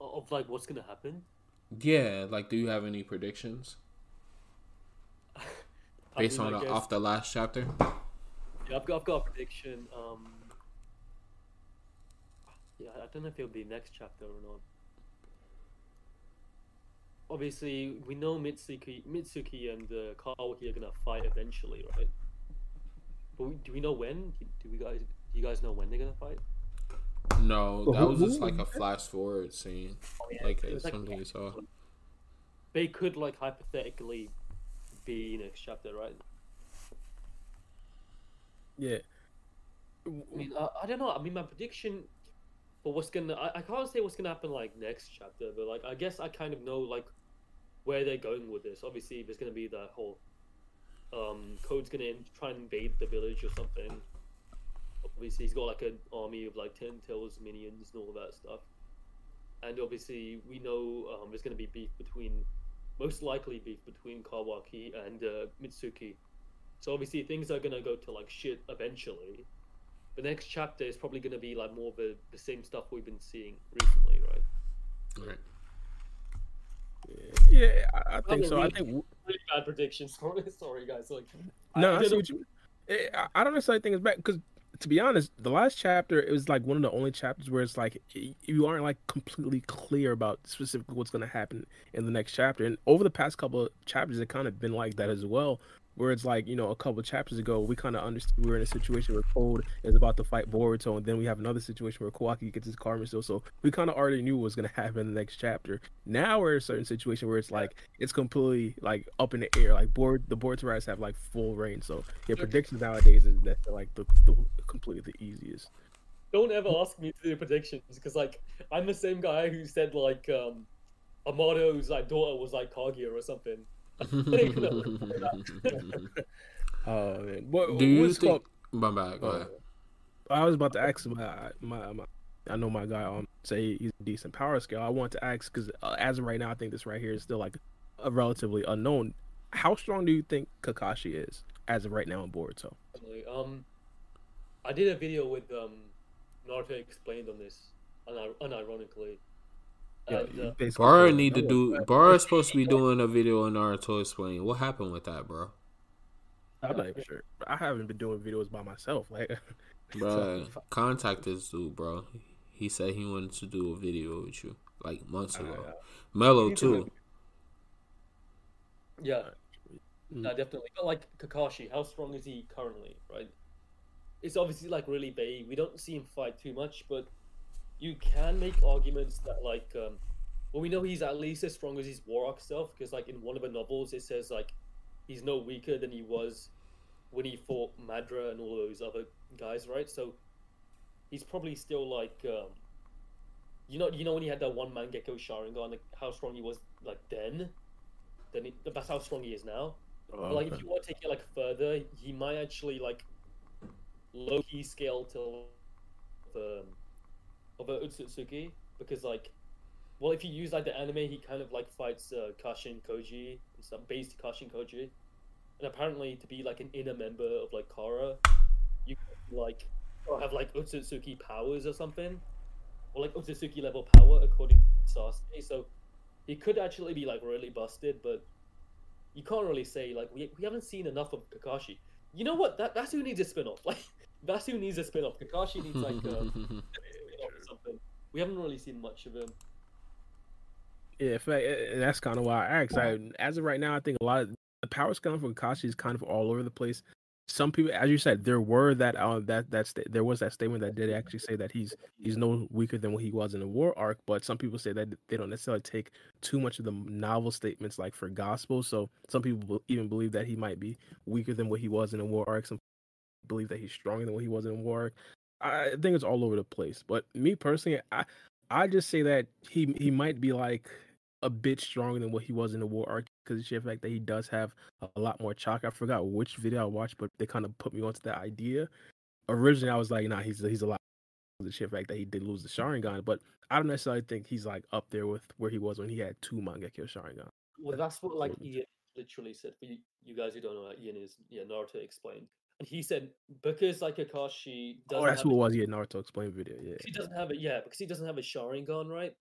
Of like what's gonna happen. Yeah, like do you have any predictions based mean, on guess- off the last chapter? Yeah, I've got I've got a prediction. Um, yeah, I don't know if it'll be next chapter or not. Obviously, we know Mitsuki, Mitsuki and uh, Kawaki are gonna fight eventually, right? But we, do we know when? Do we guys? Do you guys know when they're gonna fight? No, that was just like a flash forward scene, Oh, yeah, like it uh, like- something you saw. They could like hypothetically be in next chapter, right? Yeah. I mean, uh, I don't know. I mean, my prediction for what's gonna I, I can't say what's gonna happen like next chapter, but like I guess I kind of know like where they're going with this. Obviously, there's gonna be the whole um Code's gonna try and invade the village or something. Obviously, he's got like an army of like Ten Tails minions and all that stuff. And obviously, we know um, there's gonna be beef between, most likely beef between Kawaki and uh, Mitsuki. So obviously, things are gonna go to like shit eventually. The next chapter is probably gonna be like more of the, the same stuff we've been seeing recently, right? Right. Yeah, I, I think a so. I think Really bad predictions. Sorry, sorry guys. Like, No, I I, see don't- what you. eh, I- I don't necessarily think it's bad because, to be honest, the last chapter it was like one of the only chapters where it's like you aren't like completely clear about specifically what's going to happen in the next chapter. And over the past couple of chapters, it kind of been like that as well, where it's like you know a couple chapters ago we kind of understood we were in a situation where Code is about to fight Boruto, and then we have another situation where Kawaki gets his karma still. So we kind of already knew what was going to happen in the next chapter. Now we're in a certain situation where it's like it's completely like up in the air. Like board the board to rise have like full reign. So yeah, predictions nowadays is that like the, the completely the easiest. don't ever ask me to do predictions because like I'm the same guy who said like um Amado's like daughter was like Kaguya or something. Oh man, what, Do you what's think? called- My bad. Go Uh, ahead. I was about to ask my, my my I know my guy um say he's a decent power scale. I want to ask because uh, as of right now, I think this right here is still like a relatively unknown. How strong do you think Kakashi is as of right now in Boruto? Definitely. Um, I did a video with um Naruto explained on this, un- unironically. Yeah, uh, basically Bar told- need to do. Bar is supposed to be doing a video on Naruto explaining what happened with that, bro. I'm not even sure. I haven't been doing videos by myself. Like, Bro, contact this dude, bro. He said he wanted to do a video with you like months ago. Uh, Mellow too. yeah, Mm. no, definitely. But like Kakashi, how strong is he currently? Right? It's obviously like really big. We don't see him fight too much, but you can make arguments that like, um, well, we know he's at least as strong as his war arc self because like in one of the novels it says like he's no weaker than he was when he fought Madara and all those other guys, right? So he's probably still like, um, you know, you know when he had that one Mangekyo Sharingan, like how strong he was like then. Then he, that's how strong he is now. Oh, But, like okay. if you want to take it like further, he might actually like low key scale to the of Otsutsuki because like well if you use like the anime he kind of like fights uh, Kashin Koji and stuff based Kashin Koji and apparently to be like an inner member of like Kara you like or have like Otsutsuki powers or something or like Otsutsuki level power according to Sasuke so he could actually be like really busted but you can't really say like we, we haven't seen enough of Kakashi. You know what? That that's who needs a spin-off. Like that's who needs a spin-off. Kakashi needs like a something. We haven't really seen much of him. Yeah, fact, eh, that's kind of why I asked. I, as of right now, I think a lot of the power scaling for Kakashi is kind of all over the place. Some people, as you said, there were that uh, that that there was that statement that did actually say that he's he's no weaker than what he was in the war arc. But some people say that they don't necessarily take too much of the novel statements like for gospel. So some people even believe that he might be weaker than what he was in the war arc. Some believe that he's stronger than what he was in the war arc. I think it's all over the place. But me personally, I I just say that he he might be like a bit stronger than what he was in the war arc because the fact that he does have a lot more chalk. I forgot which video I watched, but they kind of put me onto that idea. Originally, I was like, nah, he's he's a lot. The sheer fact that he did lose the Sharingan, but I don't necessarily think he's like up there with where he was when he had two Mangekyo Sharingan. Well, that's what like. Ian literally said. For you, you guys who don't know, Ian is yeah Naruto explained, and he said because like Kakashi oh, doesn't Oh, that's it a- was. Yeah, Naruto explained video. Yeah, because he doesn't have it yeah because he doesn't have a Sharingan right.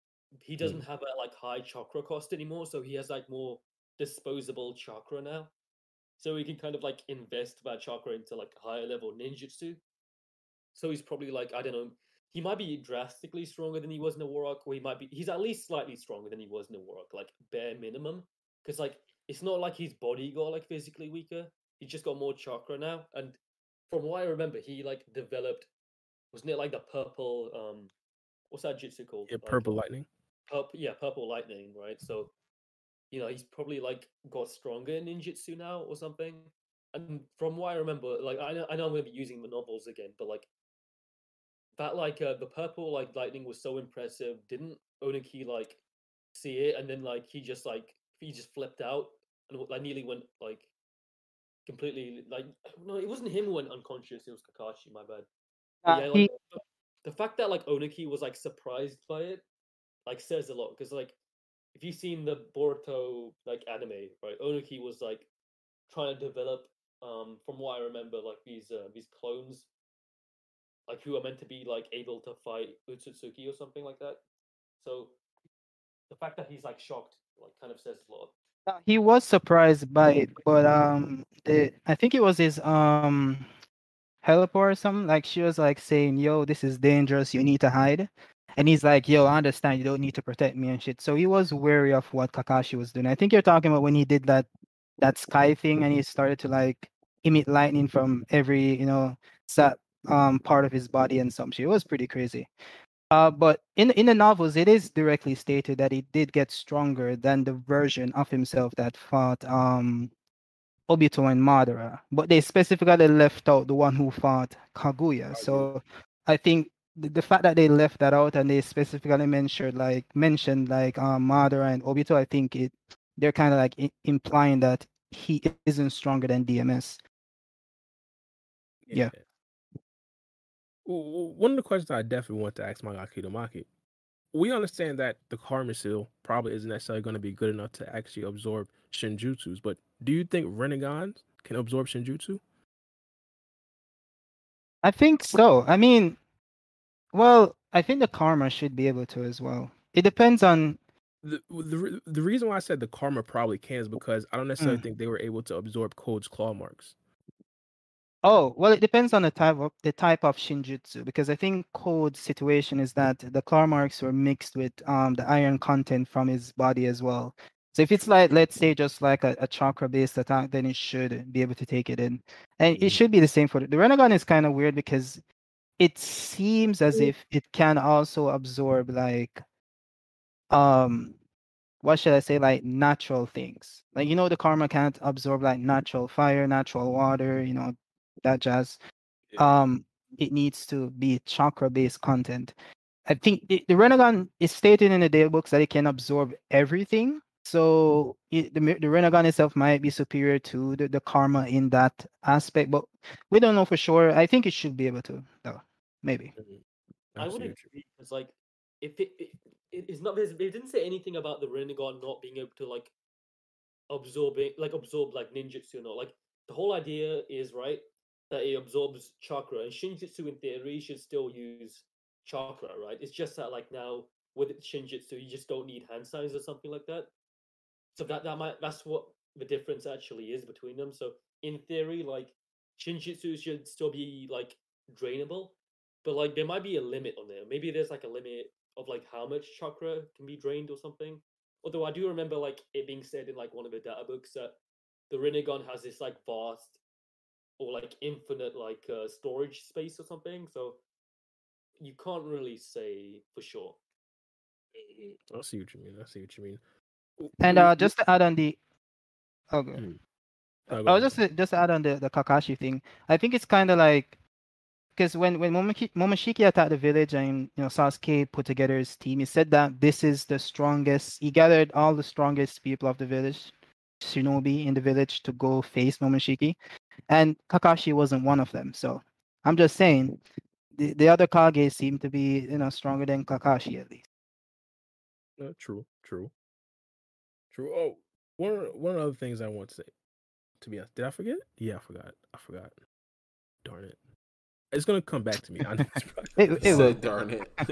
He hmm. doesn't have a like high chakra cost anymore, so he has like more disposable chakra now. So he can kind of like invest that chakra into like higher level ninjutsu. So he's probably like I don't know. He might be drastically stronger than he was in the war arc, or he might be. He's at least slightly stronger than he was in the war arc, like bare minimum. Because like it's not like his body got like physically weaker. He's just got more chakra now. And from what I remember, he like developed. Wasn't it like the purple? Um, what's that jutsu called? yeah, Like, Purple Lightning. purple yeah purple lightning right so you know he's probably like got stronger in ninjutsu now or something and from what i remember like i know, I know i'm going to be using the novels again but like that like uh, the purple like lightning was so impressive. Didn't Onoki like see it and then like he just like he just flipped out and like nearly went like completely like no, it wasn't him who went unconscious. It was Kakashi. My bad. Uh, yeah, like, he- the, fact that like Onoki was like surprised by it, like says a lot. Because like, if you've seen the Boruto like anime, right, Onoki was like trying to develop, um, from what I remember, like these uh, these clones, like who are meant to be like able to fight Otsutsuki or something like that. So the fact that he's like shocked, like, kind of says a lot. Uh, he was surprised by it, but um, the I think it was his um, helper or something. Like she was like saying, "Yo, this is dangerous. You need to hide." And he's like, "Yo, I understand. You don't need to protect me and shit." So he was wary of what Kakashi was doing. I think you're talking about when he did that that sky thing and he started to like emit lightning from every you know sat um part of his body and some shit. It was pretty crazy. Uh, but in in the novels, it is directly stated that he did get stronger than the version of himself that fought um Obito and Madara. But they specifically left out the one who fought Kaguya. So I think the, the fact that they left that out and they specifically mentioned like mentioned like um Madara and Obito, I think it they're kind of like i- implying that he isn't stronger than DMS. Yeah. Well, One of the questions I definitely want to ask Magaki Maki. We understand that the Karma Seal probably isn't necessarily going to be good enough to actually absorb Shinjutsus, but do you think Rinnegans can absorb Shinjutsu? I think so. I mean, well, I think the karma should be able to as well. It depends on The, the the reason why I said the Karma probably can is because I don't necessarily Mm. think they were able to absorb Code's claw marks. Oh, well, it depends on the type of the type of Shinjutsu because I think Code's situation is that the claw marks were mixed with um the iron content from his body as well. So if it's like let's say just like a, a chakra based attack, then it should be able to take it in. And it Mhm. should be the same for the, the Rinnegan is kind of weird because it seems as if it can also absorb like um what should I say, like natural things. Like you know, the karma can't absorb like natural fire, natural water, you know, that jazz. Um, it needs to be chakra-based content. I think the, the Rinnegan is stated in the data books that it can absorb everything. So it, the mi- the Rinnegan itself might be superior to the, the karma in that aspect, but we don't know for sure. I think it should be able to, though. Maybe. I would see what agree because like if it, it it- it's not there's- it didn't say anything about the Rinnegan not being able to like absorbing like absorb like ninjutsu or not. Like the whole idea is right that it absorbs chakra and Shinjutsu in theory should still use chakra, right? It's just that like now with it- Shinjutsu you just don't need hand signs or something like that. So that that might that's what the difference actually is between them. So in theory, like Shinjutsu should still be like drainable, but like there might be a limit on there. Maybe there's like a limit of like how much chakra can be drained or something. Although I do remember like it being said in like one of the data books that the Rinnegan has this like vast or like infinite like uh, storage space or something. So you can't really say for sure. I see what you mean. I see what you mean. And uh, just to add on the, okay. Mm. Oh, I go was just just add on the, the Kakashi thing. I think it's kind of like because when when Momoki, Momoshiki attacked the village and you know Sasuke put together his team, he said that this is the strongest. He gathered all the strongest people of the village, shinobi in the village, to go face Momoshiki, and Kakashi wasn't one of them. So I'm just saying, the, the other Kage seem to be you know stronger than Kakashi at least. Uh, true, true, true. Oh, one of- one of the things I want to say. To be honest, did I forget? Yeah, I forgot. I forgot. Darn it! It's gonna come back to me. I know it's probably- It, it will. Said darn it.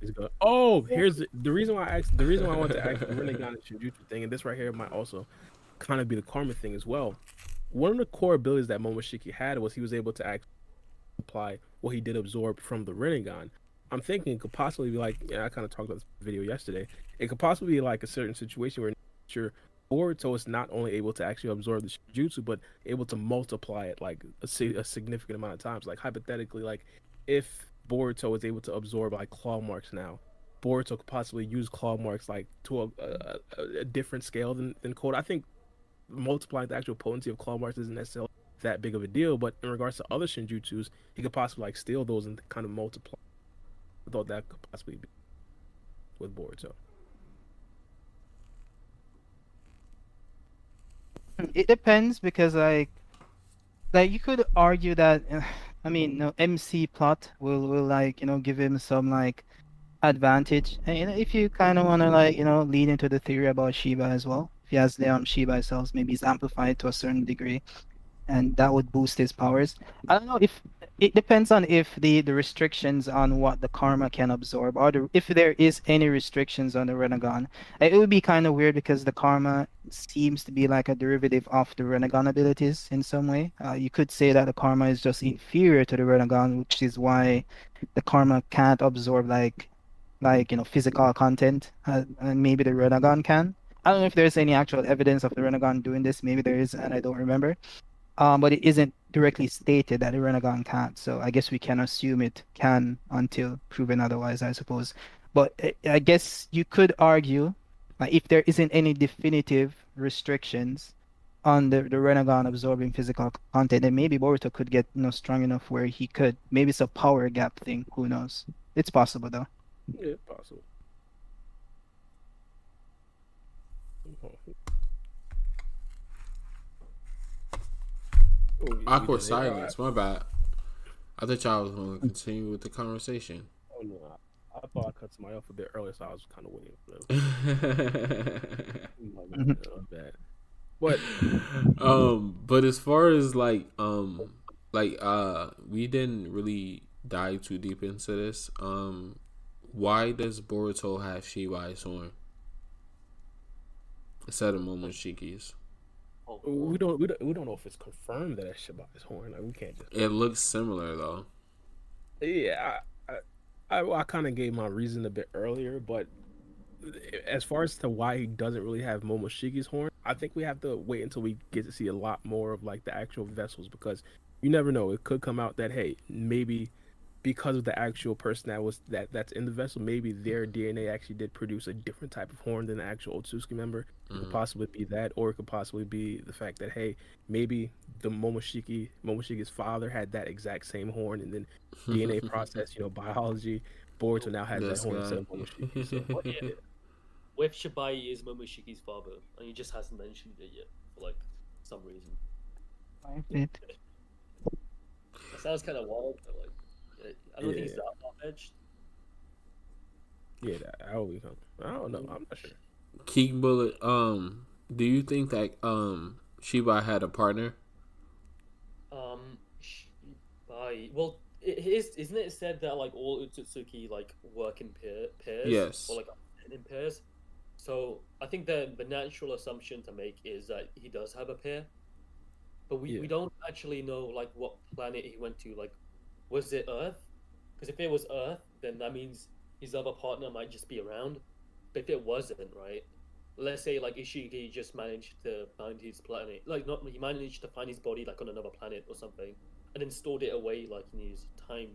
it's gonna- oh, here's the, the reason why I asked. The reason why I want to ask the Rinnegan and Shinjutsu thing, and this right here might also kind of be the karma thing as well. One of the core abilities that Momoshiki had was he was able to apply what he did absorb from the Rinnegan. I'm thinking it could possibly be like, yeah, I kind of talked about this video yesterday. It could possibly be like a certain situation where your Boruto is not only able to actually absorb the jutsu, but able to multiply it like a, a significant amount of times. Like hypothetically, like if Boruto is able to absorb like claw marks now, Boruto could possibly use claw marks like to a, a, a- different scale than than Code. I think multiplying the actual potency of claw marks isn't necessarily that big of a deal. But in regards to other Shinjutsus, he could possibly like steal those and kind of multiply. I thought that could possibly be with Boruto. It depends because like, like you could argue that, I mean, no MC plot will will like you know give him some like advantage, and you know, if you kind of want to like you know lead into the theory about Shiba as well, if he has the um Shiba cells, maybe he's amplified to a certain degree, and that would boost his powers. I don't know if it depends on if the the restrictions on what the karma can absorb or the, if there is any restrictions on the Rinnegan. It would be kind of weird because the karma seems to be like a derivative of the Rinnegan abilities in some way. Uh, you could say that the karma is just inferior to the Rinnegan, which is why the karma can't absorb like like you know physical content, uh, and maybe the Rinnegan can. I don't know if there's any actual evidence of the Rinnegan doing this. Maybe there is, and I don't remember. Um, but it isn't directly stated that the Rinnegan can't. So I guess we can assume it can until proven otherwise, I suppose. But I- I guess you could argue, like, if there isn't any definitive restrictions on the, the Rinnegan absorbing physical content, then maybe Boruto could get you know strong enough where he could. Maybe it's a power gap thing. Who knows? It's possible though. Yeah, possible. Oh, you- you Awkward did it. Silence. My bad. I thought y'all was going to continue with the conversation. Oh no, I, I thought I cut somebody off a bit earlier, so I was kind of waiting for them. My bad. But um, but as far as like um, like uh, we didn't really dive too deep into this. Um, why does Boruto have Shibai instead of Momoshiki's? Oh, we don't, we don't we don't know if it's confirmed that it's Shibai's horn. Like we can't just It looks similar though. Yeah, I I, I, I kind of gave my reason a bit earlier, but as far as to why he doesn't really have Momoshiki's horn, I think we have to wait until we get to see a lot more of like the actual vessels because you never know. It could come out that hey, maybe because of the actual person that was that that's in the vessel, maybe their DNA actually did produce a different type of horn than the actual Otsuki member. It could mm-hmm. possibly be that, or it could possibly be the fact that hey, maybe the Momoshiki Momoshiki's father had that exact same horn, and then DNA process, you know, biology. Boruto now has This that horn guy. instead of Momoshiki. So, What if, what if Shibai is Momoshiki's father and he just hasn't mentioned it yet for like some reason? It- That sounds kind of wild, but like, I don't think it's Yeah. that far fetched. yeah, that, that will. I don't know. I'm not sure. King Bullet. Um, do you think that um Shibai had a partner? Um, Shibai. Well, it is isn't it said that like all Otsutsuki like work in pair, pairs? Yes. Or like in pairs. So I think the the natural assumption to make is that he does have a pair, but we, Yeah. we don't actually know like what planet he went to. Like, was it Earth? Because if it was Earth, then that means his other partner might just be around. But if it wasn't, right? Let's say like Ishiki just managed to find his planet, like not he managed to find his body like on another planet or something, and then stored it away like in his time,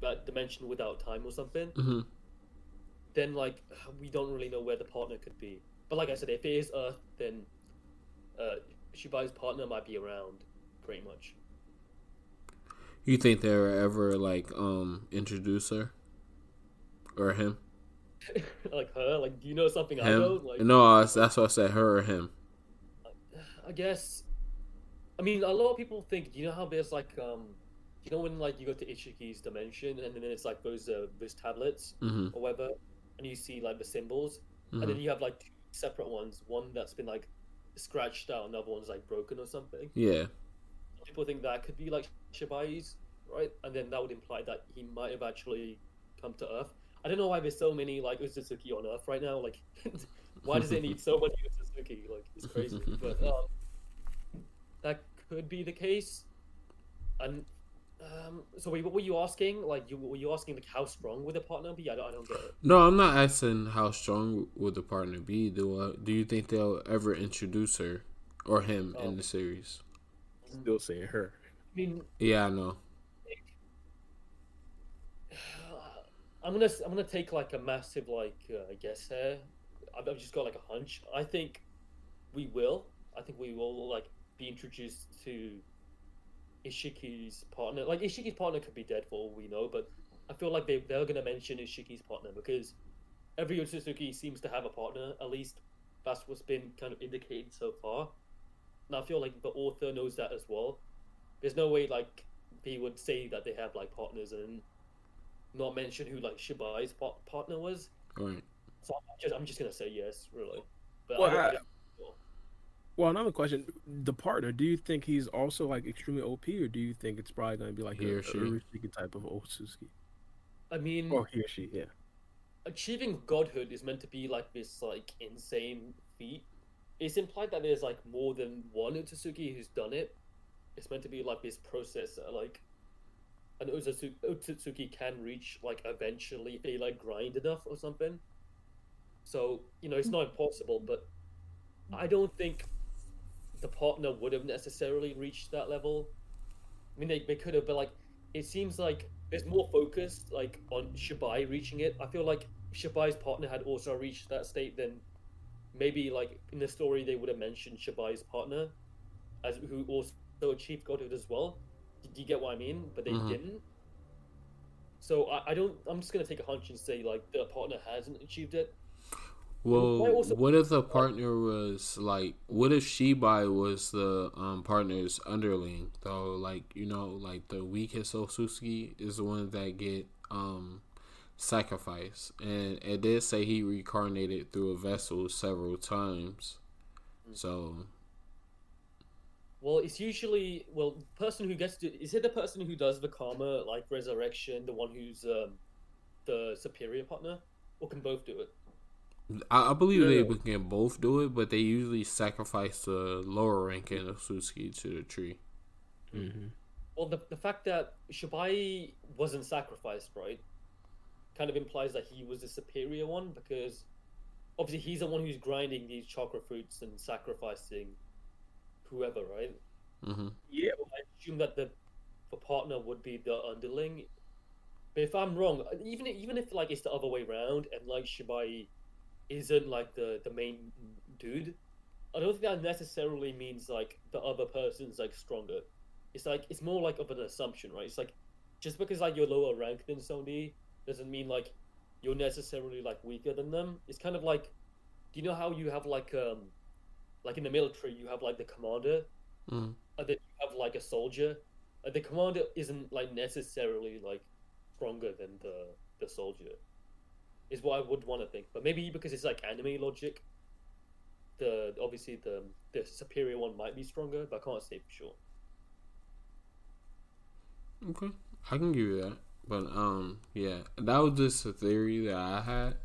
that dimension without time or something. hmm Then like we don't really know where the partner could be. But like I said, if it is Earth, then uh, Shibai's partner might be around, pretty much. You think they were ever like um introduce her or him? like her, like do you know something I don't? Like no, that's that's what I said. Her or him? I guess. I mean, a lot of people think. Do you know how there's like, um, you know when like you go to Ishiki's dimension and then it's like those uh, those tablets hmm or whatever, and you see like the symbols, and then you have like two separate ones. One that's been like scratched out, another one's like broken or something. Yeah. People think that could be like Shibai's, right? And then that would imply that he might have actually come to Earth. I don't know why there's so many like Otsutsuki on Earth right now. Like, why does it need so many Otsutsuki? Like, it's crazy. but um, that could be the case. And um, so, wait, what were you asking? Like, you were you asking like how strong would the partner be? I don't, I don't get it. No, I'm not asking how strong would the partner be. Do uh, do you think they'll ever introduce her or him Oh. in the series? Still saying her. I mean, Yeah, I know. I'm gonna I'm gonna take like a massive like uh, guess here. I've, I've just got like a hunch. I think we will. I think we will like be introduced to Ishiki's partner. Like Ishiki's partner could be dead for all we know, but I feel like they they're gonna mention Ishiki's partner because every Otsutsuki seems to have a partner. At least that's what's been kind of indicated so far. And I feel like the author knows that as well. There's no way like he would say that they have like partners and not mention who like Shibai's par- partner was. Right. So I'm just I'm just gonna say yes, really. But Well, I don't, I- I don't know. Well, another question: the partner. Do you think he's also like extremely OP, or do you think it's probably going to be like He a, or a she. Urushiki type of Otsutsuki, I mean, or he or she? Yeah. achieving godhood is meant to be like this like insane feat. It's implied that there's like more than one Otsutsuki who's done it. It's meant to be like this process that like an Otsutsu- Otsutsuki can reach like eventually if they like grind enough or something. So you know it's not impossible, but I don't think the partner would have necessarily reached that level. I mean, they, they could have, but like it seems like there's more focus like on Shibai reaching it. I feel like Shibai's partner had also reached that state, then maybe like in the story they would have mentioned Shibai's partner as who also achieved godhood as well. Do you get what I mean? But they Mhm. didn't. So I, I don't. I'm just gonna take a hunch and say like the partner hasn't achieved it. Well, also- what if the partner was like? What if Shibai was the um, partner's underling though? Like you know, like the weakest Osusuki is the one that get um sacrificed, and it did say he reincarnated through a vessel several times. So Well, it's usually well, person who gets to is it the person who does the karma like resurrection, the one who's um the superior partner, or can both do it? I, I believe Yeah. they can both do it, but they usually sacrifice the lower ranking Osusuki to the tree. Mm-hmm. Well, the the fact that Shibai wasn't sacrificed, right, kind of implies that he was the superior one because obviously he's the one who's grinding these chakra fruits and sacrificing whoever, right? hmm Yeah. I assume that the the partner would be the underling. But if I'm wrong, even even if like it's the other way around and like Shibai isn't like the the main dude, I don't think that necessarily means like the other person's like stronger. It's like it's more like of an assumption, right? It's like just because like you're lower ranked than somebody doesn't mean like you're necessarily like weaker than them. It's kind of like, do you know how you have like um, like in the military you have like the commander hmm and then you have like a soldier. The commander isn't like necessarily like stronger than the the soldier. Is what I would want to think, but maybe because it's like anime logic, the obviously the the superior one might be stronger, but I can't say for sure. Okay, I can give you that. But um, yeah, that was just a theory that I had.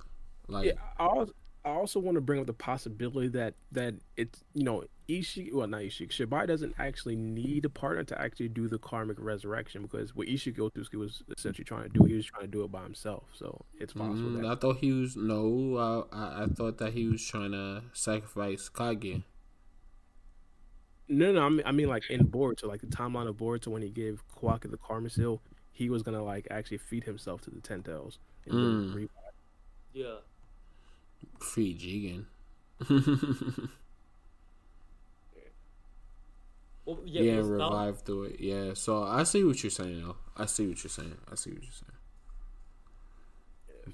Like, Yeah, I also, I also want to bring up the possibility that that it's you know Ishiki, well not Ishiki, Shibai doesn't actually need a partner to actually do the karmic resurrection because what Ishiki Otusuki was essentially trying to do, he was trying to do it by himself. So it's possible mm, that I thought he was no. I, I I thought that he was trying to sacrifice Kage. no, no, I mean, I mean like in Boruto, like the timeline of Boruto when he gave Kawaki the karma seal, he was gonna like actually feed himself to the ten tails. Mm. Yeah, Free Jigen. well, yeah, yeah, revive through it. Yeah, so I see what you're saying though. I see what you're saying. I see what you're saying.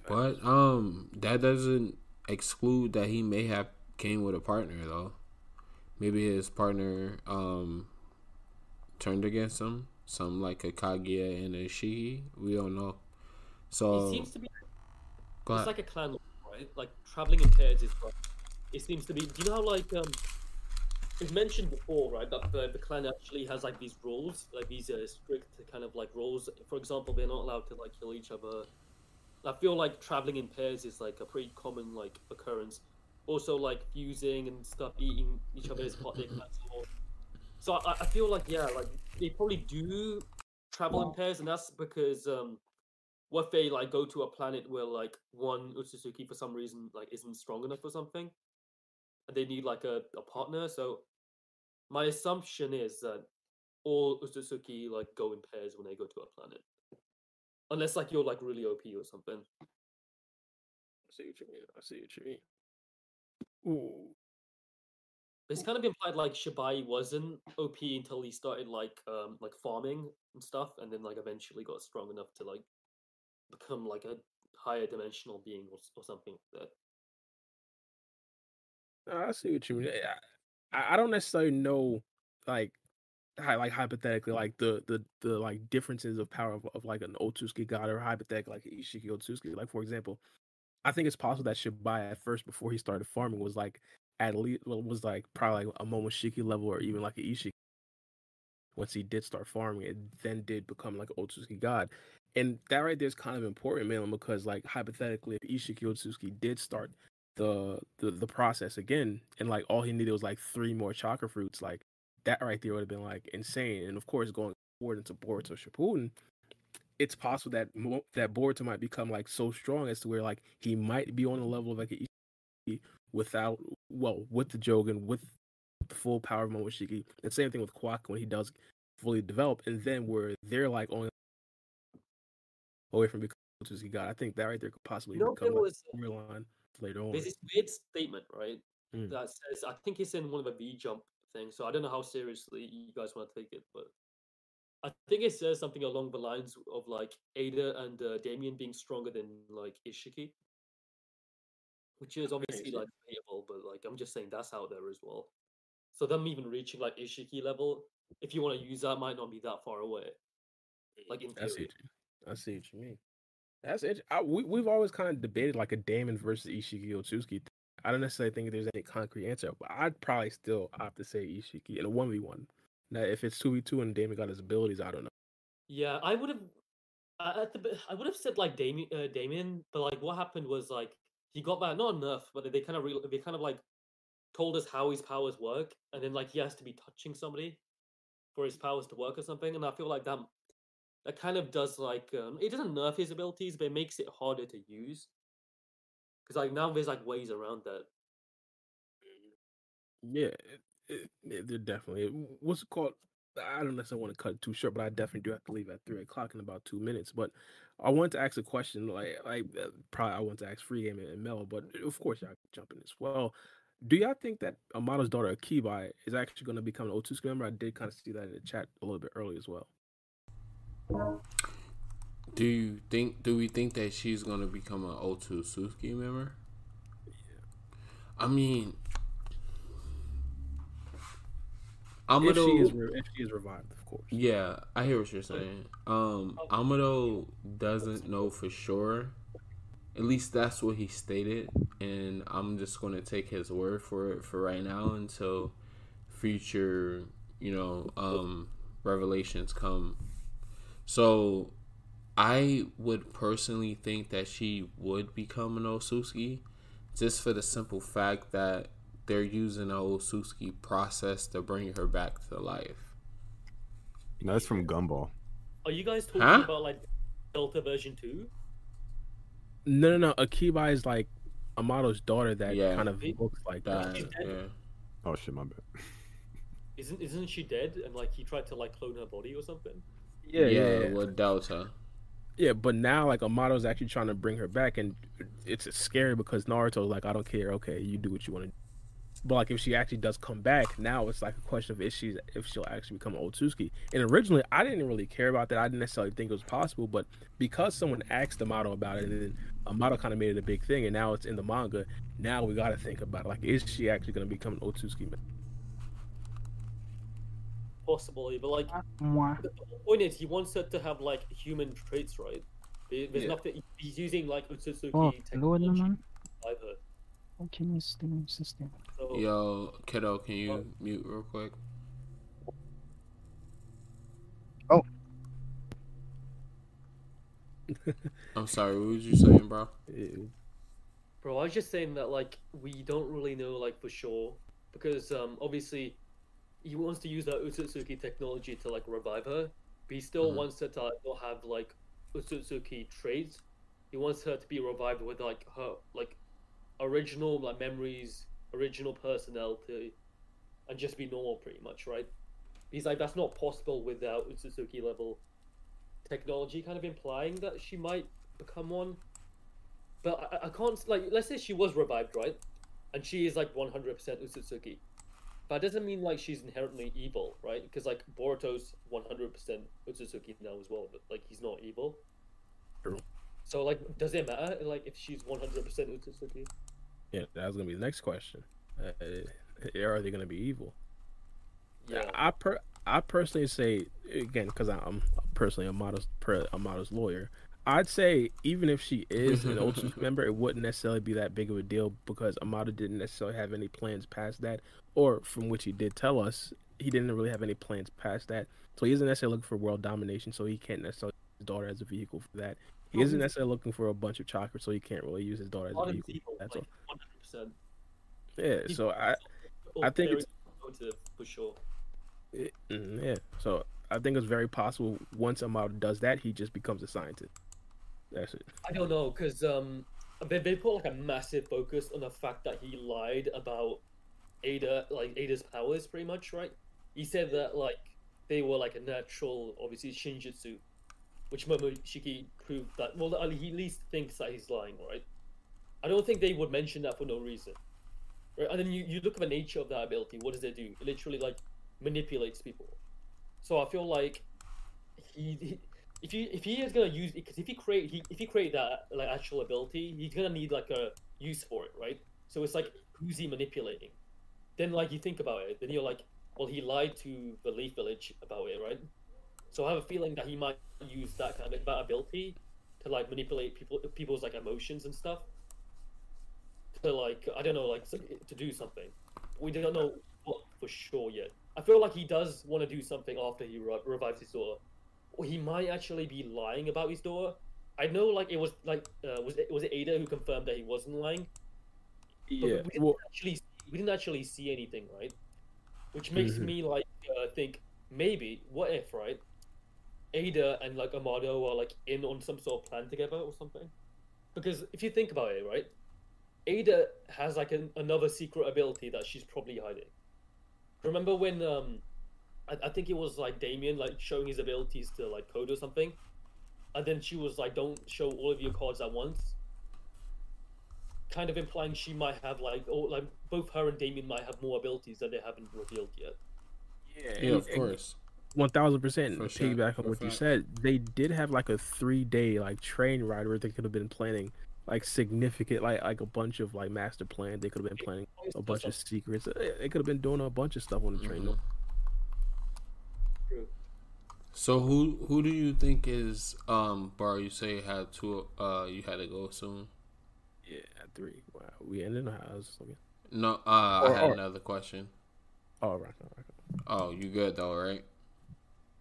But um, that doesn't exclude that he may have came with a partner though. Maybe his partner um turned against him. Some like a Kaguya and a Shigi. We don't know. So it seems to be go it's ahead. like a clan, right? Like traveling in pairs is like it seems to be. Do you know how like um, it's mentioned before, right? That the, the clan actually has like these rules, like these uh, strict kind of like rules. For example, they're not allowed to like kill each other. I feel like traveling in pairs is like a pretty common like occurrence. Also, like fusing and stuff, eating each other is part of their clan. So- So I, I feel like yeah, like they probably do travel in pairs, and that's because um, what if they like go to a planet where like one Otsutsuki for some reason like isn't strong enough or something, and they need like a, a partner. So my assumption is that all Otsutsuki like go in pairs when they go to a planet, unless like you're like really OP or something. I see what you mean. I see what you mean. Ooh. It's kind of implied like Shibai wasn't OP until he started like um like farming and stuff, and then like eventually got strong enough to like become like a higher dimensional being or, or something like that. I see what you mean. I, I don't necessarily know, like, hy- like hypothetically, like the the the like differences of power of, of like an Otsuki god or hypothetically like Ishiki Otsuki. Like for example, I think it's possible that Shibai at first before he started farming was like at least well, was like probably like a Momoshiki level or even like an Ishiki. Once he did start farming, it then did become like an Otsuki god. And that right there is kind of important, man, because like hypothetically, if Ishiki Otsuki did start the, the the process again, and like all he needed was like three more chakra fruits, like that right there would have been like insane. And of course, going forward into Boruto Shippuden, it's possible that that Boruto might become like so strong as to where like he might be on the level of like Ishiki without well with the Jogan with the full power of Momoshiki. And same thing with Kwak when he does fully develop, and then where they're like only away from becoming Otsuki God. I think that right there could possibly You know, become was a storyline later on. there's this weird statement, right? Mm. That says I think it's in one of the V jump things, so I don't know how seriously you guys want to take it, but I think it says something along the lines of like Ada and uh, Daemon being stronger than like Ishiki, which is obviously like debatable, but like I'm just saying that's out there as well. So them even reaching like Ishiki level, if you want to use that, might not be that far away. Like in theory. I see what you mean. That's it. I, we we've always kind of debated like a Daemon versus Ishiki Otsuki. I don't necessarily think there's any concrete answer, but I'd probably still opt to say Ishiki in a one v one. Now, if it's two v two and Daemon got his abilities, I don't know. Yeah, I would have. At the, I would have said like Daemon, uh, Daemon, but like what happened was like he got that not enough, but they kind of re- they kind of like told us how his powers work, and then like he has to be touching somebody for his powers to work or something, and I feel like that that kind of does like um, it doesn't nerf his abilities, but it makes it harder to use because like now there's like ways around that. Yeah, it, it, it- they're definitely. What's it called? I don't necessarily want to cut it too short, but I definitely do have to leave at three o'clock in about two minutes. But I wanted to ask a question. Like, like uh, probably I want to ask Free Game and Mel, but of course y'all can jump in as well. Do y'all think that Amado's daughter Akibai is actually going to become an Otsuki member? I did kind of see that in the chat a little bit early as well. Do you think? Do we think that she's gonna become an Otsutsuki member? Yeah. I mean, If she is, Amado. re- if she is revived, of course. Yeah, I hear what you're saying. Um, Amado doesn't know for sure. At least that's what he stated, and I'm just gonna take his word for it for right now until future, you know, um, revelations come. So, I would personally think that she would become an Osuski, just for the simple fact that they're using the Osuski process to bring her back to life. No, that's from Gumball. Are you guys talking Huh? about like Delta version two? No, no, no. Akibai is like Amado's daughter that Yeah. kind of looks like that. That, yeah. Oh shit, my bad. Isn't isn't she dead? And like he tried to like clone her body or something. Yeah, yeah, yeah. with Delta. Yeah, but now like Amado's actually trying to bring her back, and it's scary because Naruto's like, I don't care. Okay, you do what you want to. do. But like, if she actually does come back, now it's like a question of if she's if she'll actually become an Otsuki. And originally, I didn't really care about that. I didn't necessarily think it was possible, but because someone asked Amado about it, and then Amado kind of made it a big thing, and now it's in the manga. Now we got to think about it. Like, is she actually going to become an Otsuki? Man? Possibly, but like Mwah. the whole point is he wants her to have like human traits, right? There's Yeah. nothing. He's using like Otsutsuki Oh, Lord technology naman. to revive her. Okay, Mr. System. So Yo, kiddo, can you Oh. mute real quick? Oh. I'm sorry. What was you saying, bro? It- Bro, I was just saying that like we don't really know like for sure because um obviously he wants to use that Otsutsuki technology to like revive her, but he still Mhm. wants her to like, not have like Otsutsuki traits. He wants her to be revived with like her like original like memories, original personality, and just be normal pretty much, right? He's like that's not possible without Otsutsuki level technology, kind of implying that she might become one. But I, I can't like let's say she was revived, right? And she is like one hundred percent Otsutsuki. But that doesn't mean like she's inherently evil, right? Because like Boruto's 100% Otsutsuki now as well, but like he's not evil. True. So like, does it matter like if she's 100% Otsutsuki? Yeah, that was gonna be the next question. Uh, are they gonna be evil? Yeah. I per I personally say again because I'm personally a modest per, a modest lawyer. I'd say even if she is an Otsutsuki member, it wouldn't necessarily be that big of a deal because Amado didn't necessarily have any plans past that, or from which he did tell us he didn't really have any plans past that. So he isn't necessarily looking for world domination, so he can't necessarily use his daughter as a vehicle for that. He isn't necessarily looking for a bunch of chakra, so he can't really use his daughter as a vehicle. evil, That's like all. 100%. Yeah. So I I think it's- for sure. It- mm, yeah. So I think it's very possible once Amado does that, he just becomes a scientist. That's it. I don't know because um they, they put like a massive focus on the fact that he lied about Ada like Ada's powers pretty much right. He said that like they were like a natural obviously Shinjutsu, which Momoshiki proved that well he at least thinks that he's lying right. I don't think they would mention that for no reason. Right? And then you, you look at the nature of that ability. What does it do? It literally like manipulates people. So I feel like he, he if you if he is gonna use because if he create he, if he create that like actual ability, he's gonna need like a use for it, right? So it's like who's he manipulating? Then like you think about it, then you're like, well, he lied to the Leaf Village about it, right? So I have a feeling that he might use that kind of that ability to like manipulate people people's like emotions and stuff. To like I don't know like to do something. We don't know what for sure yet. I feel like he does want to do something after he re- revives his daughter. He might actually be lying about his daughter. I know, like it was like uh, was it was it Ada who confirmed that he wasn't lying? But Yeah. we didn't Well, actually we didn't actually see anything, right? Which makes Mhm. me like uh, think maybe what if right? Ada and like Amado are like in on some sort of plan together or something. Because if you think about it, right? Ada has like an, another secret ability that she's probably hiding. Remember when um, I, I think it was like Daemon like showing his abilities to like code or something, and then she was like, "Don't show all of your cards at once." Kind of implying she might have like, or like both her and Daemon might have more abilities that they haven't revealed yet. yeah, Yeah, of course. One thousand percent. For sure, Piggyback on what you said, they did have like a three day like train ride where they could have been planning like significant, like like a bunch of like master plans. They could have been planning a bunch of secrets. They they could have been doing a bunch of stuff on the train. Mhm. True. So who who do you think is um bar you say had two. uh you had to go soon? Yeah, at three. Wow, we ended. I was looking. No, uh Or- I had or- another question. Oh, right. Oh, you good though, right?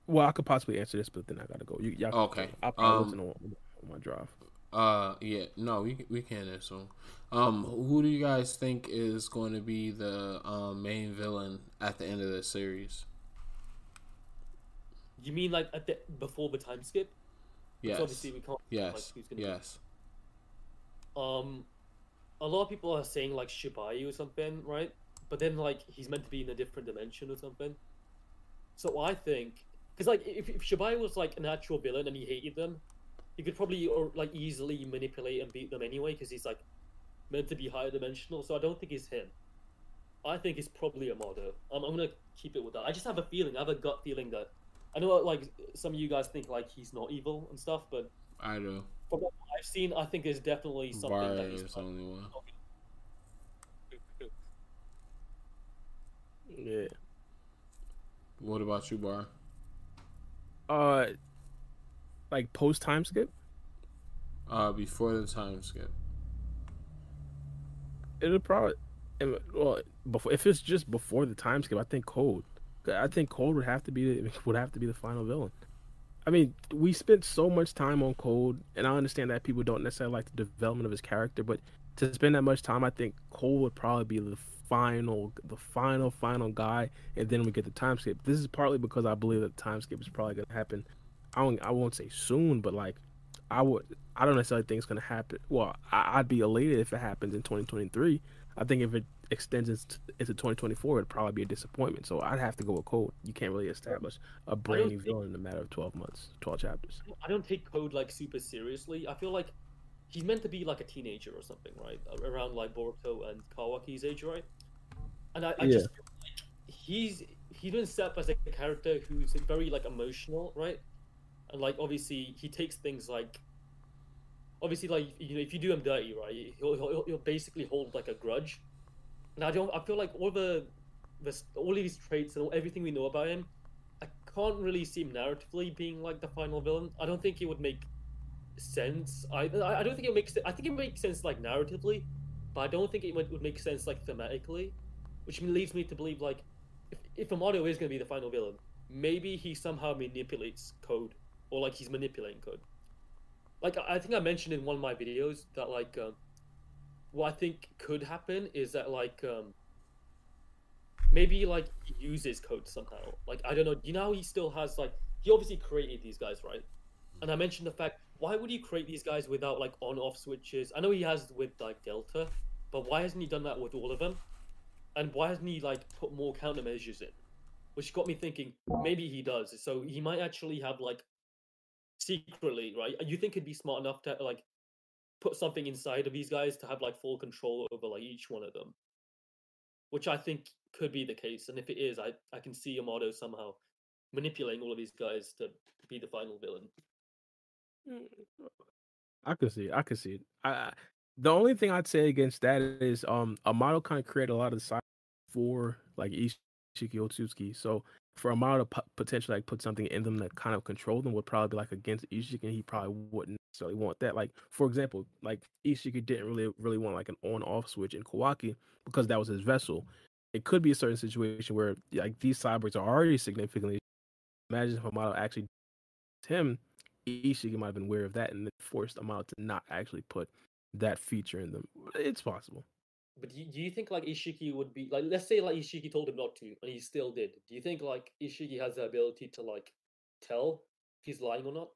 Well, I could possibly answer this, but then I gotta go. You, y'all, Okay, I'll probably um, listen on, on my drive. Uh yeah, no, we we can assume. Um who do you guys think is going to be the um main villain at the end of the series? You mean like at the, before the time skip? Yes. Obviously, we can't. Yes. Like, gonna be- Yes. Um, a lot of people are saying like Shibai or something, right? But then like he's meant to be in a different dimension or something. So I think, because like if, if Shibai was like an actual villain and he hated them, he could probably or like easily manipulate and beat them anyway because he's like meant to be higher dimensional. So I don't think it's him. I think it's probably Amado. I'm, I'm gonna keep it with that. I just have a feeling. I have a gut feeling that I know like some of you guys think like he's not evil and stuff, but I do. from what I've seen, I think there's definitely something Bar that he's is the only one. Yeah. What about you, Bar? Uh, like post time skip. Uh before the time skip. It'll probably, well, before if it's just before the time skip, I think Code. I think Code would have to be the, would have to be the final villain. I mean, we spent so much time on Code, and I understand that people don't necessarily like the development of his character, but to spend that much time, I think Code would probably be the final, the final, final guy, and then we get the time skip. This is partly because I believe that the time skip is probably going to happen. I don't, I won't say soon, but like, I would, I don't necessarily think it's going to happen. Well, I, I'd be elated if it happens in 2023. I think if it extends into, into 2024, it'd probably be a disappointment. So I'd have to go with Code. You can't really establish a brand new think- villain in a matter of 12 months, 12 chapters. I don't take Code like super seriously. I feel like he's meant to be like a teenager or something, right? Around like Boruto and Kawaki's age, right? And I, I Yeah. just he's he's been set up as a character who's very like emotional, right? And like obviously he takes things like obviously like you know if you do him dirty, right, he'll he'll, he'll basically hold like a grudge. And I don't I feel like all the all of these traits and everything we know about him, I can't really see him narratively being like the final villain. I don't think it would make sense. I I don't think it makes I think it makes sense like narratively, but I don't think it would, would make sense like thematically, which leads me to believe like if if Amado is going to be the final villain, maybe he somehow manipulates code or like he's manipulating code. Like I think I mentioned in one of my videos that like um, what I think could happen is that like um, maybe like he uses code somehow. Like I don't know. You know he still has like he obviously created these guys, right? And I mentioned the fact why would he create these guys without like on off switches? I know he has with like Delta, but why hasn't he done that with all of them? And why hasn't he like put more countermeasures in? Which got me thinking maybe he does. So he might actually have like secretly, right? You think he'd be smart enough to like put something inside of these guys to have like full control over like each one of them. Which I think could be the case. And if it is, I, I can see Amado somehow manipulating all of these guys to be the final villain. I could see. it. I could see it. I, I the only thing I'd say against that is um Amado kind of created a lot of the side for like Ishiki Otsutsuki. So for Amado to potentially like put something in them that kind of control them would probably be like against Ishiki, and he probably wouldn't necessarily want that. Like for example, like Ishiki didn't really really want like an on off switch in Kawaki because that was his vessel. It could be a certain situation where like these cyborgs are already significantly. Imagine if Amado actually him, Ishiki might have been aware of that and forced Amado to not actually put that feature in them. It's possible. But do you, do you think like Ishiki would be like let's say like Ishiki told him not to and he still did. Do you think like Ishiki has the ability to like tell if he's lying or not?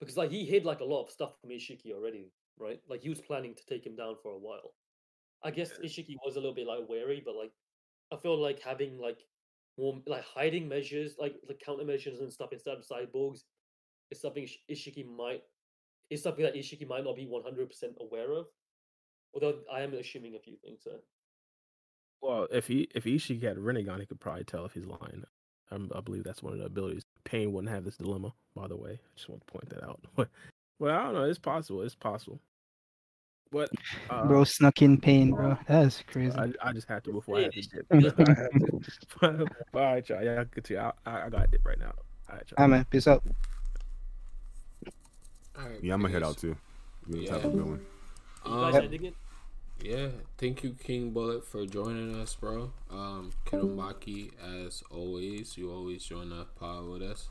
Because like he hid like a lot of stuff from Ishiki already, right? Like he was planning to take him down for a while. I guess Ishiki was a little bit like wary, but like I feel like having like more like hiding measures, like like countermeasures and stuff instead of cyborgs, is something Ishiki might is something that Ishiki might not be one hundred percent aware of. Although I am assuming a few things. So. Well, if he if Ishiki had Rinnegan, he could probably tell if he's lying. Um, I believe that's one of the abilities. Pain wouldn't have this dilemma, by the way. I just want to point that out. But well, I don't know. It's possible. It's possible. But uh, bro snuck in pain, bro. That's crazy. I, I just had to before I had to dip. I had to. but, but all right, y'all. Yeah, I continue. I, I, I got to dip right now. All right, y'all. Ah man, peace out. All right, Yeah, I'm gonna head out too. We just Yeah. have a good one. Are you guys Um, ending it? Yeah, thank you, King Bullet, for joining us, bro. Um, Kinomaki, as always, you always join the pod with us.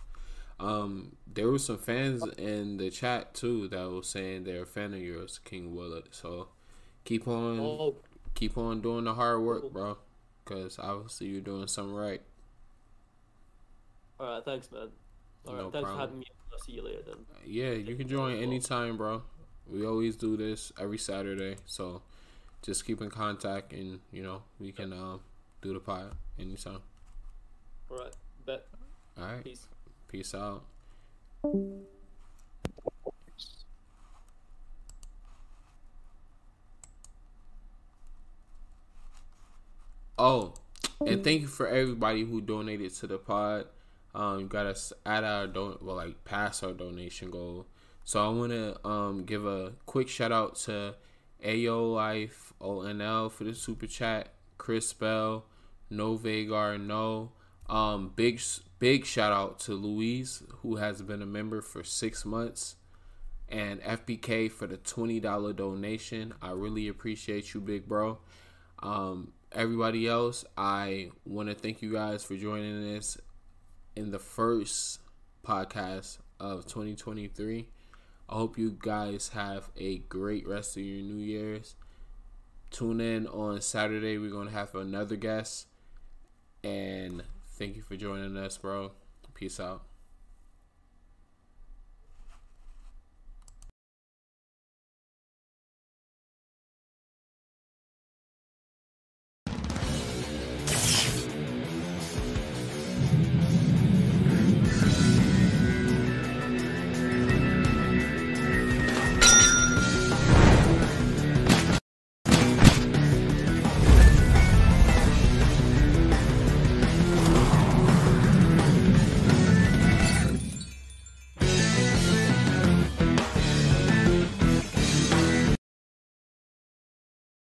Um, there were some fans in the chat too that was saying they're a fan of yours, King Bullet. So keep on, Oh, keep on doing the hard work, bro. Cause obviously you're doing something right. all right. Thanks, man. All right. No thanks problem. for having me. I'll see you later then. Yeah, you can join anytime, bro. We always do this every Saturday, so just keep in contact, and you know we can um do the pod anytime. All right. Bet. All right, Peace. peace out. Oh, and thank you for everybody who donated to the pod. Um, you got us at our don well, like past our donation goal. So I want to um give a quick shout out to Ayo Life ONL for the super chat. Chris Bell, No Vagar, No. Um, big big shout out to Louise who has been a member for six months, and FBK for the twenty dollar donation. I really appreciate you, big bro. Um, everybody else, I want to thank you guys for joining us in the first podcast of 2023. I hope you guys have a great rest of your New Year's. Tune in on Saturday. We're going to have another guest. And thank you for joining us, bro. Peace out.